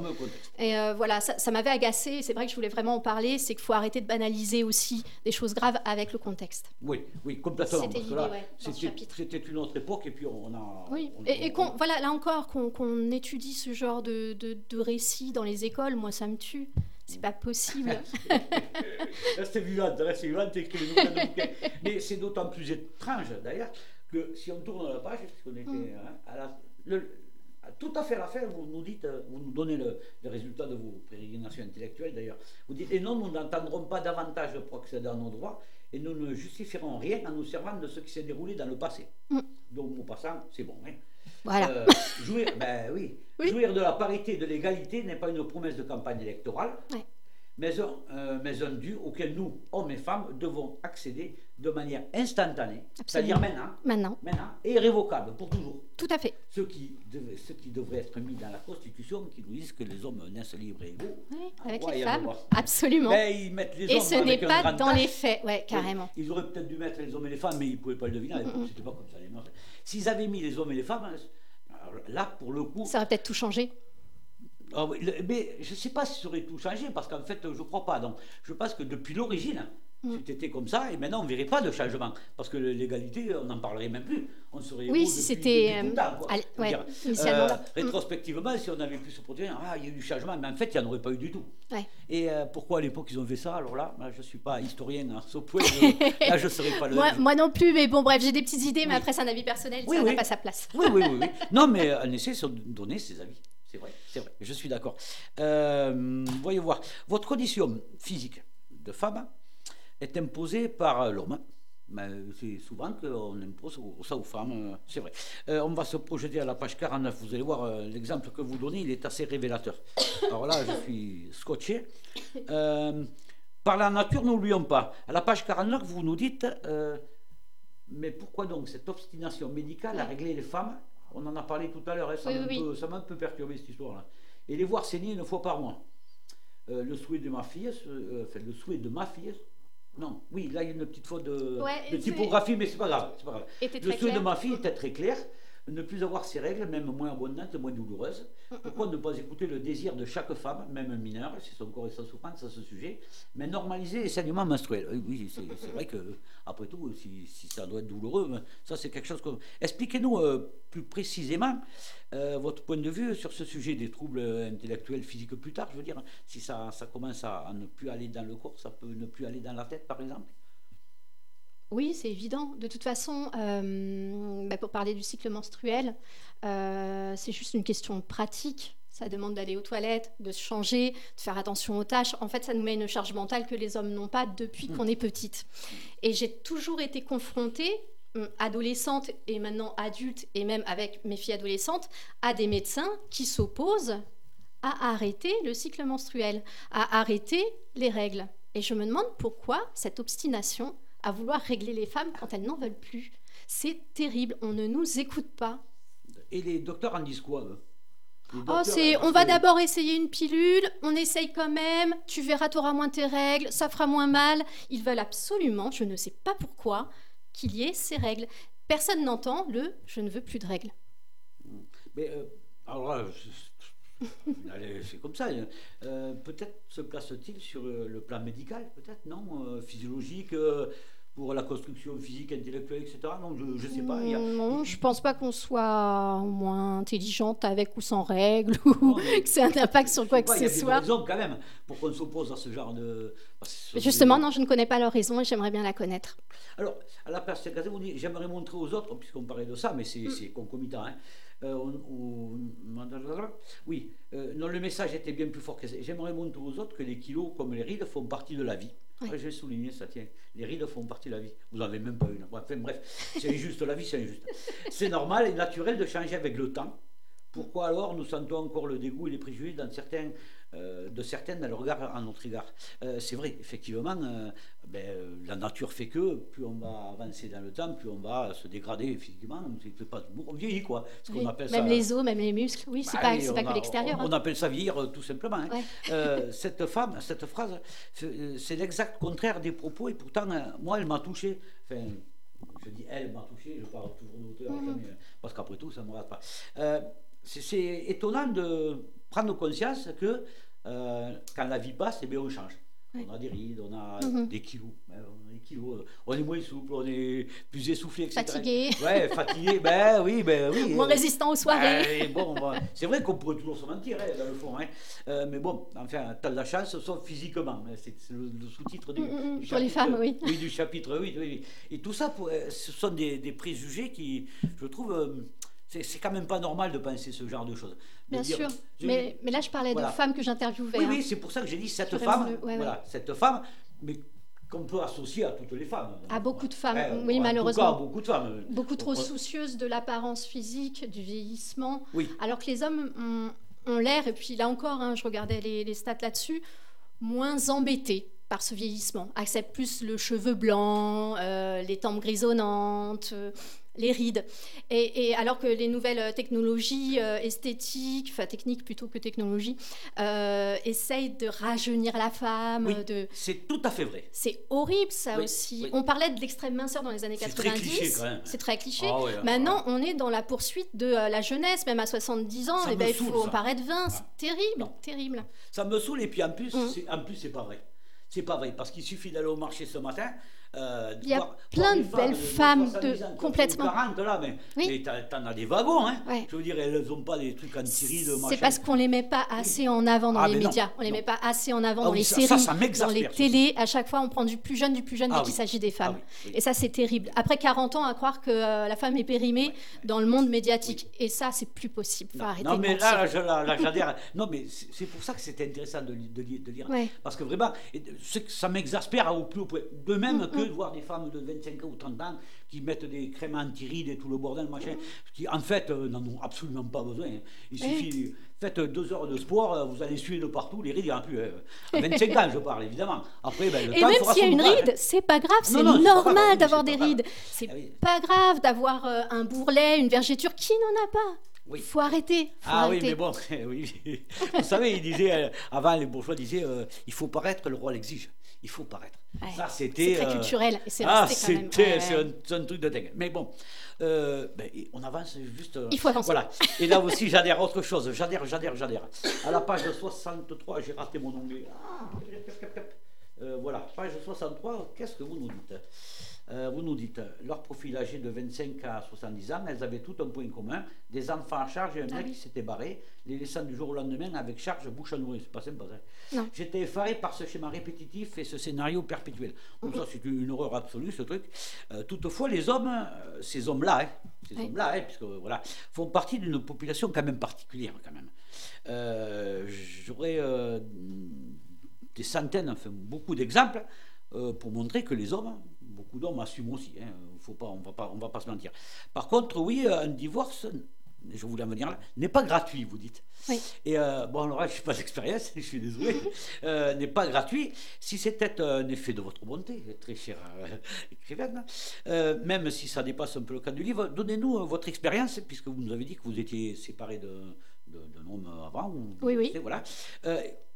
[SPEAKER 2] Et euh, voilà, ça, m'avait agacé. C'est vrai que je voulais vraiment en parler. C'est qu'il faut arrêter de banaliser aussi des choses graves avec le contexte.
[SPEAKER 1] Oui, oui, complètement. C'était une autre époque et puis on a.
[SPEAKER 2] Oui. et, voilà, là encore, qu'on étudie ce genre de, de, de récits dans les écoles, moi, ça me tue. C'est pas possible.
[SPEAKER 1] restez vivante, restez vivante, écrivez-nous Mais c'est d'autant plus étrange d'ailleurs que si on tourne la page, puisqu'on était mm. hein, à la, tout à fait à la fin, vous nous dites, vous nous donnez le, les résultats de vos pérégrinations intellectuelles d'ailleurs. Vous dites, et non, nous n'entendrons pas davantage procéder à nos droits et nous ne justifierons rien en nous servant de ce qui s'est déroulé dans le passé. Mm. Donc, au passant, c'est bon. Hein.
[SPEAKER 2] Voilà.
[SPEAKER 1] Euh, jouir, ben oui, jouir de la parité, de l'égalité n'est pas une promesse de campagne électorale un, euh, mais un dû auquel nous, hommes et femmes, devons accéder de manière instantanée, c'est-à-dire maintenant,
[SPEAKER 2] maintenant,
[SPEAKER 1] maintenant, et irrévocable pour toujours.
[SPEAKER 2] Tout à fait.
[SPEAKER 1] Ce qui, ce qui devrait être mis dans la Constitution, qui nous dit que les hommes naissent libres et égaux.
[SPEAKER 2] Oui, avec les femmes, absolument.
[SPEAKER 1] Ben, ils mettent les
[SPEAKER 2] et ce n'est pas dans les faits, ouais, carrément.
[SPEAKER 1] Ils auraient peut-être dû mettre les hommes et les femmes, mais ils ne pouvaient pas le deviner. C'était pas comme ça. S'ils avaient mis les hommes et les femmes, là, pour le coup.
[SPEAKER 2] Ça aurait peut-être tout changé.
[SPEAKER 1] Ah mais je ne sais pas si ça aurait tout changé, parce qu'en fait, je ne crois pas. Donc, je pense que depuis l'origine, mm. c'était comme ça, et maintenant, on ne verrait pas de changement. Parce que l'égalité, on n'en parlerait même plus. On serait
[SPEAKER 2] oui, si c'était.
[SPEAKER 1] Euh, euh, rétrospectivement, si on avait pu se protéger, ah, il y a eu du changement, mais en fait, il n'y en aurait pas eu du tout. Et euh, pourquoi à l'époque ils ont fait ça? Alors là, je ne suis pas historien à ce point, là, je ne serais pas le.
[SPEAKER 2] moi, moi, non plus, mais bon, bref, j'ai des petites idées, mais après, c'est un avis personnel, ça n'a pas sa place.
[SPEAKER 1] Oui, oui, oui. non, mais on essaie de donner ses avis. C'est vrai, c'est vrai, je suis d'accord. Euh, voyez voir, votre condition physique de femme est imposée par l'homme. C'est souvent qu'on impose ça aux femmes, c'est vrai. Euh, on va se projeter à la page 49. Vous allez voir euh, l'exemple que vous donnez, il est assez révélateur. Alors là, je suis scotché. Euh, par la nature, n'oublions pas. À la page 49, vous nous dites, mais pourquoi donc cette obstination médicale à régler les femmes on en a parlé tout à l'heure, hein, ça m'a un peu perturbé cette histoire-là. Et les voir saigner une fois par mois. Euh, le souhait de ma fille, euh, enfin, le souhait de ma fille, non, oui, là il y a une petite faute de, typographie, mais c'est pas grave. Pas grave. Le souhait de ma fille était très clair ne plus avoir ses règles, même moins abondantes, moins douloureuses. Pourquoi ne pas écouter le désir de chaque femme, même mineure, si son corps est sans souffrance à ce sujet, mais normaliser les saignements menstruels? Oui, c'est vrai que, après tout, si, ça doit être douloureux, ça c'est quelque chose que. Expliquez-nous euh, plus précisément euh, votre point de vue sur ce sujet des troubles intellectuels, physiques plus tard. Je veux dire, si ça commence à ne plus aller dans le corps, ça peut ne plus aller dans la tête, par exemple
[SPEAKER 2] oui, c'est évident. De toute façon, euh, bah, pour parler du cycle menstruel, euh, c'est juste une question pratique. Ça demande d'aller aux toilettes, de se changer, de faire attention aux tâches. En fait, ça nous met une charge mentale que les hommes n'ont pas depuis mm. qu'on est petite. Et j'ai toujours été confrontée, hum, adolescente et maintenant adulte, et même avec mes filles adolescentes, à des médecins qui s'opposent à arrêter le cycle menstruel, à arrêter les règles. Et je me demande pourquoi cette obstination à vouloir régler les femmes quand elles n'en veulent plus. C'est terrible, on ne nous écoute pas.
[SPEAKER 1] Et les docteurs en disent quoi
[SPEAKER 2] Oh, c'est, on va d'abord essayer une pilule, on essaye quand même, tu verras, tu auras moins tes règles, ça fera moins mal. Ils veulent absolument, je ne sais pas pourquoi, qu'il y ait ces règles. Personne n'entend le je ne veux plus de règles.
[SPEAKER 1] Mais euh, alors là, c'est comme ça. Euh, peut-être se place-t-il sur euh, le plan médical, peut-être, non Physiologique, euh, pour la construction physique, intellectuelle, etc. Non, je ne sais pas. a-
[SPEAKER 2] Non, je pense pas qu'on soit moins intelligente avec ou sans règles ou que c'est un impact sur quoi que ce
[SPEAKER 1] Il y a
[SPEAKER 2] soit.
[SPEAKER 1] des quand même pour qu'on s'oppose à ce genre de.
[SPEAKER 2] Justement,
[SPEAKER 1] des-
[SPEAKER 2] non, je ne connais pas leur raison et j'aimerais bien la connaître.
[SPEAKER 1] Alors, à la place de vous dites j'aimerais montrer aux autres, puisqu'on parlait de ça, mais c'est
[SPEAKER 2] Mm.
[SPEAKER 1] concomitant. Hein. Euh, on- on- oui, euh, non, le message était bien plus fort que ça. J'aimerais montrer aux autres que les kilos, comme les rides, font partie de la vie.
[SPEAKER 2] Oui.
[SPEAKER 1] Vais souligner ça, tiens. Les rides font partie de la vie. Vous n'en avez même pas une. Enfin, bref, c'est injuste, la vie, c'est injuste. C'est normal et naturel de changer avec le temps. Pourquoi alors nous sentons encore le dégoût et les préjugés dans certains, euh, de certaines dans le regard à notre égard Euh, C'est vrai, effectivement, euh, ben, la nature fait que plus on va avancer dans le temps, plus on va se dégrader physiquement. Pas- on vieillit, quoi. Ce
[SPEAKER 2] Oui,
[SPEAKER 1] appelle
[SPEAKER 2] Même
[SPEAKER 1] ça.
[SPEAKER 2] les os, même les muscles. Oui, c'est
[SPEAKER 1] Bah
[SPEAKER 2] pas,
[SPEAKER 1] a-
[SPEAKER 2] que l'extérieur.
[SPEAKER 1] On,
[SPEAKER 2] hein.
[SPEAKER 1] on appelle ça vieillir tout simplement. hein.
[SPEAKER 2] Ouais.
[SPEAKER 1] Cette femme, cette phrase, c'est l'exact contraire des propos et pourtant, moi, elle m'a touché. Enfin, je dis elle m'a touché, je parle toujours d'auteur,
[SPEAKER 2] Mhm.
[SPEAKER 1] euh, parce qu'après tout, ça ne me regarde pas. C'est étonnant de prendre conscience que euh, quand la vie passe, eh bien, on change. On a des rides, on a
[SPEAKER 2] Mhm.
[SPEAKER 1] des kilos, hein, on a des kilos, euh, on est moins souple, on est plus essoufflé, etc.
[SPEAKER 2] Fatigué,
[SPEAKER 1] Ouais, fatigué, ben oui, ben oui.
[SPEAKER 2] moins
[SPEAKER 1] euh,
[SPEAKER 2] résistant aux soirées.
[SPEAKER 1] Ouais, bon, c'est vrai qu'on pourrait toujours se mentir, hein, dans le fond. hein. Euh, mais bon, enfin, t'as de la chance, sauf physiquement. hein, C'est le, le sous-titre du,
[SPEAKER 2] Mm, mm,
[SPEAKER 1] du
[SPEAKER 2] pour les
[SPEAKER 1] chapitre-
[SPEAKER 2] femmes, oui.
[SPEAKER 1] du chapitre, oui, oui, oui. Et tout ça, pour- ce sont des, des préjugés qui, je trouve, c'est quand même pas normal de penser ce genre de choses. De
[SPEAKER 2] Bien
[SPEAKER 1] dire-
[SPEAKER 2] sûr.
[SPEAKER 1] je-
[SPEAKER 2] Mais, mais là, je parlais
[SPEAKER 1] Voilà.
[SPEAKER 2] de femmes que j'interviewais.
[SPEAKER 1] oui,
[SPEAKER 2] hein.
[SPEAKER 1] oui, c'est pour ça que j'ai dit cette femme,
[SPEAKER 2] le- ouais,
[SPEAKER 1] voilà, cette femme, mais qu'on peut associer à toutes les femmes.
[SPEAKER 2] À beaucoup de femmes,
[SPEAKER 1] Ouais,
[SPEAKER 2] oui, malheureusement.
[SPEAKER 1] cas, beaucoup de femmes.
[SPEAKER 2] Beaucoup trop soucieuses de l'apparence physique, du vieillissement,
[SPEAKER 1] Oui.
[SPEAKER 2] alors que les hommes ont, ont l'air, et puis là encore, hein, je regardais les, les stats là-dessus, moins embêtés par ce vieillissement, acceptent plus le cheveu blanc, euh, les tempes grisonnantes, euh, les rides. Et, et alors que les nouvelles technologies euh, esthétiques, enfin techniques plutôt que technologies, euh, essayent de rajeunir la femme,
[SPEAKER 1] Oui.
[SPEAKER 2] de...
[SPEAKER 1] C'est tout à fait vrai.
[SPEAKER 2] C'est horrible ça
[SPEAKER 1] Oui,
[SPEAKER 2] aussi.
[SPEAKER 1] oui.
[SPEAKER 2] On parlait de l'extrême minceur dans les années
[SPEAKER 1] C'est très
[SPEAKER 2] 90.
[SPEAKER 1] cliché, quand même.
[SPEAKER 2] C'est très cliché.
[SPEAKER 1] Ah
[SPEAKER 2] Maintenant, on est dans la poursuite de euh, la jeunesse, même à 70 ans.
[SPEAKER 1] Ça
[SPEAKER 2] et
[SPEAKER 1] me
[SPEAKER 2] ben, il faut en paraître 20. C'est
[SPEAKER 1] Ah.
[SPEAKER 2] terrible,
[SPEAKER 1] Non.
[SPEAKER 2] terrible.
[SPEAKER 1] Ça me saoule et puis en plus,
[SPEAKER 2] Mm.
[SPEAKER 1] c'est, en plus c'est pas vrai. C'est pas vrai parce qu'il suffit d'aller au marché ce matin. Euh,
[SPEAKER 2] Il y a
[SPEAKER 1] voir-
[SPEAKER 2] plein
[SPEAKER 1] voir
[SPEAKER 2] de belles femmes
[SPEAKER 1] 70
[SPEAKER 2] de-
[SPEAKER 1] ont
[SPEAKER 2] complètement.
[SPEAKER 1] 40 là, mais,
[SPEAKER 2] Oui.
[SPEAKER 1] t'en as des wagons. Hein.
[SPEAKER 2] Ouais.
[SPEAKER 1] Je veux dire, elles n'ont pas des trucs en Syrie de.
[SPEAKER 2] C'est parce qu'on les met pas assez en avant dans
[SPEAKER 1] Ah,
[SPEAKER 2] les
[SPEAKER 1] non,
[SPEAKER 2] médias. On les
[SPEAKER 1] non.
[SPEAKER 2] met pas assez en avant
[SPEAKER 1] Ah
[SPEAKER 2] dans
[SPEAKER 1] oui,
[SPEAKER 2] les
[SPEAKER 1] ça-
[SPEAKER 2] séries,
[SPEAKER 1] ça, ça
[SPEAKER 2] dans les télés. À chaque fois, on prend du plus jeune, du plus jeune
[SPEAKER 1] Ah
[SPEAKER 2] dès qu'il s'agit des femmes.
[SPEAKER 1] Ah.
[SPEAKER 2] Et ça, c'est terrible. Après 40 ans, à croire que euh, la femme est périmée
[SPEAKER 1] Ouais,
[SPEAKER 2] dans le monde médiatique. Et ça, c'est plus possible.
[SPEAKER 1] Non,
[SPEAKER 2] de
[SPEAKER 1] mais là, j'adhère. non, mais c'est pour ça que c'était intéressant de, li- de li- de lire. Parce que vraiment, que ça m'exaspère au plus haut point. De même
[SPEAKER 2] Mm,
[SPEAKER 1] de voir des femmes de 25 ans ou 30 ans qui mettent des crèmes anti-rides et tout le bordel, machin, qui en fait euh, n'en ont absolument pas besoin. Il suffit, faites deux heures de sport, euh, vous allez suer de partout, les rides, il n'y en a plus. hein. À 25 ans, je parle, évidemment. Après, ben, le
[SPEAKER 2] Et
[SPEAKER 1] temps
[SPEAKER 2] même s'il y a une ride,
[SPEAKER 1] hein.
[SPEAKER 2] c'est pas grave, c'est normal d'avoir des rides. C'est
[SPEAKER 1] Ah oui.
[SPEAKER 2] pas grave d'avoir euh, un bourrelet, une vergéture. Qui n'en a pas
[SPEAKER 1] Oui.
[SPEAKER 2] Faut arrêter. Faut
[SPEAKER 1] Ah oui, mais bon, oui. Vous savez, il disait, euh, avant les bourgeois disaient, euh, il faut paraître, le roi l'exige. Il faut paraître.
[SPEAKER 2] Ouais.
[SPEAKER 1] Ça, c'était.
[SPEAKER 2] C'est très
[SPEAKER 1] euh,
[SPEAKER 2] culturel. C'est
[SPEAKER 1] Ah, c'était
[SPEAKER 2] Ouais,
[SPEAKER 1] c'est
[SPEAKER 2] ouais.
[SPEAKER 1] un, truc de dingue. Mais bon, euh, ben, on avance juste. euh,
[SPEAKER 2] Il faut avancer.
[SPEAKER 1] Voilà. Et là aussi, j'adhère à autre chose. J'adhère, j'adhère, j'adère. À la page 63, j'ai raté mon onglet. Ah, cap, cap, cap. Euh, voilà, page 63, qu'est-ce que vous nous dites? Euh, Vous nous dites, leur profil âgé de 25 à 70 ans, elles avaient tout un point commun, des enfants à charge et un
[SPEAKER 2] Ah
[SPEAKER 1] mec
[SPEAKER 2] oui.
[SPEAKER 1] qui s'était barré, les laissant du jour au lendemain avec charge bouche à nourrir. C'est pas sympa ça.
[SPEAKER 2] Non.
[SPEAKER 1] J'étais effaré par ce schéma répétitif et ce scénario perpétuel. Donc ça, c'est une horreur absolue, ce truc. Euh, toutefois, les hommes, euh, ces hommes-là, hein, ces
[SPEAKER 2] Oui.
[SPEAKER 1] hommes-là, hein, puisque voilà, font partie d'une population quand même particulière, quand même. Euh, J'aurais euh, des centaines, enfin beaucoup d'exemples euh, pour montrer que les hommes, beaucoup d'hommes assument aussi. Hein, faut pas, on va pas, on va pas se mentir. Par contre, oui, un divorce, je voulais en venir là, n'est pas gratuit, vous dites.
[SPEAKER 2] Oui.
[SPEAKER 1] Et euh, bon, alors là, je n'ai pas d'expérience, je suis désolé, euh, n'est pas gratuit. Si c'était un effet de votre bonté, très chère euh, écrivaine, euh, même si ça dépasse un peu le cadre du livre, donnez-nous euh, votre expérience, puisque vous nous avez dit que vous étiez séparé d'un homme avant. ou-
[SPEAKER 2] Oui, oui.
[SPEAKER 1] Voilà.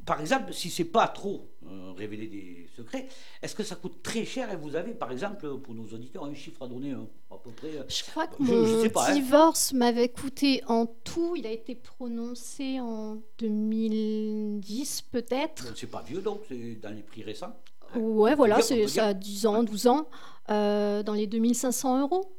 [SPEAKER 1] Euh, par exemple, si c'est pas trop euh, révéler des secrets, est-ce que ça coûte très cher et vous avez, par exemple, pour nos auditeurs, un chiffre à donner hein, à peu près euh,
[SPEAKER 2] Je crois que
[SPEAKER 1] Je-
[SPEAKER 2] mon
[SPEAKER 1] je hein.
[SPEAKER 2] divorce m'avait coûté en tout, il a été prononcé en 2010 peut-être.
[SPEAKER 1] C'est pas vieux donc, c'est dans les prix récents.
[SPEAKER 2] Ouais, voilà, c'est ça a 10 ans, 12 ans, euh, dans les 2500 euros.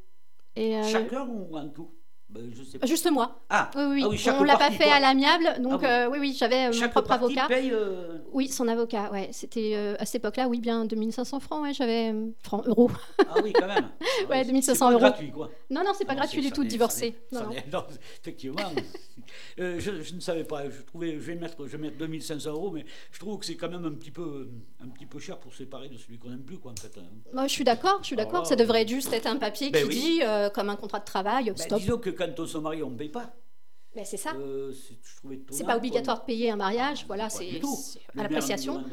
[SPEAKER 2] Et, euh,
[SPEAKER 1] Chacun ou en tout? Je sais pas.
[SPEAKER 2] Juste moi.
[SPEAKER 1] Ah,
[SPEAKER 2] Oui, oui,
[SPEAKER 1] ah oui,
[SPEAKER 2] on l'a pas fait
[SPEAKER 1] quoi.
[SPEAKER 2] à l'amiable, donc
[SPEAKER 1] Ah bon.
[SPEAKER 2] euh, oui, oui, j'avais euh, mon propre avocat.
[SPEAKER 1] paye. euh,
[SPEAKER 2] Oui, son avocat, ouais. C'était euh, à cette époque-là, oui, bien 2500 francs, ouais, j'avais francs, euros.
[SPEAKER 1] Ah oui, quand même. Ah
[SPEAKER 2] Ouais,
[SPEAKER 1] c'est-
[SPEAKER 2] 2500
[SPEAKER 1] c'est pas
[SPEAKER 2] euros.
[SPEAKER 1] gratuit, quoi.
[SPEAKER 2] Non, non, c'est pas
[SPEAKER 1] Ah non,
[SPEAKER 2] gratuit du tout de divorcer. Non,
[SPEAKER 1] ça
[SPEAKER 2] non.
[SPEAKER 1] n'est- non, effectivement. Je, je ne savais pas. Je trouvais, je vais mettre, je vais mettre 2500 euros, mais je trouve que c'est quand même un petit peu, un petit peu cher pour se séparer de celui qu'on n'aime plus, quoi, en fait. hein.
[SPEAKER 2] Moi, je suis d'accord, je suis d'accord.
[SPEAKER 1] là,
[SPEAKER 2] Ça devrait juste être un papier
[SPEAKER 1] ben
[SPEAKER 2] qui dit, comme un contrat de travail,
[SPEAKER 1] Ben,
[SPEAKER 2] stop.
[SPEAKER 1] Quand on se marie, on ne paye pas.
[SPEAKER 2] Ben, c'est ça.
[SPEAKER 1] Euh, c'est-
[SPEAKER 2] pas obligatoire de payer un mariage, voilà,
[SPEAKER 1] Pas
[SPEAKER 2] c'est à l'appréciation.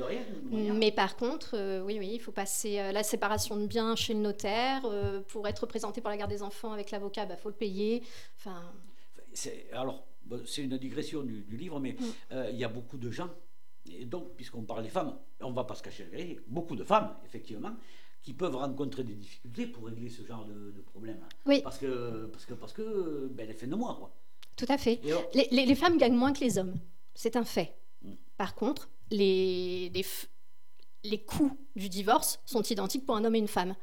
[SPEAKER 2] Mais par contre, euh, oui, oui, il faut passer euh, la séparation de biens chez le notaire. euh, pour être représenté pour la garde des enfants avec l'avocat, il faut le payer. Enfin,
[SPEAKER 1] alors, bon, c'est une digression du, du livre, mais
[SPEAKER 2] Mm.
[SPEAKER 1] il y a beaucoup de gens, et donc, puisqu'on parle des femmes, on ne va pas se cacher la vérité, beaucoup de femmes, effectivement, qui peuvent rencontrer des difficultés pour régler ce genre de, de problème.
[SPEAKER 2] Oui.
[SPEAKER 1] Parce que, parce que, parce que ben, les de mois, quoi.
[SPEAKER 2] tout à fait.
[SPEAKER 1] Alors,
[SPEAKER 2] Les, les- les femmes gagnent moins que les hommes, c'est un fait.
[SPEAKER 1] Mm.
[SPEAKER 2] Par contre, les, les, les coûts du divorce sont identiques pour un homme et une femme.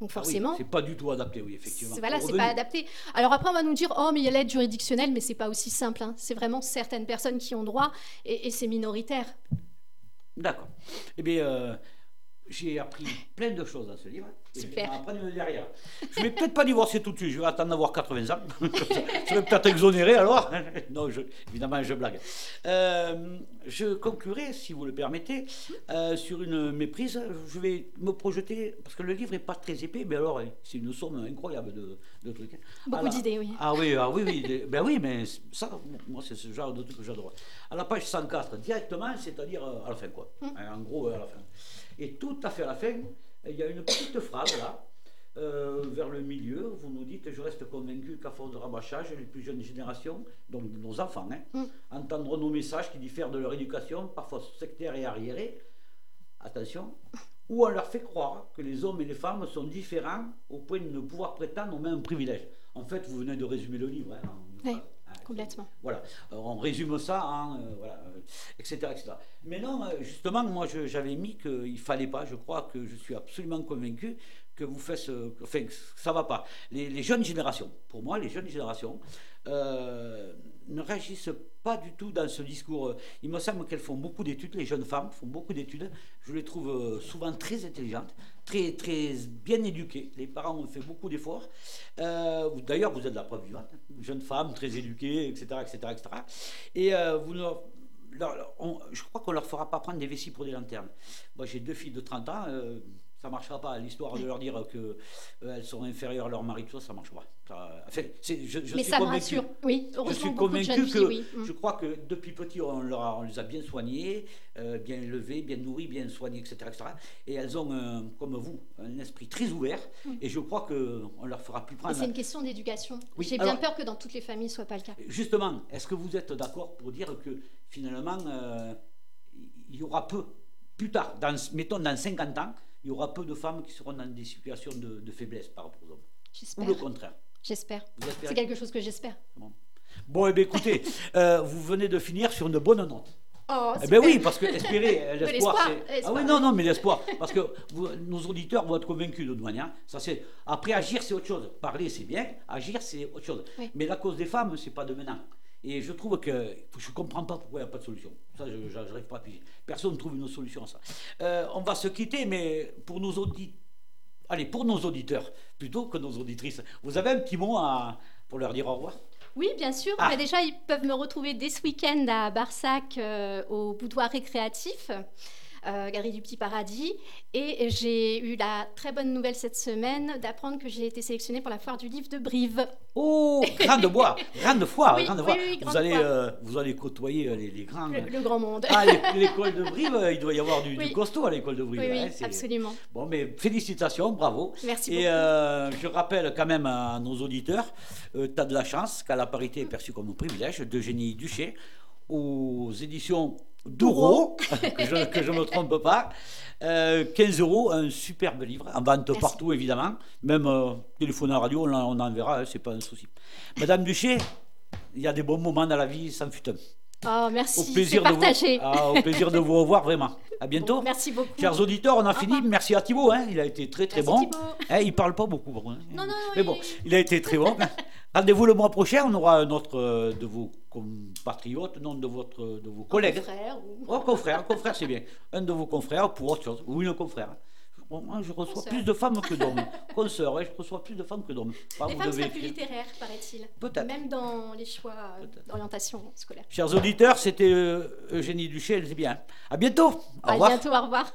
[SPEAKER 2] Donc
[SPEAKER 1] ah oui,
[SPEAKER 2] forcément,
[SPEAKER 1] c'est pas du tout adapté, oui, effectivement.
[SPEAKER 2] voilà, c'est pas adapté. Alors après, on va nous dire, oh, mais il y a l'aide juridictionnelle, mais c'est pas aussi simple. hein. C'est vraiment certaines personnes qui ont droit, et, et c'est minoritaire.
[SPEAKER 1] D'accord. Eh bien, euh, j'ai appris plein de choses dans ce livre. Et
[SPEAKER 2] Super.
[SPEAKER 1] Je vais derrière. Je vais peut-être pas divorcer tout de suite, je vais attendre d'avoir 80 ans. je vais peut-être exonérer alors. non, je- évidemment, je blague. Euh, je conclurai, si vous le permettez, euh, sur une méprise. Je vais me projeter, parce que le livre n'est pas très épais, mais alors, c'est une somme incroyable de, de trucs.
[SPEAKER 2] Beaucoup d'idées, oui.
[SPEAKER 1] ah oui, ah oui, oui, ben oui, mais ça, moi, c'est ce genre de truc que j'adore. À la page 104, directement, c'est-à-dire euh, à la fin, quoi.
[SPEAKER 2] Hum.
[SPEAKER 1] En gros, à la fin. Et tout à fait à la fin, il y a une petite phrase là, euh, vers le milieu. Vous nous dites Je reste convaincu qu'à force de rabâchage, les plus jeunes générations, donc nos enfants, hein,
[SPEAKER 2] Hum.
[SPEAKER 1] entendront nos messages qui diffèrent de leur éducation, parfois sectaire et arriérée. Attention. Ou on leur fait croire que les hommes et les femmes sont différents au point de ne pouvoir prétendre aux mêmes privilèges. En fait, vous venez de résumer le livre. hein, en
[SPEAKER 2] Oui, Complètement.
[SPEAKER 1] voilà, on résume ça en. euh, voilà, euh, etc.. Mais non, euh, justement, moi j'avais mis qu'il ne fallait pas, je crois que je suis absolument convaincu que vous faites. enfin, ça ne va pas. Les, jeunes générations, pour moi, les jeunes générations, ne réagissent pas du tout dans ce discours. Il me semble qu'elles font beaucoup d'études, les jeunes femmes font beaucoup d'études. Je les trouve souvent très intelligentes, très, très bien éduquées. Les parents ont fait beaucoup d'efforts. Euh, D'ailleurs, vous êtes la preuve vivante. Jeune femme, très éduquée, etc. etc., etc. Et euh, vous je crois qu'on ne leur fera pas prendre des vessies pour des lanternes. Moi, j'ai deux filles de 30 ans. euh, ça ne marchera pas. L'histoire de leur dire qu'elles sont inférieures à leur mari, tout ça, ça ne marche pas. Ça- enfin, c'est- je, je
[SPEAKER 2] Mais
[SPEAKER 1] suis
[SPEAKER 2] ça me rassure. Oui,
[SPEAKER 1] Je suis convaincu que
[SPEAKER 2] filles, oui. Mm.
[SPEAKER 1] je crois que depuis petit, on, leur a- on les a bien soignés, euh, bien élevés, bien nourris, bien soignés, etc. etc. et elles ont, euh, comme vous, un esprit très ouvert. Et je crois qu'on ne leur fera plus prendre.
[SPEAKER 2] Mm. c'est une question d'éducation.
[SPEAKER 1] Oui,
[SPEAKER 2] J'ai bien peur que dans toutes les familles ce soit pas le cas.
[SPEAKER 1] Justement, est-ce que vous êtes d'accord pour dire que finalement, euh, il y aura peu, plus tard, dans, mettons dans 50 ans, il y aura peu de femmes qui seront dans des situations de, de faiblesse par rapport aux hommes Ou le contraire
[SPEAKER 2] J'espère. C'est quelque chose que j'espère.
[SPEAKER 1] Bon, eh bien, écoutez, euh, vous venez de finir sur une bonne note.
[SPEAKER 2] Oh,
[SPEAKER 1] Eh ben oui, parce que espérer, l'espoir, c'est. Ah oui, non, non, mais l'espoir. Parce que vous- nos auditeurs vont être convaincus de manière. Ça, c'est... Après, agir, c'est autre chose. Parler, c'est bien. Agir, c'est autre chose.
[SPEAKER 2] Oui.
[SPEAKER 1] Mais la cause des femmes, c'est pas de maintenant. Et je trouve que je ne comprends pas pourquoi il n'y a pas de solution. Ça, je n'arrive pas à piger. Personne ne trouve une solution à ça. Euh, on va se quitter, mais pour nos auditeurs, allez, pour nos auditeurs, plutôt que nos auditrices, vous avez un petit mot à... pour leur dire au revoir?
[SPEAKER 2] Oui, bien sûr.
[SPEAKER 1] Ah.
[SPEAKER 2] Déjà, ils peuvent me retrouver dès ce week-end à Barsac euh, au boudoir récréatif. Euh, Galerie du Petit Paradis. Et j'ai eu la très bonne nouvelle cette semaine d'apprendre que j'ai été sélectionnée pour la foire du livre de Brive.
[SPEAKER 1] Oh, grande bois, grande foire,
[SPEAKER 2] Oui,
[SPEAKER 1] grande foire.
[SPEAKER 2] oui,
[SPEAKER 1] vous,
[SPEAKER 2] grande
[SPEAKER 1] allez,
[SPEAKER 2] foire.
[SPEAKER 1] euh, vous allez côtoyer euh, les, les grands.
[SPEAKER 2] Le, le grand monde.
[SPEAKER 1] Ah, l'é- l'école de Brive, euh, il doit y avoir du, costaud à l'école de Brive.
[SPEAKER 2] oui,
[SPEAKER 1] hein,
[SPEAKER 2] absolument.
[SPEAKER 1] Bon, mais félicitations, bravo.
[SPEAKER 2] Merci
[SPEAKER 1] Et
[SPEAKER 2] beaucoup.
[SPEAKER 1] euh, je rappelle quand même à nos auditeurs, tu as de la chance, car la parité est perçue comme un privilège, d'Eugénie Duché, aux éditions d'euros, que je ne me trompe pas. Euh, 15 euros, un superbe livre, en vente
[SPEAKER 2] Merci.
[SPEAKER 1] partout évidemment, même euh, téléphone à radio, on, en- on en verra, hein, c'est pas un souci. Madame Duché, il y a des bons moments dans la vie, sans fut un.
[SPEAKER 2] Oh, merci,
[SPEAKER 1] Au plaisir, de vous, ah, au plaisir de vous revoir vraiment. À bientôt.
[SPEAKER 2] Bon, merci beaucoup.
[SPEAKER 1] Chers auditeurs, on a fini. Merci à Thibaut, hein, il a été très très
[SPEAKER 2] Merci,
[SPEAKER 1] bon. Hein, il parle pas beaucoup. hein.
[SPEAKER 2] Non, non,
[SPEAKER 1] Mais bon, il a été très bon. Rendez-vous le mois prochain, on aura un autre euh, de vos compatriotes, non de, votre, de vos collègues.
[SPEAKER 2] Frère, ou-
[SPEAKER 1] Oh, confrère, confrère, c'est bien. Un de vos confrères pour autre chose. Oui, un confrère. Moi, je reçois
[SPEAKER 2] Consoeur.
[SPEAKER 1] plus de femmes que d'hommes. Consoeur, ouais, je reçois plus de femmes que d'hommes.
[SPEAKER 2] Les femmes seraient plus littéraires, paraît-il.
[SPEAKER 1] Peut-être.
[SPEAKER 2] Même dans les choix euh, d'orientation scolaire.
[SPEAKER 1] Chers auditeurs, c'était euh, Eugénie Duché, c'est bien. À bientôt. Au
[SPEAKER 2] À
[SPEAKER 1] revoir.
[SPEAKER 2] bientôt, au revoir.